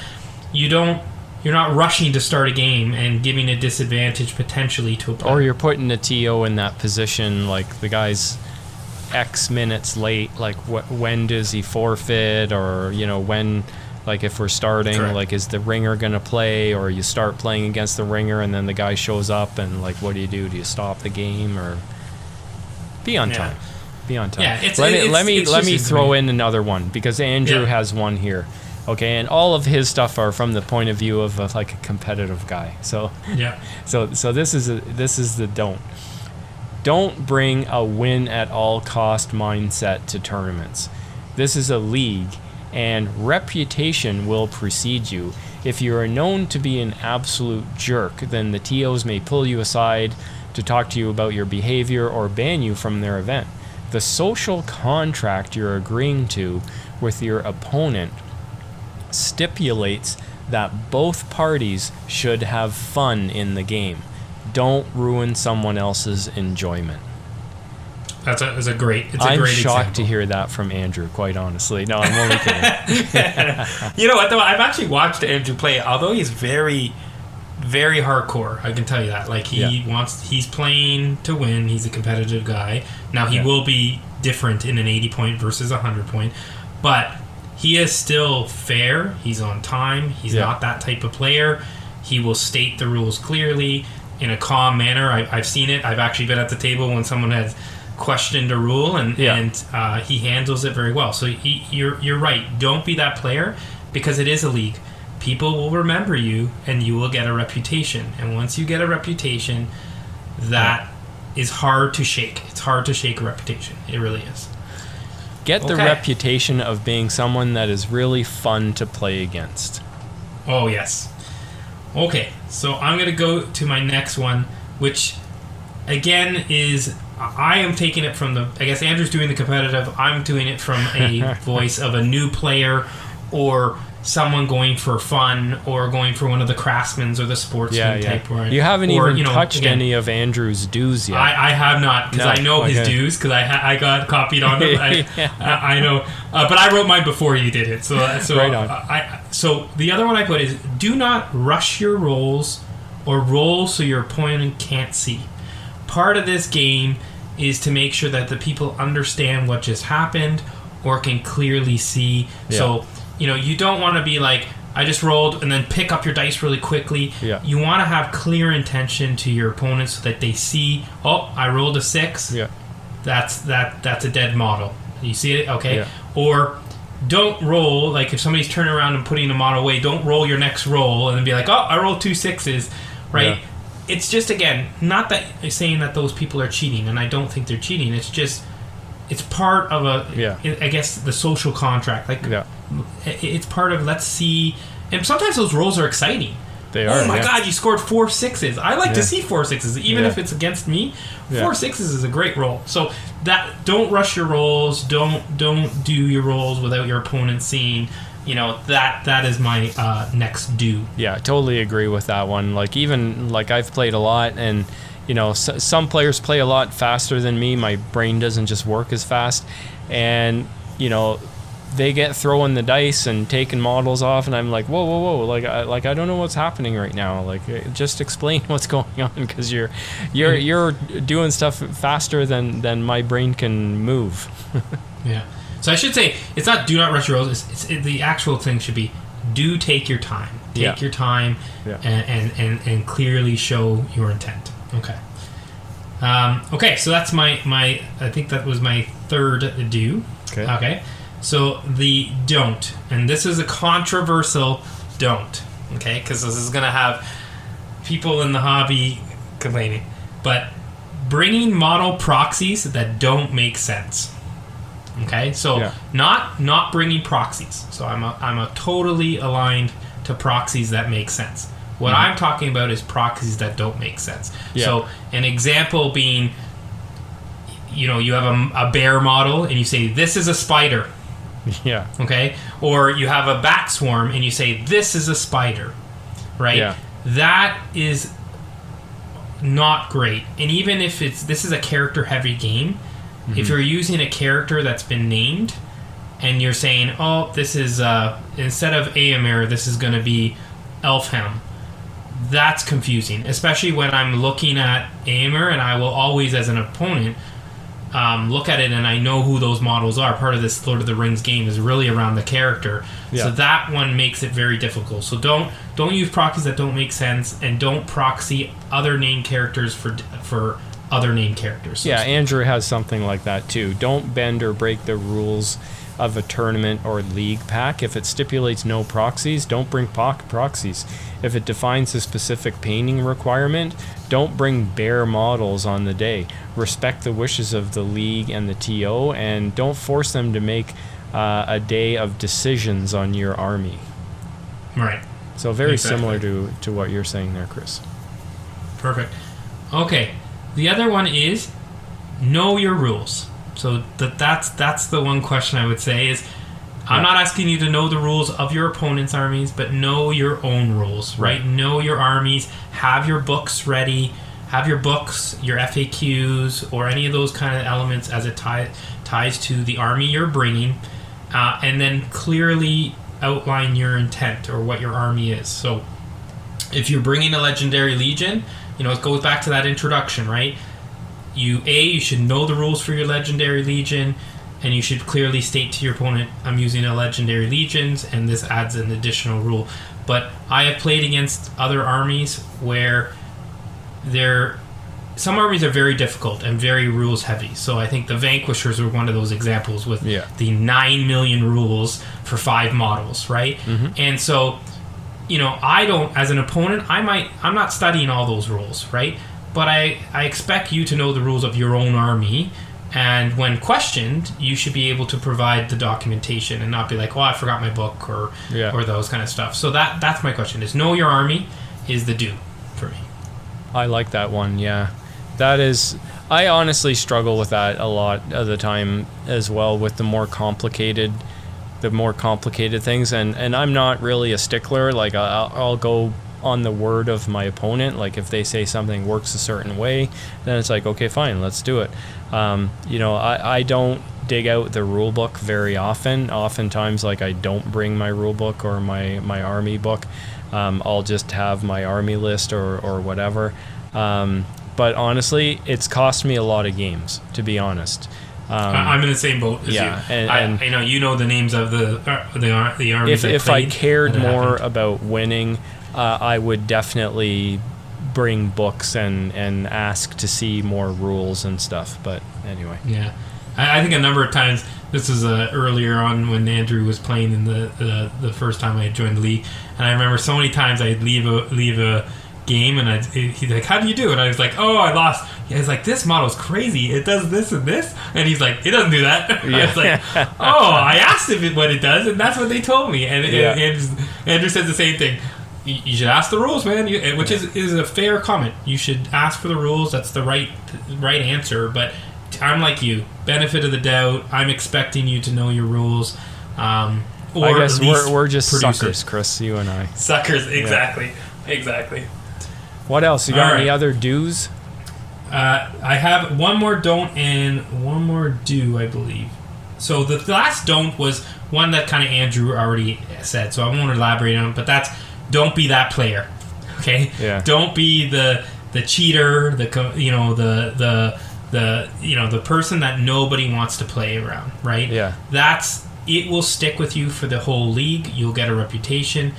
you don't you're not rushing to start a game and giving a disadvantage potentially to a player. or you're putting the TO in that position, like the guy's X minutes late. Like, wh- when does he forfeit, or you know, when, like, if we're starting, Correct. like, is the ringer gonna play, or you start playing against the ringer, and then the guy shows up, and like, what do you do? Do you stop the game, or be on Yeah. time? Be on time. Yeah, it's- let me it's- let me it's let me throw in another one because Andrew Yeah. has one here. Okay, and all of his stuff are from the point of view of a, like a competitive guy. So yeah. so so this is a, this is the don't. Don't bring a win at all cost mindset to tournaments. This is a league and reputation will precede you. If you are known to be an absolute jerk, then the TOs may pull you aside to talk to you about your behavior or ban you from their event. The social contract you're agreeing to with your opponent stipulates that both parties should have fun in the game. Don't ruin someone else's enjoyment. That's a, that's a great. It's a I'm great shocked example. to hear that from Andrew, quite honestly. No, I'm only kidding. You know what though? I've actually watched Andrew play. Although he's very, very hardcore, I can tell you that. Like he Yeah. wants, he's playing to win. He's a competitive guy. Now he Yeah. will be different in an 80 point versus a 100 point, but he is still fair. He's on time. He's Yeah. not that type of player. He will state the rules clearly in a calm manner. I, I've seen it. I've actually been at the table when someone has questioned a rule, and Yeah. and uh, he handles it very well. So he, you're you're right. Don't be that player because it is a league. People will remember you, and you will get a reputation. And once you get a reputation, that is hard to shake. It's hard to shake a reputation. It really is. Get the reputation of being someone that is really fun to play against. Oh yes. Okay, so I'm gonna go to my next one, which again is I am taking it from the. I guess Andrew's doing the competitive. I'm doing it from a voice of a new player, or someone going for fun, or going for one of the craftsmen's or the sportsman Yeah, yeah. type. Where, You haven't or, even you know, touched again, any of Andrew's do's yet. I, I have not because No, I know his do's because I ha- I got copied on them. I, Yeah. I, I know, uh, but I wrote mine before you did it. So so Right on. I so the other one I put is do not rush your rolls or roll so your opponent can't see. Part of this game is to make sure that the people understand what just happened or can clearly see. So you know you don't want to be like. I just rolled and then pick up your dice really quickly. Yeah. You want to have clear intention to your opponent so that they see, oh, I rolled a six yeah. that's that that's a dead model. You see it, okay? Yeah. Or don't roll like if somebody's turning around and putting a model away. Don't roll your next roll and then be like, oh, I rolled two sixes, right? Yeah. It's just again not that saying that those people are cheating, and I don't think they're cheating. It's just it's part of a Yeah. I guess the social contract. Like Yeah. It- it's part of let's see, and sometimes those rolls are exciting. They are. Oh my yeah. god, you scored four sixes. I like Yeah. to see four sixes, even Yeah. if it's against me. Four sixes is a great roll. So that don't rush your rolls. Don't don't do your rolls without your opponent seeing. You know that that is my uh, next do. Yeah, I totally agree with that one. Like even like I've played a lot, and you know s- some players play a lot faster than me. My brain doesn't just work as fast, and you know they get throwing the dice and taking models off, and I'm like, whoa, whoa, whoa! Like I like I don't know what's happening right now. Like uh, just explain what's going on because you're you're Mm. you're doing stuff faster than than my brain can move. Yeah. So I should say it's not do not rush your rolls. It's, it's it, the actual thing should be do take your time. Take Yeah. your time Yeah. and, and, and, and clearly show your intent. Okay. Um, okay, so that's my, my I think that was my third do. Okay. Okay. So the don't, and this is a controversial don't. Okay, because this is gonna have people in the hobby complaining, but bringing model proxies that don't make sense. Okay, so Yeah. not not bringing proxies. So I'm a, I'm a totally aligned to proxies that make sense. What mm-hmm. I'm talking about is proxies that don't make sense. Yeah. So an example being, you know, you have a, a bear model and you say this is a spider, Yeah. okay, or you have a bat swarm and you say this is a spider, right? Yeah. That is not great. And even if it's this is a character heavy game, Mm-hmm. if you're using a character that's been named and you're saying, "Oh, this is uh instead of Éomer, this is going to be Elfhelm." That's confusing, especially when I'm looking at Éomer and I will always as an opponent um, look at it and I know who those models are. Part of this Lord of the Rings game is really around the character, Yeah. so that one makes it very difficult. So don't don't use proxies that don't make sense, and don't proxy other name characters for for other name characters. So Yeah, Andrew has something like that too. Don't bend or break the rules of a tournament or league pack. If it stipulates no proxies, don't bring proxies. If it defines a specific painting requirement, don't bring bare models on the day. Respect the wishes of the league and the TO, and don't force them to make uh, a day of decisions on your army. right. So very Exactly. similar to, to what you're saying there, Chris. Perfect. Okay. The other one is know your rules. So that that's that's the one question I would say is I'm not asking you to know the rules of your opponent's armies, but know your own rules, right? Know your armies, have your books ready, have your books, your FAQs, or any of those kind of elements as it tie, ties to the army you're bringing, uh, and then clearly outline your intent or what your army is. So if you're bringing a legendary legion, you know it goes back to that introduction, right? You a you should know the rules for your legendary legion, and you should clearly state to your opponent, "I'm using a legendary legions, and this adds an additional rule." But I have played against other armies where they're some armies are very difficult and very rules heavy. So I think the Vanquishers were one of those examples with Yeah. the nine million rules for five models, right? Mm-hmm. And so you know, I don't as an opponent, I might I'm not studying all those rules, right? But I I expect you to know the rules of your own army. And when questioned, you should be able to provide the documentation and not be like, "Oh, I forgot my book," or Yeah. or those kind of stuff. So that that's my question: is know your army is the do for me. I like that one. Yeah, that is. I honestly struggle with that a lot of the time as well with the more complicated, the more complicated things, and and I'm not really a stickler. Like I'll, I'll go on the word of my opponent. Like if they say something works a certain way, then it's like okay, fine, let's do it. Um, you know, I I don't dig out the rule book very often. Oftentimes, like I don't bring my rule book or my my army book. Um, I'll just have my army list or or whatever. Um, but honestly, it's cost me a lot of games, to be honest. Um, I- I'm in the same boat as yeah, you. and- I, and- I know you know the names of the uh, the the armies. if I if I played cared more happened. about winning, uh, I would definitely bring books and and ask to see more rules and stuff. But anyway, Yeah, I, I think a number of times. This is uh, earlier on when Andrew was playing in the, the the first time I joined the league, and I remember so many times I'd leave a leave a game and I'd, he's like, "How do you do it?" I was like, "Oh, I lost." He's like, "This model's crazy. It does this and this," and he's like, "It doesn't do that." I was like, "Oh, I asked him what it does, and that's what they told me." And, Yeah. and, and Andrew says the same thing. You you should ask the rules, man. You, which is is a fair comment. You should ask for the rules. That's the right right answer. But I'm like you. Benefit of the doubt. I'm expecting you to know your rules. Um, or I guess we're we're just suckers, it. Chris. You and I. Suckers. Exactly. Exactly. What else? You got All any other do's? Uh, I have one more don't and one more do, I believe. So the last don't was one that kind of Andrew already said, so I won't elaborate on it. But that's don't be that player. Okay. Yeah. Don't be the the cheater, the you know the the the you know the person that nobody wants to play around. Right. Yeah. That's it. Will stick with you for the whole league. You'll get a reputation.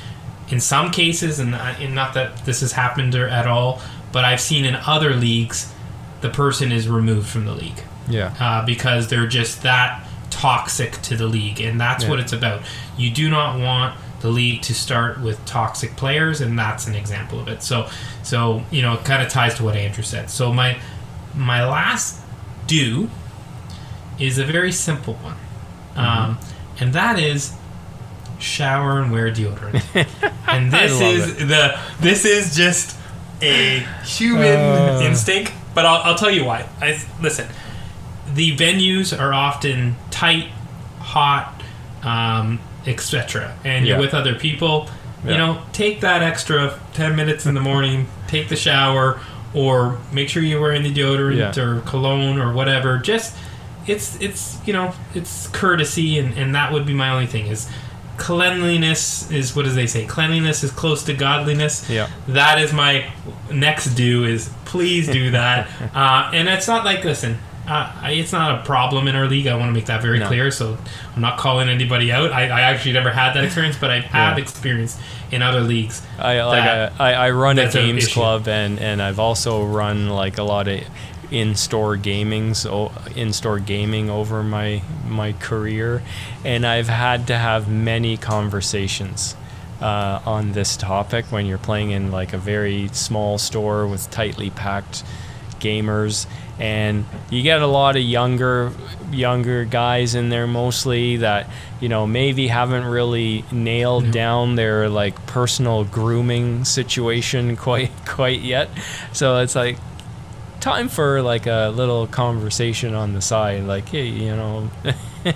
In some cases, and, and not that this has happened at all, but I've seen in other leagues, the person is removed from the league. Yeah. uh, because they're just that toxic to the league, and that's Yeah. what it's about. You do not want the league to start with toxic players, and that's an example of it. So, so you know, it kind of ties to what Andrew said. So my my last do is a very simple one, um, and that is shower and wear deodorant. and this is the this is just a human Uh. instinct. But I'll, I'll tell you why. I listen. The venues are often tight, hot, um, etc. And Yeah. you're with other people. Yeah. You know, take that extra ten minutes in the morning. take the shower, or make sure you're wearing the deodorant Yeah. or cologne or whatever. Just it's it's you know it's courtesy, and and that would be my only thing is cleanliness is what does they say cleanliness is close to godliness Yeah. that is my next do is please do that uh, and it's not like listen uh, it's not a problem in our league i want to make that very No. clear so i'm not calling anybody out i, I actually never had that experience but i have Yeah. experience in other leagues I like that- I, I run a games club and and I've also run like a lot of in-store gaming so in-store gaming over my my career and I've had to have many conversations uh, on this topic when you're playing in like a very small store with tightly packed gamers and you get a lot of younger younger guys in there mostly that you know maybe haven't really nailed mm-hmm. down their like personal grooming situation quite quite yet. So it's like time for like a little conversation on the side. Like hey you know you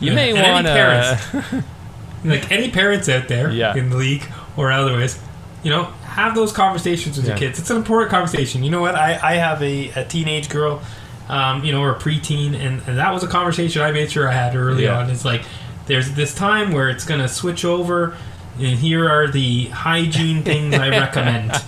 Yeah, may want to like any parents out there Yeah. in the league or otherwise, you know, have those conversations with your kids. It's an important conversation. You know what? I, I have a, a teenage girl, um, you know, or a preteen, and, and that was a conversation I made sure I had early Yeah. on. It's like, there's this time where it's going to switch over, and here are the hygiene things I recommend.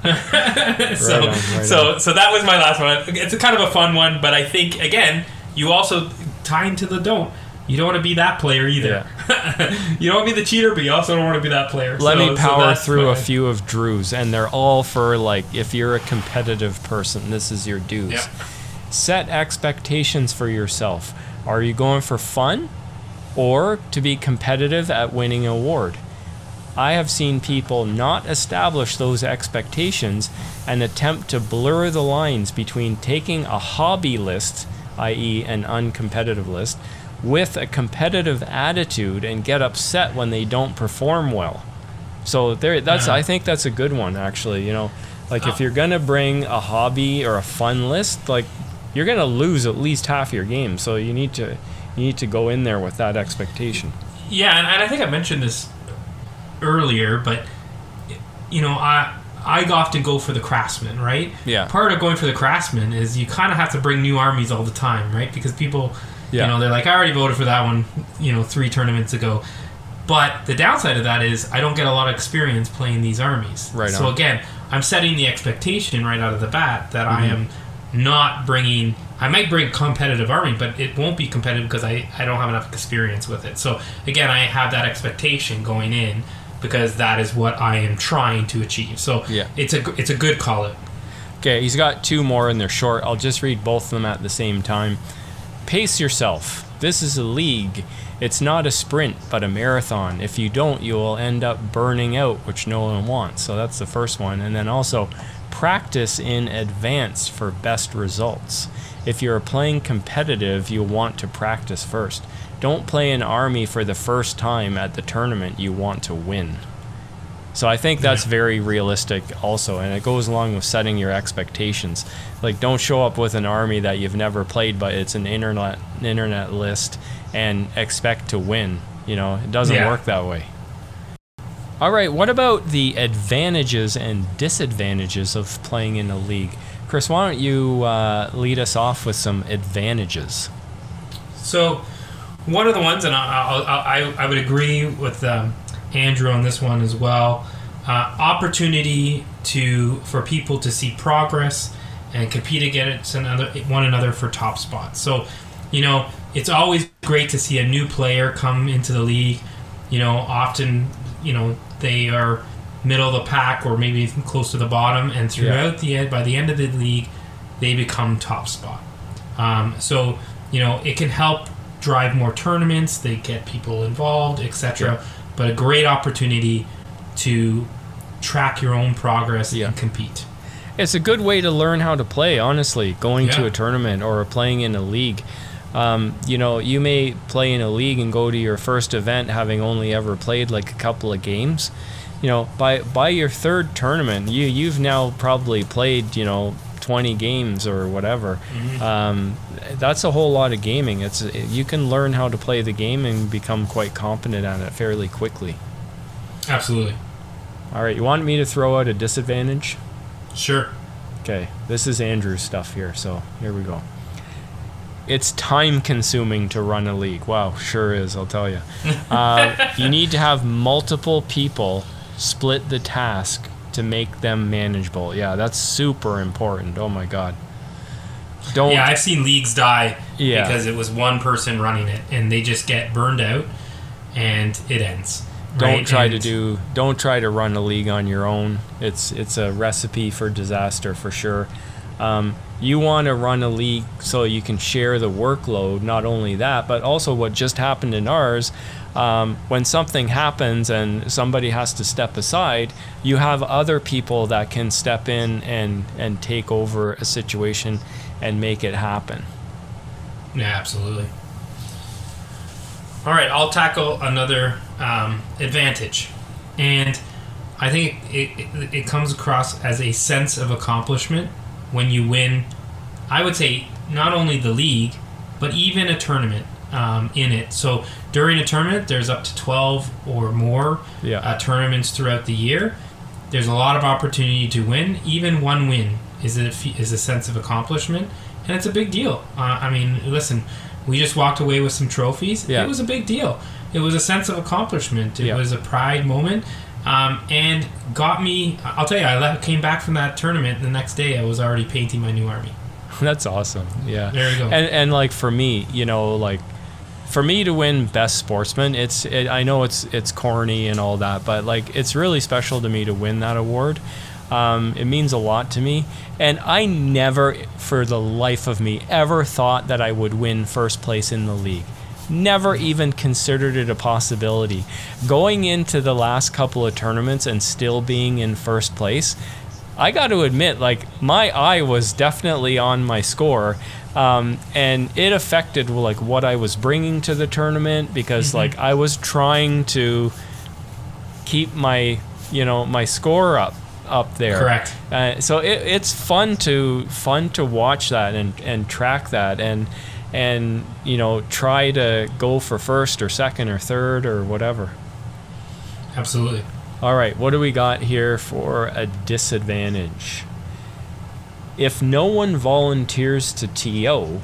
so, on, right so, so that was my last one. It's a kind of a fun one, but I think again, you also tie into the don't. You don't want to be that player either. you don't want to be the cheater, but you also don't want to be that player. Let So- me power that's through a few of Drew's, and they're all for like if you're a competitive person, this is your do's. Yeah. Set expectations for yourself. Are you going for fun or to be competitive at winning an award? I have seen people not establish those expectations and attempt to blur the lines between taking a hobby list, i.e., an uncompetitive list, with a competitive attitude and get upset when they don't perform well. So there, that's. I think that's a good one actually. You know, like if oh. you're gonna bring a hobby or a fun list, like you're gonna lose at least half your game. So you need to you need to go in there with that expectation. Yeah, and, and I think I mentioned this earlier, but you know, I I often go for the craftsman, right? Yeah. Part of going for the craftsman is you kind of have to bring new armies all the time, right? Because people, Yeah. you know, they're like, I already voted for that one, you know, three tournaments ago. But the downside of that is I don't get a lot of experience playing these armies. Right So on. again, I'm setting the expectation right out of the bat that I Mm-hmm. am not bringing. I might bring competitive army, but it won't be competitive because I, I don't have enough experience with it. So again, I have that expectation going in because that is what I am trying to achieve. So Yeah. it's a it's a good call it. Okay, he's got two more and they're short. I'll just read both of them at the same time. Pace yourself. This is a league. It's not a sprint, but a marathon. If you don't, you will end up burning out, which no one wants. So that's the first one. And then also, practice in advance for best results. If you're playing competitive, you'll want to practice first. Don't play an army for the first time at the tournament you want to win. So I think that's very realistic also, and it goes along with setting your expectations. Like, don't show up with an army that you've never played, but it's an internet internet list, and expect to win. You know, it doesn't Yeah. work that way. All right, what about the advantages and disadvantages of playing in a league? Chris, why don't you uh, lead us off with some advantages? So, one of the ones, and I, I, I, I would agree with um, Andrew on this one as well. Uh, opportunity to for people to see progress and compete against another one another for top spots. So, you know, it's always great to see a new player come into the league. You know, often, you know, they are middle of the pack or maybe even close to the bottom, and throughout the end, by the end of the league, they become top spot. Um, so you know it can help drive more tournaments. They get people involved, etc. Yeah. But a great opportunity to track your own progress Yeah. and compete. It's a good way to learn how to play, honestly, going to a tournament or playing in a league. Um, you know, you may play in a league and go to your first event having only ever played like a couple of games. You know, by by your third tournament, you you've now probably played, you know, 20 games or whatever. Um, that's a whole lot of gaming. It's you can learn how to play the game and become quite competent at it fairly quickly. Absolutely. All right, you want me to throw out a disadvantage? Sure. Okay, this is Andrew's stuff here, so here we go. It's time consuming to run a league. Wow, sure is, I'll tell you. Uh, you need to have multiple people split the task to make them manageable. Yeah, that's super important. Oh my god. Don't Yeah, I've seen leagues die Yeah. because it was one person running it and they just get burned out and it ends. don't right? try to do don't try to run a league on your own it's it's a recipe for disaster for sure um, you want to run a league so you can share the workload not only that but also what just happened in ours um, when something happens and somebody has to step aside you have other people that can step in and and take over a situation and make it happen Yeah, absolutely. All right, I'll tackle another um, advantage, and I think it, it, it comes across as a sense of accomplishment when you win. I would say not only the league, but even a tournament um, in it. So during a tournament, there's up to twelve or more Yeah. uh, tournaments throughout the year. There's a lot of opportunity to win. Even one win is a is a sense of accomplishment, and it's a big deal. Uh, I mean, listen, we just walked away with some trophies. Yeah. It was a big deal. It was a sense of accomplishment. It Yeah. was a pride moment, um, and got me. I'll tell you, I left, came back from that tournament. The next day, I was already painting my new army. That's awesome. Yeah. There you go. And and like for me, you know, like for me to win best sportsman, it's it, I know it's it's corny and all that, but like it's really special to me to win that award. Um, it means a lot to me, and I never, for the life of me, ever thought that I would win first place in the league. Never even considered it a possibility. Going into the last couple of tournaments and still being in first place, I got to admit, like my eye was definitely on my score, um, and it affected like what I was bringing to the tournament because like I was trying to keep my you know my score up up there. Correct. Uh, so it, it's fun to fun to watch that and, and track that and and you know try to go for first or second or third or whatever. Absolutely. All right, what do we got here for a disadvantage? If no one volunteers to TO,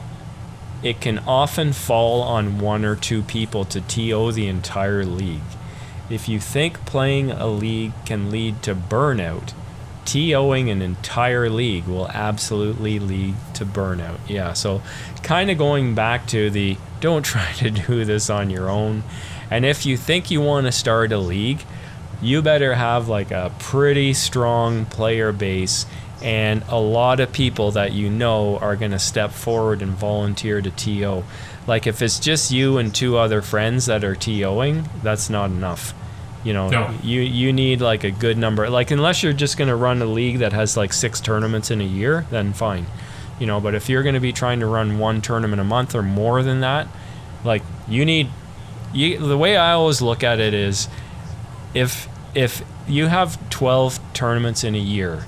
it can often fall on one or two people to TO the entire league. If you think playing a league can lead to burnout, TOing an entire league will absolutely lead to burnout. Yeah, so kind of going back to the don't try to do this on your own. And if you think you want to start a league, you better have like a pretty strong player base and a lot of people that you know are going to step forward and volunteer to TO. Like if it's just you and two other friends that are TOing, that's not enough. You know, No. you you need like a good number. Like unless you're just going to run a league that has like 6 tournaments in a year, then fine. You know, but if you're going to be trying to run one tournament a month or more than that, like you need you the way I always look at it is if if you have 12 tournaments in a year,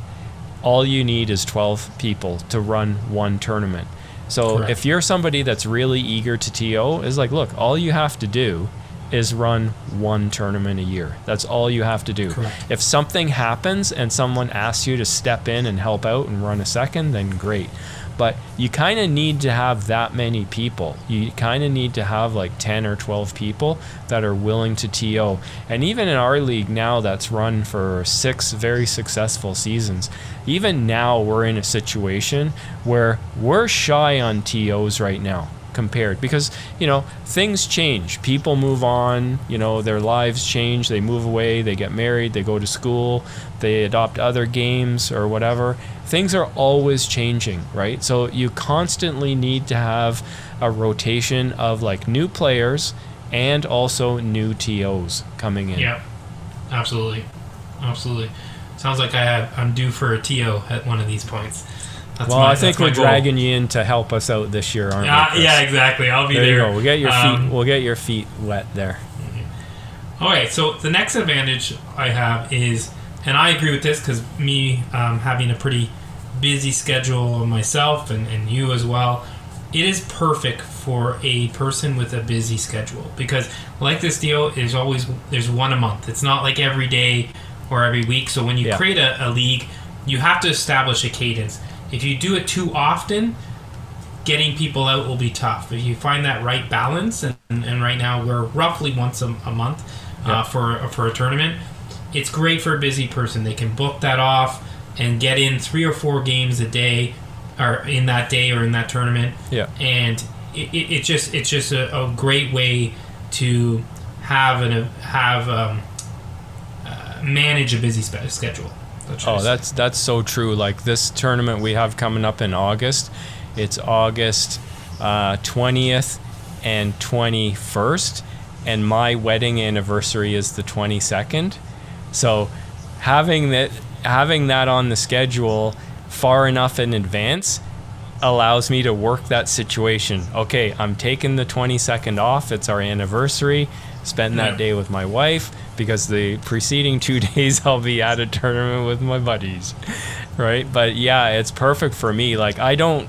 all you need is 12 people to run one tournament. So Correct. if you're somebody that's really eager to TO, is like, look, all you have to do is run one tournament a year. That's all you have to do. Correct. If something happens and someone asks you to step in and help out and run a second, then great. But you kind of need to have that many people. You kind of need to have like 10 or 12 people that are willing to TO. And even in our league now, that's run for six very successful seasons, even now we're in a situation where we're shy on TOs right now compared because you know things change people move on you know their lives change they move away they get married they go to school they adopt other games or whatever things are always changing right so you constantly need to have a rotation of like new players and also new tos coming in Yep. Absolutely. Absolutely. Sounds like I have I'm due for a TO at one of these points. That's well my- i think we're goal. dragging you in to help us out this year aren't Yeah, we Chris? yeah, exactly. I'll be there there. you go we'll get your feet Um, we'll get your feet wet there Okay, so the next advantage I have is, and I agree with this because me um, having a pretty busy schedule myself and, and you as well, it is perfect for a person with a busy schedule because like this deal is always there's one a month. It's not like every day or every week. So when you Yeah. create a, a league, you have to establish a cadence. If you do it too often, getting people out will be tough. If you find that right balance, and, and right now we're roughly once a, a month uh, Yeah. for for a tournament, it's great for a busy person. They can book that off and get in three or four games a day, or in that day or in that tournament, yeah and it, it, it just it's just a, a great way to have an have um, uh, manage a busy schedule. That's what I Oh, that's that's so true. Like this tournament we have coming up in August, it's August uh, twentieth and twenty first, and my wedding anniversary is the twenty second. So having that having that on the schedule far enough in advance allows me to work that situation. Okay, I'm taking the 22nd off. It's our anniversary. Spend that Yeah. day with my wife because the preceding two days I'll be at a tournament with my buddies. Right? But yeah, it's perfect for me. Like, I don't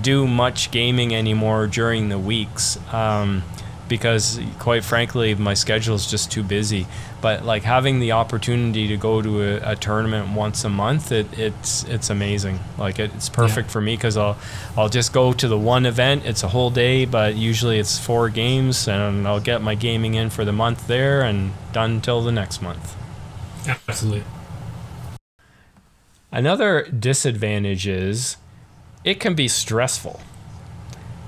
do much gaming anymore during the weeks um, because, quite frankly, my schedule is just too busy. But like having the opportunity to go to a, a tournament once a month, it, it's it's amazing. Like it, it's perfect for me because I'll I'll just go to the one event. It's a whole day, but usually it's four games, and I'll get my gaming in for the month there and done till the next month. absolutely. Another disadvantage is it can be stressful.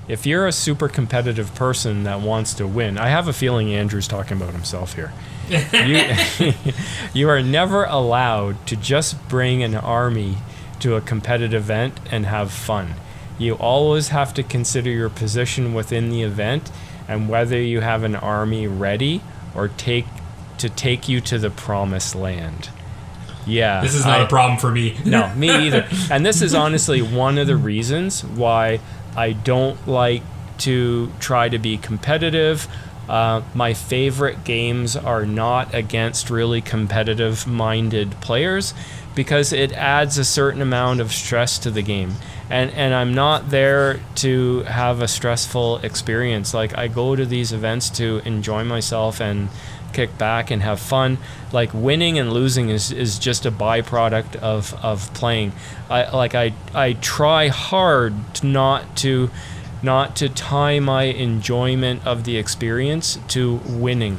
If you're a super competitive person that wants to win, I have a feeling Andrew's talking about himself here. you, you are never allowed to just bring an army to a competitive event and have fun. You always have to consider your position within the event and whether you have an army ready or take to take you to the promised land. Yeah. This is not I- a problem for me. no, me either. And this is honestly one of the reasons why I don't like to try to be competitive. Uh, my favorite games are not against really competitive minded players because it adds a certain amount of stress to the game. And, and I'm not there to have a stressful experience. Like, I go to these events to enjoy myself and kick back and have fun. Like winning and losing is, is just a byproduct of, of playing. I like I I try hard not to not to tie my enjoyment of the experience to winning.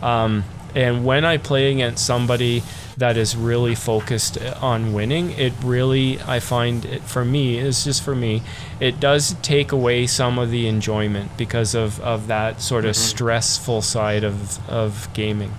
Um, and when I play against somebody that is really focused on winning, it really, I find it for me, it's just for me, it does take away some of the enjoyment because of, of that sort of stressful side of, of gaming.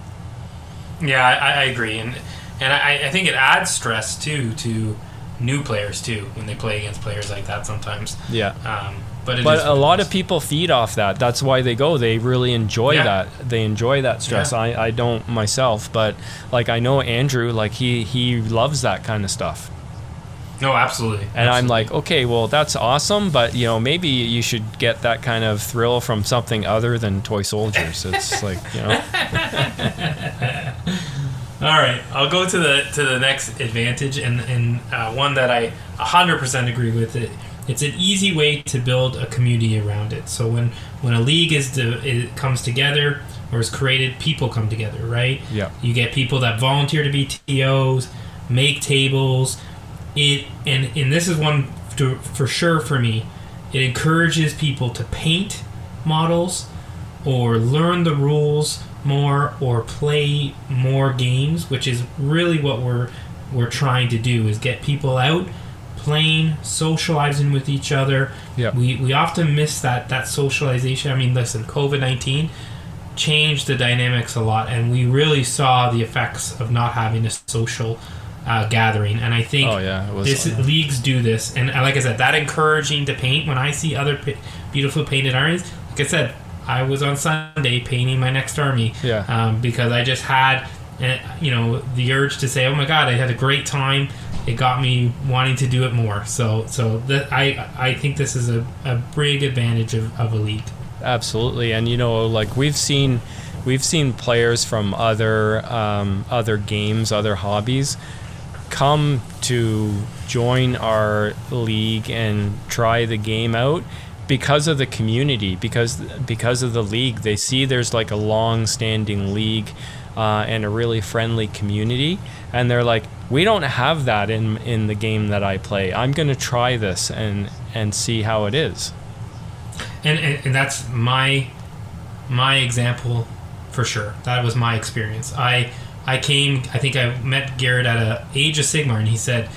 Yeah, I, I agree, and and I, I think it adds stress too to new players too when they play against players like that sometimes. Yeah. Um, but But a lot of people feed off that. That's why they go. They really enjoy Yeah. that. They enjoy that stress. Yeah. I, I don't myself, but like I know Andrew, like he he loves that kind of stuff. no, absolutely. And I'm like, okay, well, that's awesome, but you know, maybe you should get that kind of thrill from something other than toy soldiers. It's like, you know, All right, I'll go to the to the next advantage, and and uh, one that I 100% agree with. It it's an easy way to build a community around it. So when when a league is de- it comes together or is created, people come together, right? Yeah. You get people that volunteer to be TOs, make tables. It and and this is one to, for sure for me. It encourages people to paint models or learn the rules more or play more games, which is really what we're we're trying to do is get people out playing, socializing with each other. Yeah. We we often miss that that socialization. I mean, listen, COVID nineteen changed the dynamics a lot, and we really saw the effects of not having a social uh, gathering. And I think Oh yeah, this leagues do this, and like I said, that encouraging to paint. When I see other pa- beautiful painted armies, like I said, I was on Sunday painting my next army yeah. um, because I just had, uh, you know, the urge to say, "Oh my God, I had a great time." It got me wanting to do it more. So, so that I I think this is a, a big advantage of, of league. Absolutely, and you know, like we've seen, we've seen players from other um, other games, other hobbies, come to join our league and try the game out because of the community, because because of the league. They see there's like a long-standing league uh, and a really friendly community, and they're like, we don't have that in in the game that I play. I'm gonna try this and and see how it is. and, and, and that's my my example for sure. That was my experience. I i came i think i met garrett at a age of sigmar and he said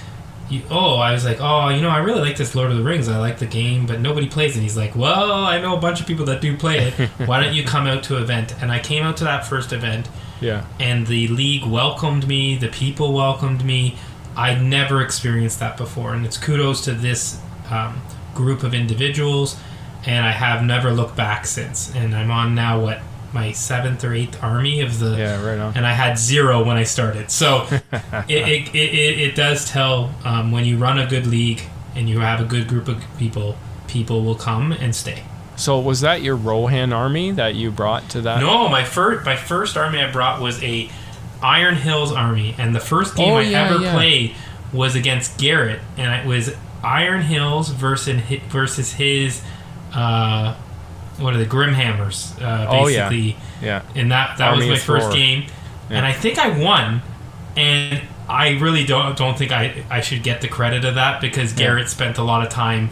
oh i was like oh you know i really like this lord of the rings. I like the game but nobody plays it. He's like well i know a bunch of people that do play it. Why don't you come out to event? And i came out to that first event Yeah. and the league welcomed me the people welcomed me i'd never experienced that before and it's kudos to this um, group of individuals and i have never looked back since and i'm on now what my seventh or eighth army of the Yeah. Right on. and i had zero when i started so it, it, it, it, it does tell um, when you run a good league and you have a good group of people people will come and stay So was that your Rohan army that you brought to that? No, my first my first army I brought was a Iron Hills army, and the first game Oh, I yeah, ever yeah. played was against Garrett, and it was Iron Hills versus hi- versus his uh, what are the Grimhammers? Uh, Oh, yeah. basically, Yeah. and that that Army was my first Thor. game, and I think I won, and I really don't don't think I I should get the credit of that because. Garrett spent a lot of time.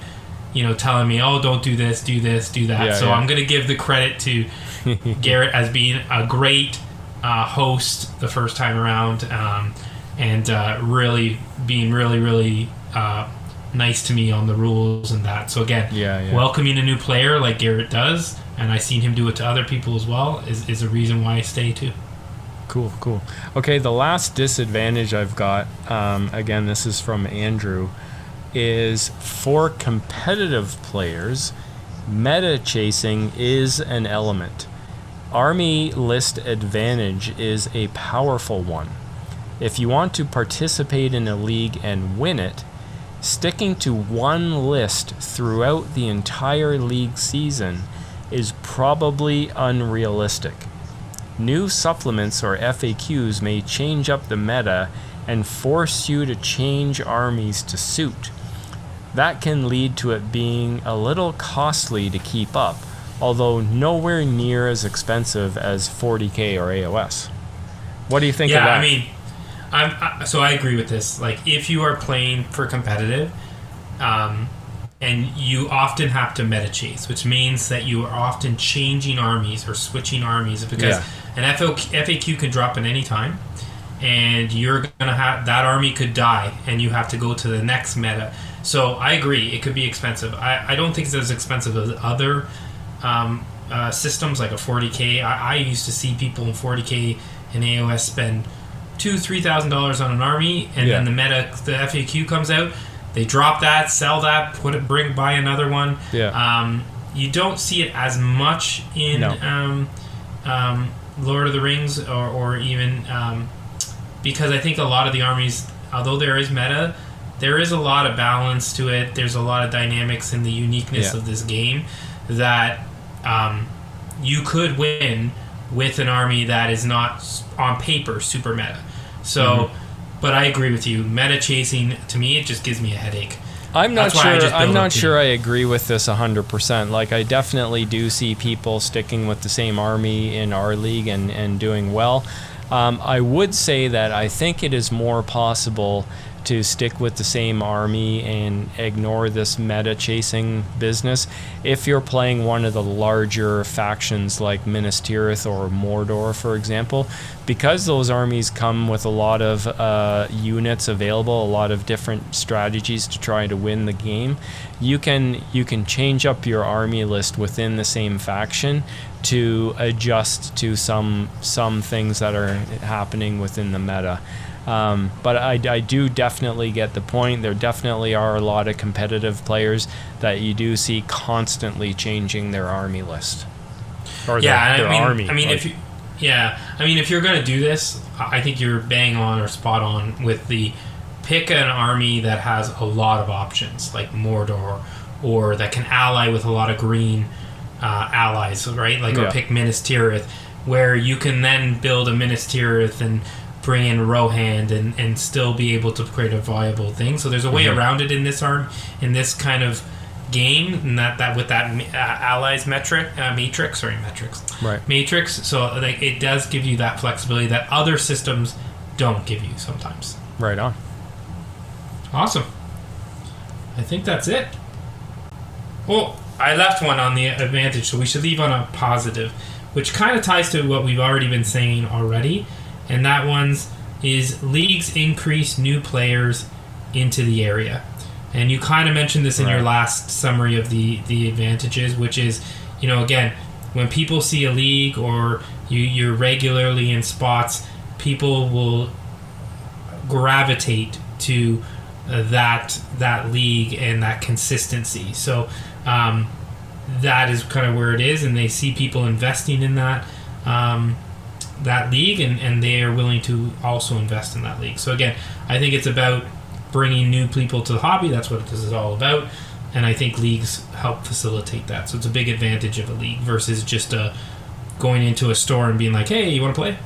You know, telling me, "Oh, don't do this, do this, do that." Yeah, so yeah. I'm gonna give the credit to Garrett as being a great uh, host the first time around, um, and uh, really being really, really uh, nice to me on the rules and that. So again, Yeah, yeah. welcoming a new player like Garrett does, and I've seen him do it to other people as well, is, is a reason why I stay too. Cool, cool. Okay, the last disadvantage I've got, um, again, this is from Andrew, is for competitive players, meta chasing is an element. Army list advantage is a powerful one. If you want to participate in a league and win it, sticking to one list throughout the entire league season is probably unrealistic. New supplements or FAQs may change up the meta and force you to change armies to suit. That can lead to it being a little costly to keep up, although nowhere near as expensive as 40k or AOS. What do you think yeah, of that? I mean, I'm I, so I agree with this. Like, if you are playing for competitive, um, and you often have to meta chase, which means that you are often changing armies or switching armies because Yeah. an FAQ can drop at any time, and you're gonna have that army could die, and you have to go to the next meta. So I agree, it could be expensive. I, I don't think it's as expensive as other um, uh, systems like a 40k. I, I used to see people in 40k and AOS spend two, three thousand dollars on an army, and Yeah. then the meta, the FAQ comes out. They drop that, sell that, put it, bring buy another one. Yeah. Um, you don't see it as much in No. um, um, Lord of the Rings, or, or even um, because I think a lot of the armies, although there is meta, there is a lot of balance to it. There's a lot of dynamics in the uniqueness Yeah. of this game that um, you could win with an army that is not on paper super meta. So, Mm-hmm. but I agree with you. Meta chasing to me, it just gives me a headache. I'm not That's sure. I'm not sure. I agree with this 100%. Like I definitely do see people sticking with the same army in our league and and doing well. Um, I would say that I think it is more possible to stick with the same army and ignore this meta chasing business. If you're playing one of the larger factions like Minas Tirith or Mordor, for example, because those armies come with a lot of uh, units available, a lot of different strategies to try to win the game, you can you can change up your army list within the same faction to adjust to some some things that are happening within the meta. Um, but I, I do definitely get the point. There definitely are a lot of competitive players that you do see constantly changing their army list. Or yeah, their, their I mean, army. I mean, like, if you, yeah, I mean, if you're gonna do this, I think you're bang on or spot on with the pick an army that has a lot of options, like Mordor, or that can ally with a lot of green uh, allies, right? Like, yeah. or pick Minas Tirith, where you can then build a Minas Tirith and bring in Rohan and, and still be able to create a viable thing. So there's a way mm-hmm. around it in this arm in this kind of game, and that that with that uh, allies metric uh, matrix, sorry metrics, right? Matrix. So like it does give you that flexibility that other systems don't give you sometimes. Right on. Awesome. I think that's it. Well, I left one on the advantage, so we should leave on a positive, which kind of ties to what we've already been saying already and that one's is leagues increase new players into the area. And you kind of mentioned this in right. your last summary of the the advantages, which is, you know, again, when people see a league or you you're regularly in spots, people will gravitate to uh, that that league and that consistency. So um, that is kind of where it is, and they see people investing in that. Um, that league and, and they are willing to also invest in that league. So again, I think it's about bringing new people to the hobby. That's what this is all about. And I think leagues help facilitate that. So it's a big advantage of a league versus just a uh, going into a store and being like, "Hey, you want to play?"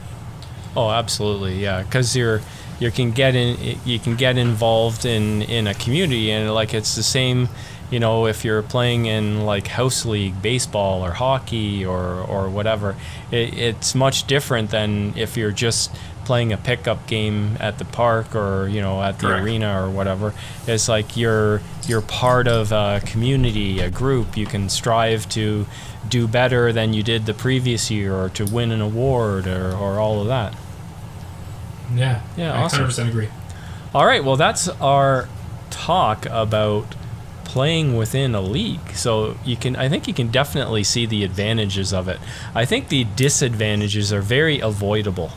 Oh, absolutely, yeah. Because you're you can get in you can get involved in in a community and like it's the same you know, if you're playing in like house league baseball or hockey or, or whatever, it, it's much different than if you're just playing a pickup game at the park or you know at the Correct. arena or whatever. It's like you're you're part of a community, a group. You can strive to do better than you did the previous year or to win an award or, or all of that. Yeah, yeah, I awesome. 100% agree. All right, well that's our talk about playing within a league. So you can I think you can definitely see the advantages of it. I think the disadvantages are very avoidable.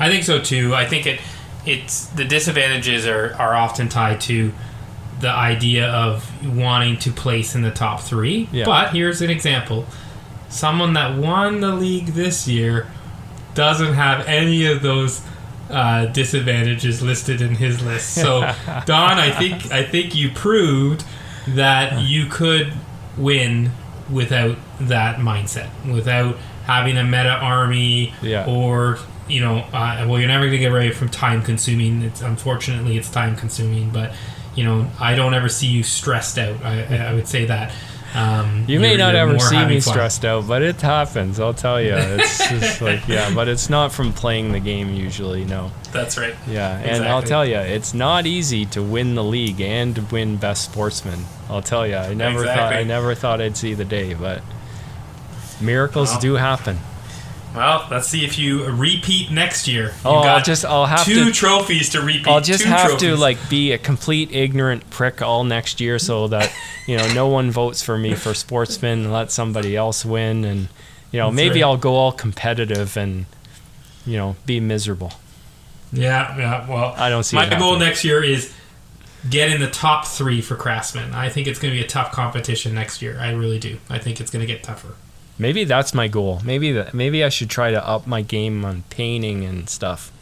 I think so too. I think it it's the disadvantages are, are often tied to the idea of wanting to place in the top three. Yeah. But here's an example. Someone that won the league this year doesn't have any of those uh, disadvantages listed in his list. So, Don, I think I think you proved that you could win without that mindset, without having a meta army yeah. or you know, uh, well, you're never gonna get away from time consuming. It's unfortunately it's time consuming, but you know, I don't ever see you stressed out. I, I would say that. Um, you may not ever see me fun. stressed out, but it happens. I'll tell you. It's just like yeah, but it's not from playing the game usually. No. That's right. Yeah, exactly. and I'll tell you, it's not easy to win the league and win best sportsman. I'll tell you, I never exactly. thought I never thought I'd see the day, but miracles well, do happen. Well, let's see if you repeat next year. You oh, I'll just I'll have two to, trophies to repeat. I'll just have trophies. to like be a complete ignorant prick all next year, so that you know no one votes for me for sportsman and let somebody else win, and you know That's maybe right. I'll go all competitive and you know be miserable. Yeah, yeah. Well, I don't see. My goal next year is get in the top three for Craftsman. I think it's going to be a tough competition next year. I really do. I think it's going to get tougher. Maybe that's my goal. Maybe that maybe I should try to up my game on painting and stuff.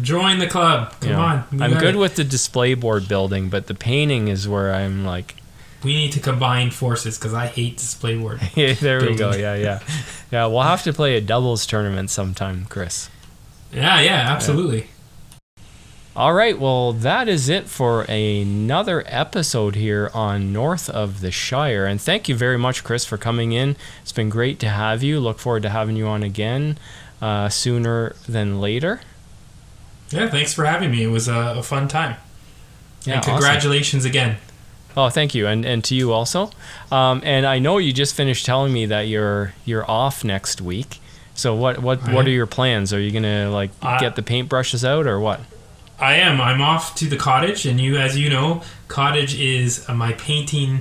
Join the club. Come you know, on. I'm good it. with the display board building, but the painting is where I'm like. We need to combine forces because I hate display board. yeah, there building. we go. Yeah, yeah, yeah. We'll have to play a doubles tournament sometime, Chris. Yeah, yeah, absolutely. Yeah. All right, well, that is it for another episode here on North of the Shire. And thank you very much, Chris, for coming in. It's been great to have you. Look forward to having you on again uh, sooner than later. Yeah, thanks for having me. It was a, a fun time. Yeah, and awesome. congratulations again. Oh, thank you, and and to you also. Um, and I know you just finished telling me that you're you're off next week. So what what I what are your plans? Are you gonna like I- get the paintbrushes out or what? I am. I'm off to the cottage, and you, as you know, cottage is uh, my painting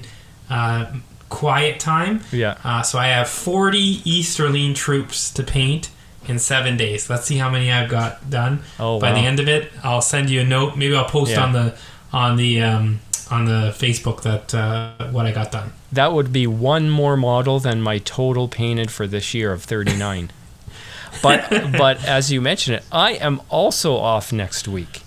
uh, quiet time. Yeah. Uh, so I have 40 Easterling troops to paint in seven days. Let's see how many I've got done. Oh, By wow. the end of it, I'll send you a note. Maybe I'll post Yeah. on the on the um, on the Facebook that uh, what I got done. That would be one more model than my total painted for this year of 39. but but as you mentioned it, I am also off next week.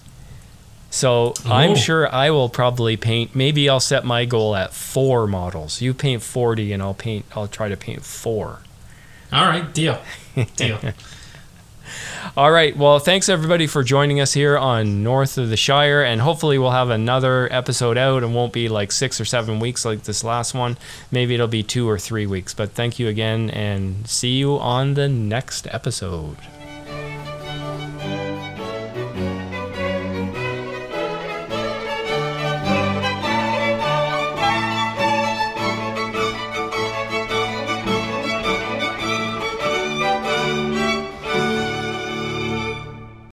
So I'm Oh. sure I will probably paint maybe I'll set my goal at 4 models. You paint 40 and I'll paint I'll try to paint 4. All right, deal, deal. All right. Well, thanks everybody for joining us here on North of the Shire, and hopefully we'll have another episode out and won't be like six or seven weeks like this last one. Maybe it'll be two or three weeks. But thank you again, and see you on the next episode.